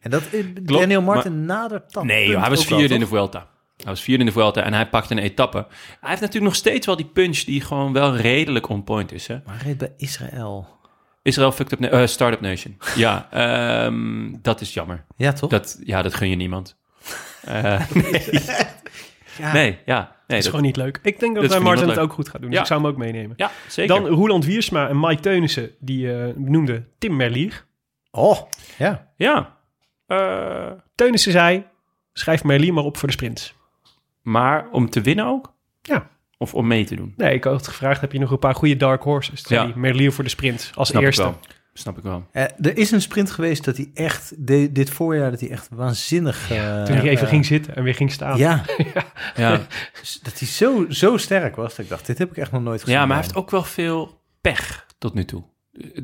En dat eh, Daniel Martin nadert dat Nee, joh, hij was vierde in de? Vuelta. Hij was vierde in de Vuelta en hij pakte een etappe. Hij heeft natuurlijk nog steeds wel die punch... die gewoon wel redelijk on point is, hè? Maar hij reed bij Israël. Israël fucked up... Eh, Startup Nation. Ja, ehm, dat is jammer. Ja, toch? Dat, ja, dat gun je niemand. Eh, nee. Ja. nee, ja. Nee, dat is dat- gewoon niet leuk. Ik denk dat, Dat voor Martin het ook goed gaat doen. Dus Ja. ik zou hem ook meenemen. ja, zeker. Dan Roland Wiersma en Mike Teunissen, die eh noemde Tim Merlier. Oh, ja. Ja. Eh, Teunissen zei, schrijf Merlier maar op voor de sprints. maar om te winnen ook? Ja. Of om mee te doen? Nee, ik had gevraagd, heb je nog een paar goede dark horses? Ja. Merlier voor de sprint, als Snap eerste. ik wel. Snap ik wel. Eh, er is een sprint geweest dat hij echt, de- dit voorjaar, dat hij echt waanzinnig... eh, Toen hij even eh, ging zitten en weer ging staan. Ja, Ja, dat hij zo, zo sterk was. Dat ik dacht, dit heb ik echt nog nooit gezien. ja maar hij heeft ook wel veel pech tot nu toe.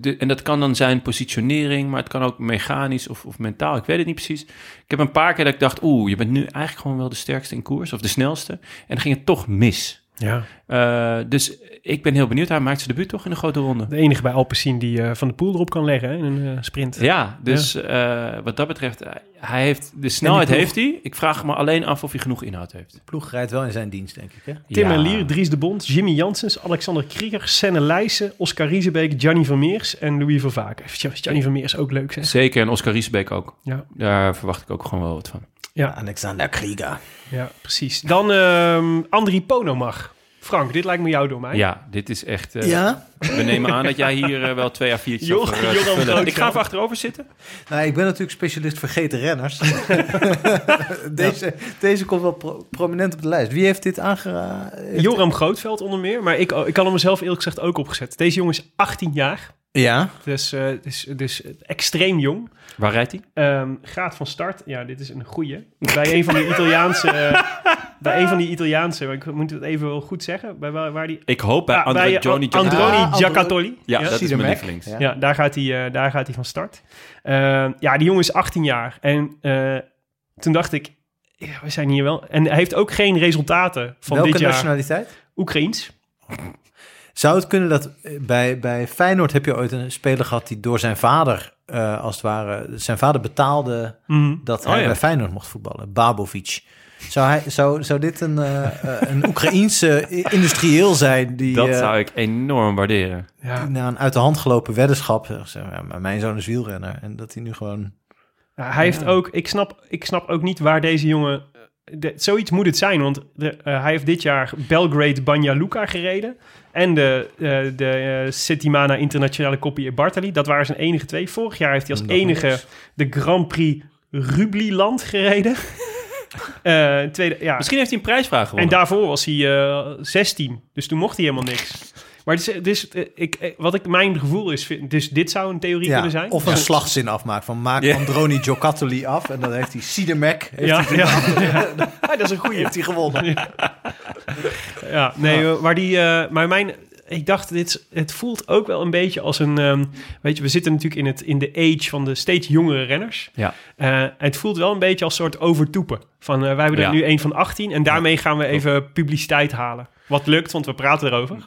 De, en dat kan dan zijn positionering, maar het kan ook mechanisch of, of mentaal. Ik weet het niet precies. Ik heb een paar keer dat ik dacht, oeh, je bent nu eigenlijk gewoon wel de sterkste in koers of de snelste. En dan ging het toch mis. Ja. Eh, dus ik ben heel benieuwd. Hij maakt zijn debuut toch in een grote ronde. De enige bij Alpecin die eh, Van de Poel erop kan leggen hè, in een eh, sprint. Ja, dus eh, wat dat betreft, hij heeft de snelheid ploeg. heeft hij. Ik vraag me alleen af of hij genoeg inhoud heeft. De ploeg rijdt wel in zijn dienst, denk ik. Hè? Tim Ja. Merlier, Dries de Bond, Jimmy Janssens, Alexander Krieger, Senne Leijsen, Oscar Riesebeek, Gianni Vermeers en Louis Vervaken. Gianni Vermeers ook leuk, zeg. Zeker, en Oscar Riesbeek ook. Ja, Daar verwacht ik ook gewoon wel wat van. Ja, Alexander Krieger. ja precies. Dan ehm Andri Ponomag. Frank, dit lijkt me jouw domein. Ja, dit is echt... eh, Ja? We nemen aan dat jij hier eh, wel twee à vullen. Groot, Ik ga even achterover zitten. Nou, ik ben natuurlijk specialist vergeten renners. deze, deze komt wel pro- prominent op de lijst. Wie heeft dit aangeraden? Joram Grootveld onder meer, maar ik, ik had hem mezelf eerlijk gezegd ook opgezet. Deze jongen is 18 jaar, Ja. dus, eh, dus, dus extreem jong. Waar rijdt hij? Ehm, gaat van start. Ja, dit is een goeie. Bij een van die Italiaanse... eh, bij een van die Italiaanse... Ik moet het even wel goed zeggen. Bij waar, waar die... Ik hoop bij Ah, André bij, Johnny Androni Ah, Giocattoli. Ja, ja. dat is mijn lievelings. Ja. Ja, daar gaat hij, eh, daar gaat hij van start. Eh, ja, die jongen is 18 jaar. En eh, toen dacht ik, ja, we zijn hier wel... En hij heeft ook geen resultaten van Welke dit jaar. nationaliteit? Oekraïens. Zou het kunnen dat eh, bij, bij Feyenoord heb je ooit een speler gehad die door zijn vader, eh, als het ware, zijn vader betaalde Mhm. dat Oh, hij ja. bij Feyenoord mocht voetballen? Babovic. Zou, hij, zou, zou dit een, eh, eh, een Oekraïense industrieel zijn die, Dat zou ik enorm waarderen. Ja. na een uit de hand gelopen weddenschap ja, maar mijn zoon is wielrenner en dat hij nu gewoon... Ja, hij heeft ook, ik snap, ik snap ook niet waar deze jongen. De- zoiets moet het zijn, want de, eh, hij heeft dit jaar Belgrade Banja Luka gereden. En de, eh, de eh, Settimana Internationale Coppi Bartali. Dat waren zijn enige twee. Vorig jaar heeft hij als enige niks. de Grand Prix Rubliland gereden. Tweede, ja. Misschien heeft hij een prijsvraag En gewonnen. daarvoor was hij eh 16. Dus toen mocht hij helemaal niks. Maar het is, ik, eh, wat ik mijn gevoel is, vind- dus dit zou een theorie Ja, kunnen zijn. of een slagzin afmaakt van maak Ja. Androni Giocattoli af en dan heeft hij heeft Ja, hij, ja, ja. Dat is een goeie. heeft hij gewonnen. Ja, nee, maar die, eh, maar mijn, ik dacht, dit, het voelt ook wel een beetje als een, ehm, weet je, we zitten natuurlijk in, het, in de age van de steeds jongere renners. Ja. Eh, het voelt wel een beetje als een soort overtoepen. Van, wij hebben er Ja. nu een van 18 en daarmee gaan we even publiciteit halen. Wat lukt, want we praten erover.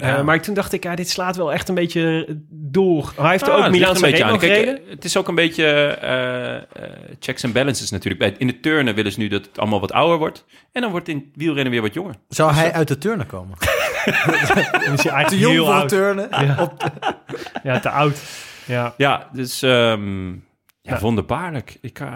Eh, maar toen dacht ik, ja, dit slaat wel echt een beetje door. Hij heeft Ah, ook ligt een beetje aan. Kijk, eh, het is ook een beetje eh, checks en balances natuurlijk. Bij, in de turnen willen ze nu dat het allemaal wat ouder wordt. En dan wordt in het wielrennen weer wat jonger. Zou hij uit de turnen komen? Is hij eigenlijk Te jong voor turnen? Ja. ja, te oud. Ja. Ja, dus ehm, Ja, wonderbaarlijk. Ik, eh,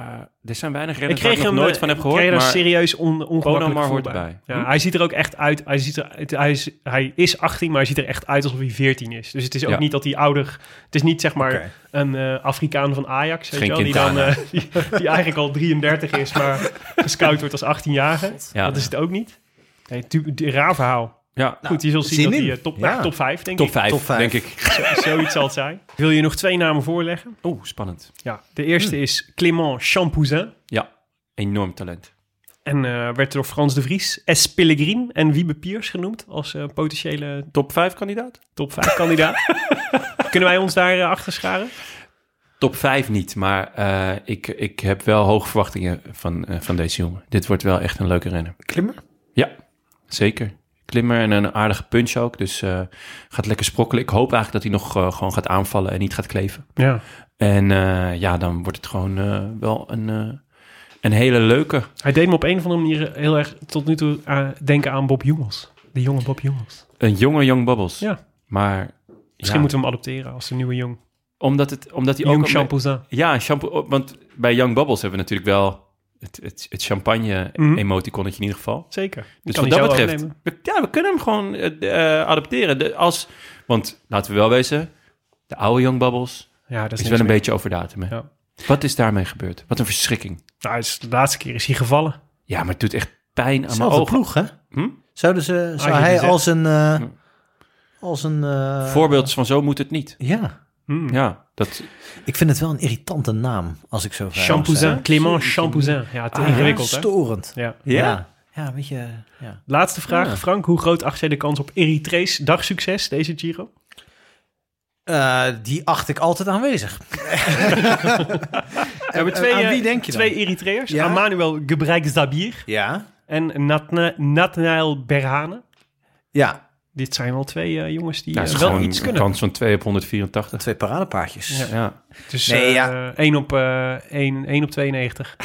er zijn weinig Ik renners waar ik nog hem nooit eh, van heb ik gehoord. kreeg er serieus on, ongemakkelijk hoort erbij. Ja, Hm? Hij ziet er ook echt uit. Hij, ziet er, het- hij, is, hij is 18, maar hij ziet er echt uit alsof hij 14 is. Dus het is ook Ja. niet dat hij ouder... Het is niet zeg maar een eh, Afrikaan van Ajax, weet je wel, die, dan, die, die eigenlijk al 33 is, maar gescout wordt als 18-jarige. Ja. Dat is het ook niet. Nee, tu- die- raar verhaal. Ja, Goed, je zult zien dat hij in. eh, top, Ja. nou, top 5, denk top ik. 5, Top vijf. denk ik. Zo- zoiets zal het zijn. Wil je nog twee namen voorleggen? Oeh, spannend. Ja, de eerste is Clément Champouzin. Ja, enorm talent. En eh, werd door Frans de Vries, S. Pellegrin en Wiebe Piers genoemd als eh, potentiële Top 5 kandidaat? top 5 kandidaat. Kunnen wij ons daar eh, achter scharen? Top 5 niet, maar eh, ik, ik heb wel hoge verwachtingen van, eh, van deze jongen. Dit wordt wel echt een leuke renner. Klimmer? Ja, zeker. Klimmer en een aardige punch ook. Dus eh, gaat lekker sprokkelen. Ik hoop eigenlijk dat hij nog eh, gewoon gaat aanvallen en niet gaat kleven. Ja. En eh, ja, dan wordt het gewoon wel een, een hele leuke. Hij deed me op een of andere manier heel erg tot nu toe denken aan Bob Jungels. De jonge Bob Jungels. Een jonge Young Bubbles. Ja. Maar Misschien ja, moeten we hem adopteren als de nieuwe jong. omdat, het, omdat hij ook... Jong Champouzin. Ja, shampoo. Want bij Young Bubbles hebben we natuurlijk wel het, het, het champagne Mhm. in ieder geval. Zeker. Dus wat dat betreft, we, ja, we kunnen hem gewoon eh, eh, adopteren. De, als, want laten we wel wezen, de oude Young Bubbles Ja, dat is, wel een meer. beetje over datum. Hè? Ja. Wat is daarmee gebeurd? Wat een verschrikking. Nou, het is- de laatste keer is hij gevallen. Ja, maar het doet echt pijn aan mijn ogen. ploeg, hè? Hm? Zouden ze, zou je hij als een... eh, Hm. als een eh, Voorbeeld van zo moet het niet. Ja. Hmm. Ja, dat, Ik vind het wel een irritante naam, als ik zo vrij mag Champouzin. Clément Champouzin. Ja, te Ah, ingewikkeld? Storend. Ja. Ja. Ja, weet je... Ja. Laatste vraag, Ja. Frank. Hoe groot acht jij de kans op Eritrees dagsucces deze Giro? Eh, die acht ik altijd aanwezig. We hebben twee, aan eh, wie denk je dan? twee Eritreërs. Ja? Zabir Ja. en Natna- Nathanael Berhane. Ja, Dit zijn wel twee eh, jongens die nou, eh, is wel gewoon iets een kunnen. kans van 2 op 184. twee paradepaardjes. Ja. Ja, Dus Nee, eh, ja. 1 op, eh 1, 1 op 92.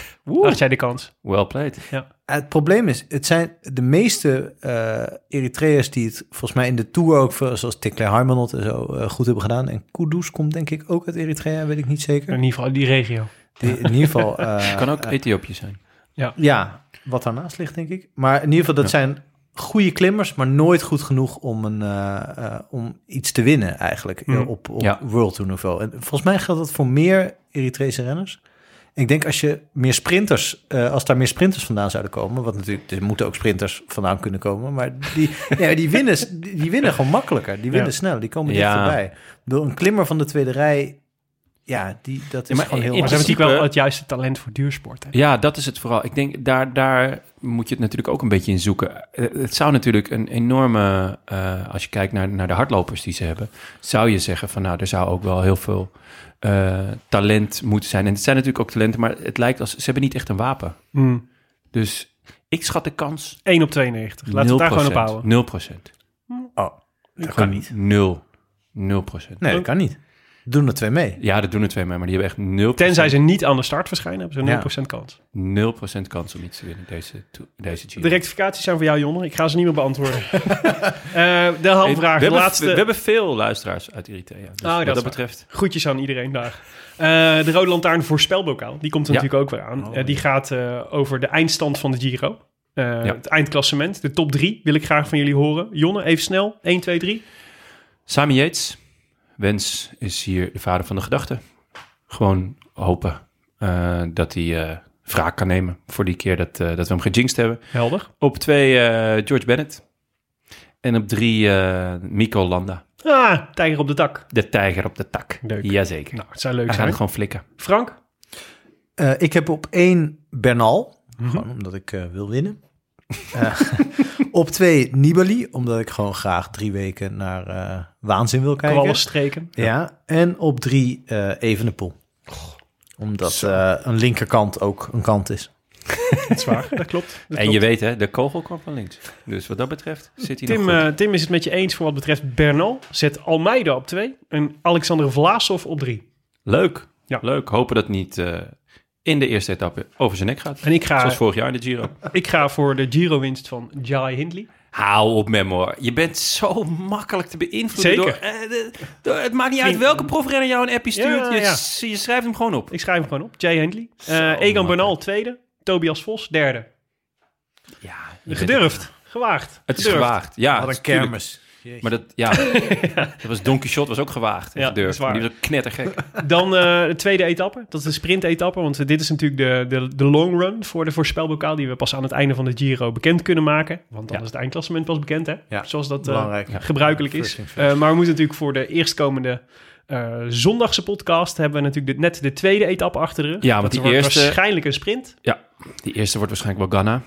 Acht jij de kans? well played. Het probleem is, het zijn de meeste eh Eritreërs die het volgens mij in de Tour ook, voor- zoals Tikle Harmanot en zo, eh, goed hebben gedaan. En Kudus komt denk ik ook uit Eritrea, weet ik niet zeker. In ieder geval die regio. Die, in ieder geval... eh, Kan ook eh, Ethiopië zijn. Ja, wat daarnaast ligt, denk ik. Maar in ieder geval, dat Ja. zijn goede klimmers, maar nooit goed genoeg om, een, eh, eh, om iets te winnen eigenlijk eh, op, op Ja. World Tour niveau. En volgens mij geldt dat voor meer Eritrese renners. Ik denk als je meer sprinters, als daar meer sprinters vandaan zouden komen, wat natuurlijk, er moeten ook sprinters vandaan kunnen komen, maar die, ja, die, winnen, die, winnen gewoon makkelijker. Die winnen Ja. snel, die komen Ja. voorbij. Bedoel, een klimmer van de tweede rij, ja, die, dat is Ja, maar gewoon heel in ze hebben principe- natuurlijk wel het juiste talent voor duursport. Hè? Ja, dat is het vooral. Ik denk, daar, daar moet je het natuurlijk ook een beetje in zoeken. Eh, Het zou natuurlijk een enorme, eh, als je kijkt naar, naar de hardlopers die ze hebben, zou je zeggen van nou, er zou ook wel heel veel eh, talent moeten zijn. En het zijn natuurlijk ook talenten, maar het lijkt als, ze hebben niet echt een wapen. Hmm. Dus ik schat de kans 1 op 92. Laten we het daar gewoon op houden. 0 procent. Oh, dat kan niet. 0. 0 procent. Nee, dat kan niet. Doen er twee mee. Ja, dat doen er twee mee, maar die hebben echt 0 Tenzij ze niet aan de start verschijnen, hebben ze Ja. 0% kans. 0 procent kans om iets te winnen deze, deze Giro. De rectificaties zijn voor jou, Jonne. Ik ga ze niet meer beantwoorden. Eh, de halve vraag, we, de hebben, laatste. we hebben veel luisteraars uit Eritrea. Dus Oh, dat wat is dat waar. betreft. Groetjes aan iedereen daar. Eh, de Rode Lantaarn voorspelbokaal, die komt er Ja. natuurlijk ook weer aan. Oh, Eh, die gaat eh, over de eindstand van de Giro. Eh, Ja. Het eindklassement, de top 3 wil ik graag van jullie horen. Jonne, even snel. 1, 2, 3. Sami Yates. Wens is hier de vader van de gedachte. Gewoon hopen eh, dat hij eh wraak kan nemen voor die keer dat, eh, dat we hem gejinxed hebben. Helder. Op twee eh, George Bennett. En op drie eh Mico Landa. Ah, tijger op de tak. De tijger op de tak. Leuk. Jazeker. Nou, het zou leuk Hij zijn. het gewoon flikken. Frank? Eh, ik heb op één Bernal, Mhm. gewoon omdat ik eh, wil winnen. Eh, op twee Nibali, omdat ik gewoon graag drie weken naar eh, waanzin wil kijken. Kwallen streken. Ja, en op drie eh Evenepoel. Omdat eh, een linkerkant ook een kant is. Dat is waar, dat klopt. Dat En klopt. je weet hè, de kogel kwam van links. Dus wat dat betreft zit hij Tim, nog goed. Tim is het met je eens voor wat betreft Bernal. Zet Almeida op 2 en Alexander Vlasov op 3. Leuk. Ja. Leuk. Hopen dat niet eh, in de eerste etappe over zijn nek gaat. En ik ga, Zoals vorig jaar in de Giro. ik ga voor de Giro-winst van Jai Hindley. Hou op, Memo. Je bent zo makkelijk te beïnvloeden. Zeker. Door, eh, de- door- het maakt niet uit welke profrenner jou een appje stuurt. Ja, je, ja. je schrijft hem gewoon op. Ik schrijf hem gewoon op. Jay Hindley. Eh Egan. Bernal, tweede. Tobias Vos, derde. Ja, bent- Gedurfd. Gewaagd. Het is Gedurfd. gewaagd. Ja, Wat een tuurlijk. kermis. Jeetje. Maar dat, ja, dat was Don Quixote was ook gewaagd. en Ja, gedurfd. dat is waar. Die was ook knettergek. Dan eh, de tweede etappe. Dat is de sprint-etappe. Want dit is natuurlijk de, de, de long run voor de voorspelbokaal... die we pas aan het einde van de Giro bekend kunnen maken. Want dan Ja. is het eindklassement pas bekend, hè? Ja, Zoals dat eh, gebruikelijk is. first. Eh, maar we moeten natuurlijk voor de eerstkomende eh zondagse podcast... hebben we natuurlijk de- net de tweede etappe achter de rug. Ja, want die wordt eerste- waarschijnlijk een sprint. Die eerste wordt waarschijnlijk wel Ghana.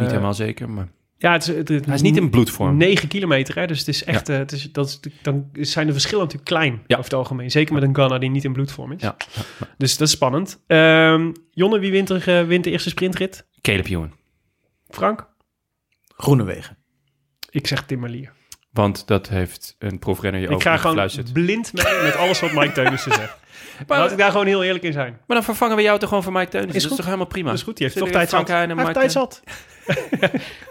Niet helemaal zeker, maar Ja, het is, het, het- hij is niet in bloedvorm. 9 kilometer, hè? dus het is echt, eh, het is, dat is, dan zijn de verschillen natuurlijk klein Ja. over het algemeen. Zeker met een Ghana die niet in bloedvorm is. Ja. Dus dat is spannend. Ehm, Jonne, wie wint, er, wint de eerste sprintrit? Caleb Ewan. Frank? Groenewegen. Ik zeg Tim Merlier. Want dat heeft een profrenner je Ik ook ga gewoon gefluisterd. blind mee met alles wat Mike Teunissen zegt. Maar, Laat ik daar gewoon heel eerlijk in zijn. maar dan vervangen we jou toch gewoon voor Mike Teunissen. Is dat is goed. toch helemaal prima? Dat is goed, die heeft toch we tijd zat. Hij heeft tijd zat.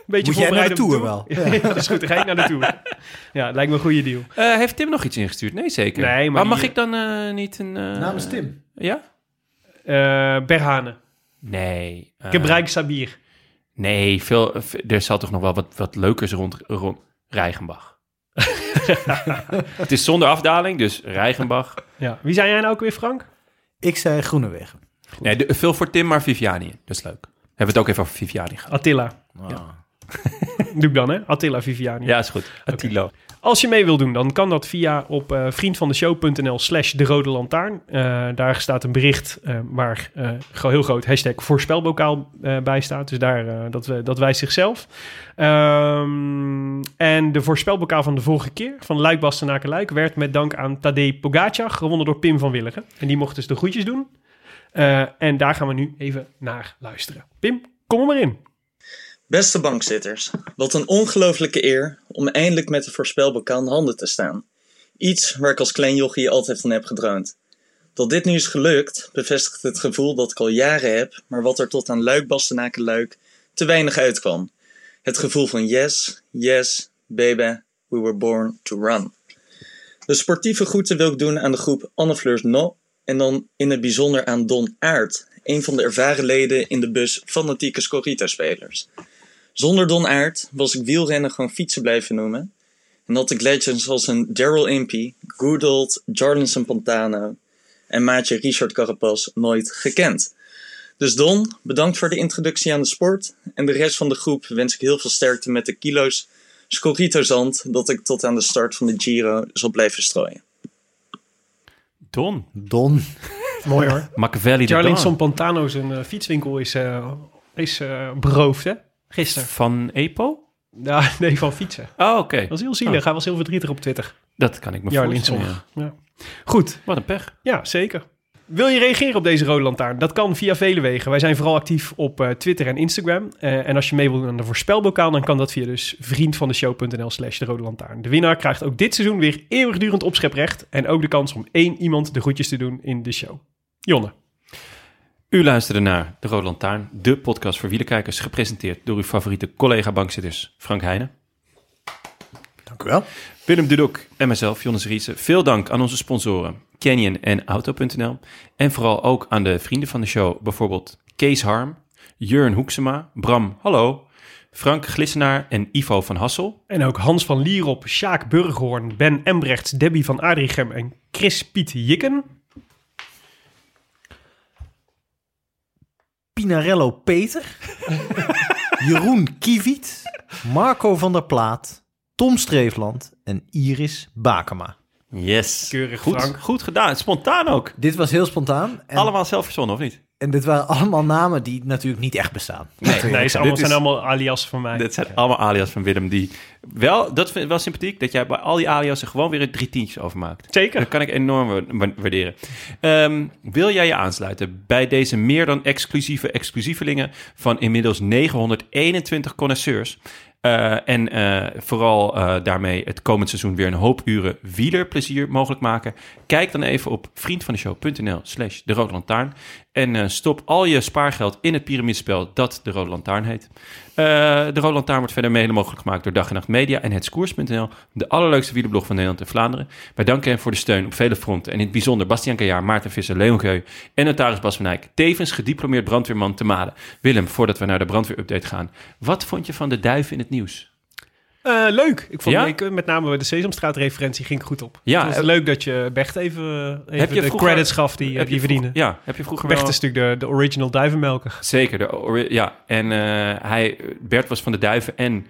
Beetje Moet jij naar de Tour wel? ja, dat is goed, dan ga ik naar de Tour. Ja, lijkt me een goede deal. Eh, heeft Tim nog iets ingestuurd? Nee, zeker. Nee, maar mag die- ik dan eh, niet een... eh, Namens Tim. Ja? Eh Berhane. Nee. Gebruik Sabir. Nee, veel, er zal toch nog wel wat, wat leukers rond, rond Rijgenbach. het is zonder afdaling, dus Rijgenbach. Ja. Wie zijn jij nou ook weer, Frank? Ik zei Groenewegen. Nee, de, veel voor Tim, maar Viviani. Dat is leuk. Hebben we het ook even over Viviani gehad. Attila. Ah. Doe ik dan, hè? Attila Viviani. Ja, is goed. Attilo. Als je mee wil doen, dan kan dat via op eh, vriendvandeshow.nl slash de rode lantaarn. Eh, daar staat een bericht eh, waar eh, gewoon heel groot hashtag voorspelbokaal eh, bij staat. Dus daar, eh, dat, we- dat wijst zichzelf. Ehm, en de voorspelbokaal van de vorige keer, van Luik Bastenaken Luik, werd met dank aan Tadej Pogacar gewonnen door Pim van Willigen. En die mocht dus de groetjes doen. Eh, en daar gaan we nu even naar luisteren. Pim, kom er maar in. Beste bankzitters, wat een ongelooflijke eer om eindelijk met de voorspelbokaal in handen te staan. Iets waar ik als klein jochie altijd van heb gedroomd. Dat dit nu is gelukt, bevestigt het gevoel dat ik al jaren heb, maar wat er tot aan Luik, Luik te weinig uitkwam. Het gevoel van yes, yes, baby, we were born to run. De sportieve groeten wil ik doen aan de groep Anne Fleurs No en dan in het bijzonder aan Don Aert, een van de ervaren leden in de bus fanatieke Scorrito-spelers. Zonder Don Aert was ik wielrennen gewoon fietsen blijven noemen. En had ik legends als een Daryl Impey, Goodald, Jarlinson Pantano en maatje Richard Carapaz nooit gekend. Dus Don, bedankt voor de introductie aan de sport. En de rest van de groep wens ik heel veel sterkte met de kilo's Scorrito zand dat ik tot aan de start van de Giro zal blijven strooien. Don. Don. Mooi hoor. Machiavelli Don. Pantano, zijn eh, fietswinkel is, eh, is eh, beroofd, hè? Gisteren. Van EPO? Ja, nee, van fietsen. Oh, oké. Dat was heel zielig. Hij was heel verdrietig op Twitter. Dat kan ik me Jarlinson. voorstellen. ja. Ja. Goed, Wat een pech. ja, zeker. Wil je reageren op deze Rode Lantaarn? Dat kan via vele wegen. Wij zijn vooral actief op eh, Twitter en Instagram. Eh, en als je mee wilt doen aan de voorspelbokaal, dan kan dat via dus vriendvandeshow.nl slash de Rode Lantaarn. De winnaar krijgt ook dit seizoen weer eeuwigdurend opscheprecht. En ook de kans om één iemand de groetjes te doen in de show. Jonne. U luisterde naar De Rode Lantaarn, de podcast voor wielerkijkers, gepresenteerd door uw favoriete collega-bankzitters Frank Heijnen, Dank u wel. Willem Dudok en mezelf, Jonas Riese. Veel dank aan onze sponsoren Canyon en Auto.nl. En vooral ook aan de vrienden van de show, bijvoorbeeld Kees Harm, Jurn Hoeksema, Bram Hallo, Frank Glissenaar en Ivo van Hassel. En ook Hans van Lierop, Sjaak Burghoorn, Ben Embrechts, Debbie van Adrichem en Chris Piet Jikken. Pinarello Peter. Jeroen Kieviet. Marco van der Plaat. Tom Streefland. En Iris Bakema. Yes. Keurig, goed, Frank. goed gedaan. Spontaan ook. Dit was heel spontaan. En, Allemaal zelf verzonnen, of niet? en dit waren allemaal namen die natuurlijk niet echt bestaan. Nee, Nee, het zijn allemaal, Dit is- zijn allemaal alias van mij. Dit zijn allemaal alias van Willem die... Wel, dat vind ik wel sympathiek, dat jij bij al die aliasen gewoon weer een drie tientjes overmaakt. Zeker. Dat kan ik enorm wa- wa- waarderen. Ehm, wil jij je aansluiten bij deze meer dan exclusieve exclusievelingen van inmiddels 921 connoisseurs? Eh, en eh, vooral eh, daarmee het komend seizoen weer een hoop uren wielerplezier mogelijk maken. Kijk dan even op vriendvandeshow.nl slash de Rode Lantaarn. En stop al je spaargeld in het piramidespel dat de Rode Lantaarn heet. Eh, de Rode Lantaarn wordt verder mede mogelijk gemaakt door Dag en Nacht Media en Hetskoers.nl, de allerleukste wielerblog van Nederland en Vlaanderen. Wij danken hen voor de steun op vele fronten en in het bijzonder Bastiaan Kajaar, Maarten Visser, Leon Geu en notaris Bas van Eyck, tevens gediplomeerd brandweerman te Maden. Willem, voordat we naar de brandweerupdate gaan, wat vond je van de duiven in het nieuws? Eh, leuk. Ik vond Ja? ik, met name de Sesamstraat-referentie ging goed op. Ja, het was heb- leuk dat je Becht even, even de vroeger- credits gaf die, eh, Heb die je verdienen. Ja, heb je vroeger Becht wel- is natuurlijk de, de original duivenmelker. Zeker, de, ja. En eh, hij, Bert was van de Duiven en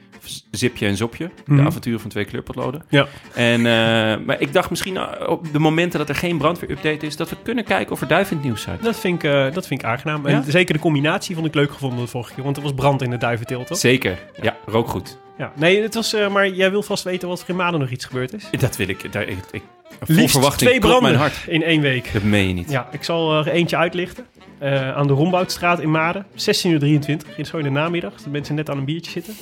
Zipje en Zopje. De Mhm. avonturen van twee kleurpotloden. Ja. En, eh, maar ik dacht misschien eh, op de momenten dat er geen brandweerupdate is... dat we kunnen kijken of er duiven in het nieuws zijn. Dat vind ik, eh, dat vind ik aangenaam. En zeker de combinatie vond ik leuk gevonden de vorige keer. Want er was brand in de duiventil, toch? Zeker, ja, rook goed. Ja. Nee, het was, eh, maar jij wil vast weten wat er in Maden nog iets gebeurd is. Dat wil ik. Daar, ik, ik vol Liefst verwachting twee branden mijn hart. in één week. Dat meen je niet. Ja, ik zal er eentje uitlichten. Eh, aan de Romboutstraat in Maden. 16.23 uur, in zo in de namiddag. Dat mensen net aan een biertje zitten.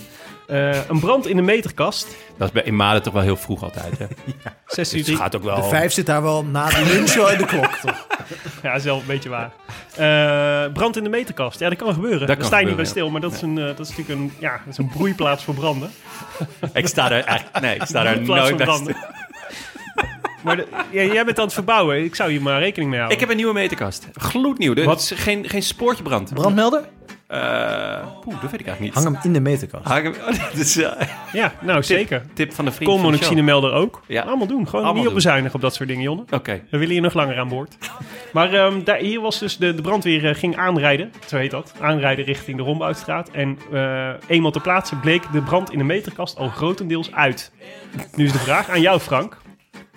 Eh, een brand in de meterkast. Dat is bij in Maden toch wel heel vroeg altijd. Hè? 16 Het gaat ook wel... De vijf zit daar wel na de lunch al in de klok, toch? Ja, is wel een beetje waar. Eh, brand in de meterkast. Ja, dat kan gebeuren. Dat Daar sta je niet bij stil. Maar dat is, een, eh, dat is natuurlijk een, ja, dat is een broeiplaats voor branden. Ik sta daar eigenlijk... Nee, ik sta daar Broeiplaats nooit voor bij branden. Maar de- ja, jij bent aan het verbouwen. Ik zou hier maar rekening mee houden. Ik heb een nieuwe meterkast. Gloednieuw. Er Wat? is geen, geen spoortje brand. Brandmelder? Eh, Poeh, dat weet ik eigenlijk niet. Hang hem in de meterkast. Hang hem- oh, Ja, nou zeker. tip van de vriend van de show. Koolmonoxidemelder ook. Ja. Allemaal doen. Gewoon Allemaal niet op bezuinigen op dat soort dingen, Jonne. Oké. We willen hier nog langer aan boord. Maar ehm, daar, hier was dus de, de brandweer eh, ging aanrijden, zo heet dat. Aanrijden richting de Romboutstraat. En eh, eenmaal ter plaatse bleek de brand in de meterkast al grotendeels uit. Nu is de vraag aan jou, Frank.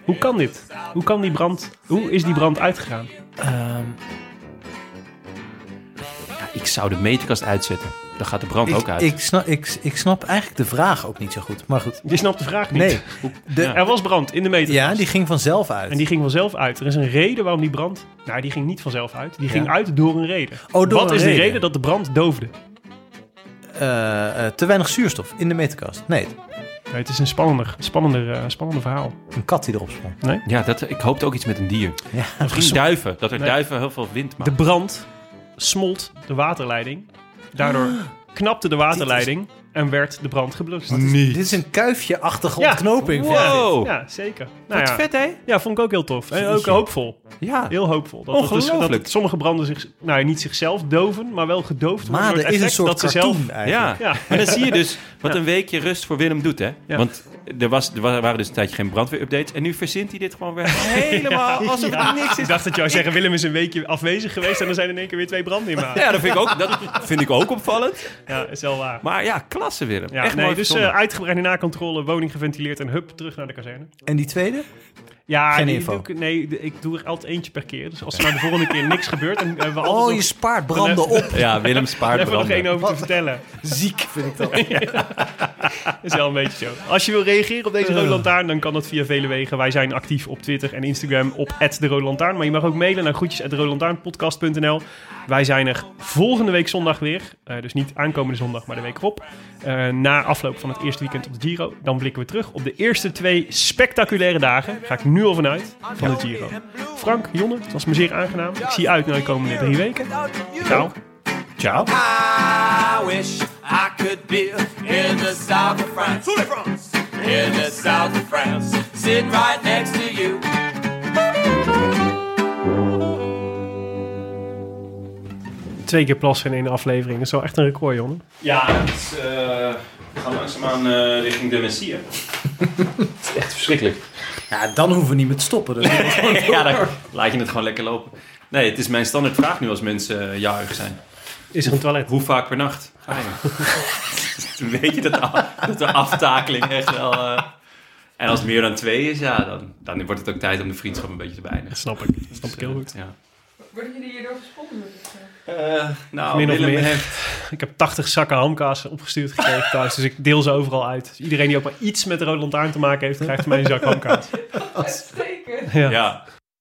Hoe kan dit? Hoe, kan die brand, hoe is die brand uitgegaan? Ehm, ik zou de meterkast uitzetten. Dan gaat de brand ook uit. ik, snap, ik, ik snap eigenlijk de vraag ook niet zo goed. Maar goed. Je snapt de vraag niet. Nee. De, Ja. Er was brand in de meterkast. ja, die ging vanzelf uit. En die ging vanzelf uit. Er is een reden waarom die brand... Nou, die ging niet vanzelf uit. Die ging Ja. uit door een reden. Oh, door Wat een is reden. de reden dat de brand doofde? Eh, eh, te weinig zuurstof in de meterkast. Nee, Nee, het is een spannender, spannender, eh, spannender verhaal. een kat die erop sprong. Ja, dat, ik hoopte ook iets met een dier. Ja. Misschien duiven. Dat er Nee. duiven heel veel wind De maken. brand smolt de waterleiding. Daardoor knapte de waterleiding en werd de brand geblust. Dit is een kuifje-achtige Ja. ontknoping. vind ik. Wow. Ja, zeker. Nou Wat ja, vet, hè? ja, vond ik ook heel tof. En ook Jeetje. hoopvol. Ja. Heel hoopvol. Dat, het dus, dat Ongelooflijk. sommige branden zich, nou ja, niet zichzelf doven, maar wel gedoofd worden. Maar er het is een effect soort dat ze zelf... cartoon eigenlijk. Ja. Ja. maar dan zie je dus wat Ja. een weekje rust voor Willem doet, hè? Ja. Want er, was, er wa- waren dus een tijdje geen brandweerupdates. En nu verzint hij dit gewoon weer helemaal alsof er niks Ik is. dacht dat jou zeggen, Willem is een weekje afwezig geweest en dan zijn er in één keer weer twee branden in maat. Ja, dat vind ik ook, dat vind ik ook opvallend. Ja, is wel waar. Maar ja, klasse Willem. Ja, Echt nee, mooi dus eh, uitgebreide nakontrole, woning geventileerd en hup, terug naar de kazerne. En die tweede? Ja, Geen die info. doe ik, nee, ik doe er altijd eentje per keer. Dus als er nou de volgende keer niks gebeurt, dan hebben we Oh, nog, je spaart branden op. Ja, Willem spaart hebben we nog één branden. over te vertellen. Ziek vind ik dat. is wel een beetje zo. Als je wil reageren op deze Rode Lantaarn, dan kan dat via vele wegen. Wij zijn actief op Twitter en Instagram op de Rode Lantaarn. Maar je mag ook mailen naar groetjes@rodelantaarnpodcast.nl. Wij zijn er volgende week zondag weer. Eh, dus niet aankomende zondag, maar de week erop. Eh, na afloop van het eerste weekend op de Giro. Dan blikken we terug op de eerste twee spectaculaire dagen. Ga ik nu al vanuit van de Giro. Frank, Jonne, het was me zeer aangenaam. Ik zie je uit naar de komende drie weken. Ciao. Ciao. I wish I could be in the south of France. In the south of France. Sitting right next to you. Twee keer plassen in één aflevering. Dat is wel echt een record, Jonne. Ja, het is, eh, we gaan langzaamaan eh richting dementie. hè. het is echt verschrikkelijk. Ja, dan hoeven we niet meer te stoppen. Dus ja, dan laat je het gewoon lekker lopen. Nee, het is mijn standaard vraag nu als mensen eh, jarig zijn. Is er een toilet? Hoe vaak per nacht ga je? Toen weet je dat, de- dat de aftakeling echt wel... eh, en als het meer dan twee is, ja, dan, dan wordt het ook tijd om de vriendschap een beetje te beëindigen. Dat snap ik. Dat snap ik heel goed. Ja. Worden jullie hierdoor gesponsord? Eh, nou, Min of meer. heeft... Ik heb 80 zakken hamkaas opgestuurd gekregen thuis. Dus ik deel ze overal uit. Dus iedereen die ook maar iets met de Rode Lantaarn te maken heeft, krijgt van mij een zak hamkaas. Uitstekend. Ja. Ja,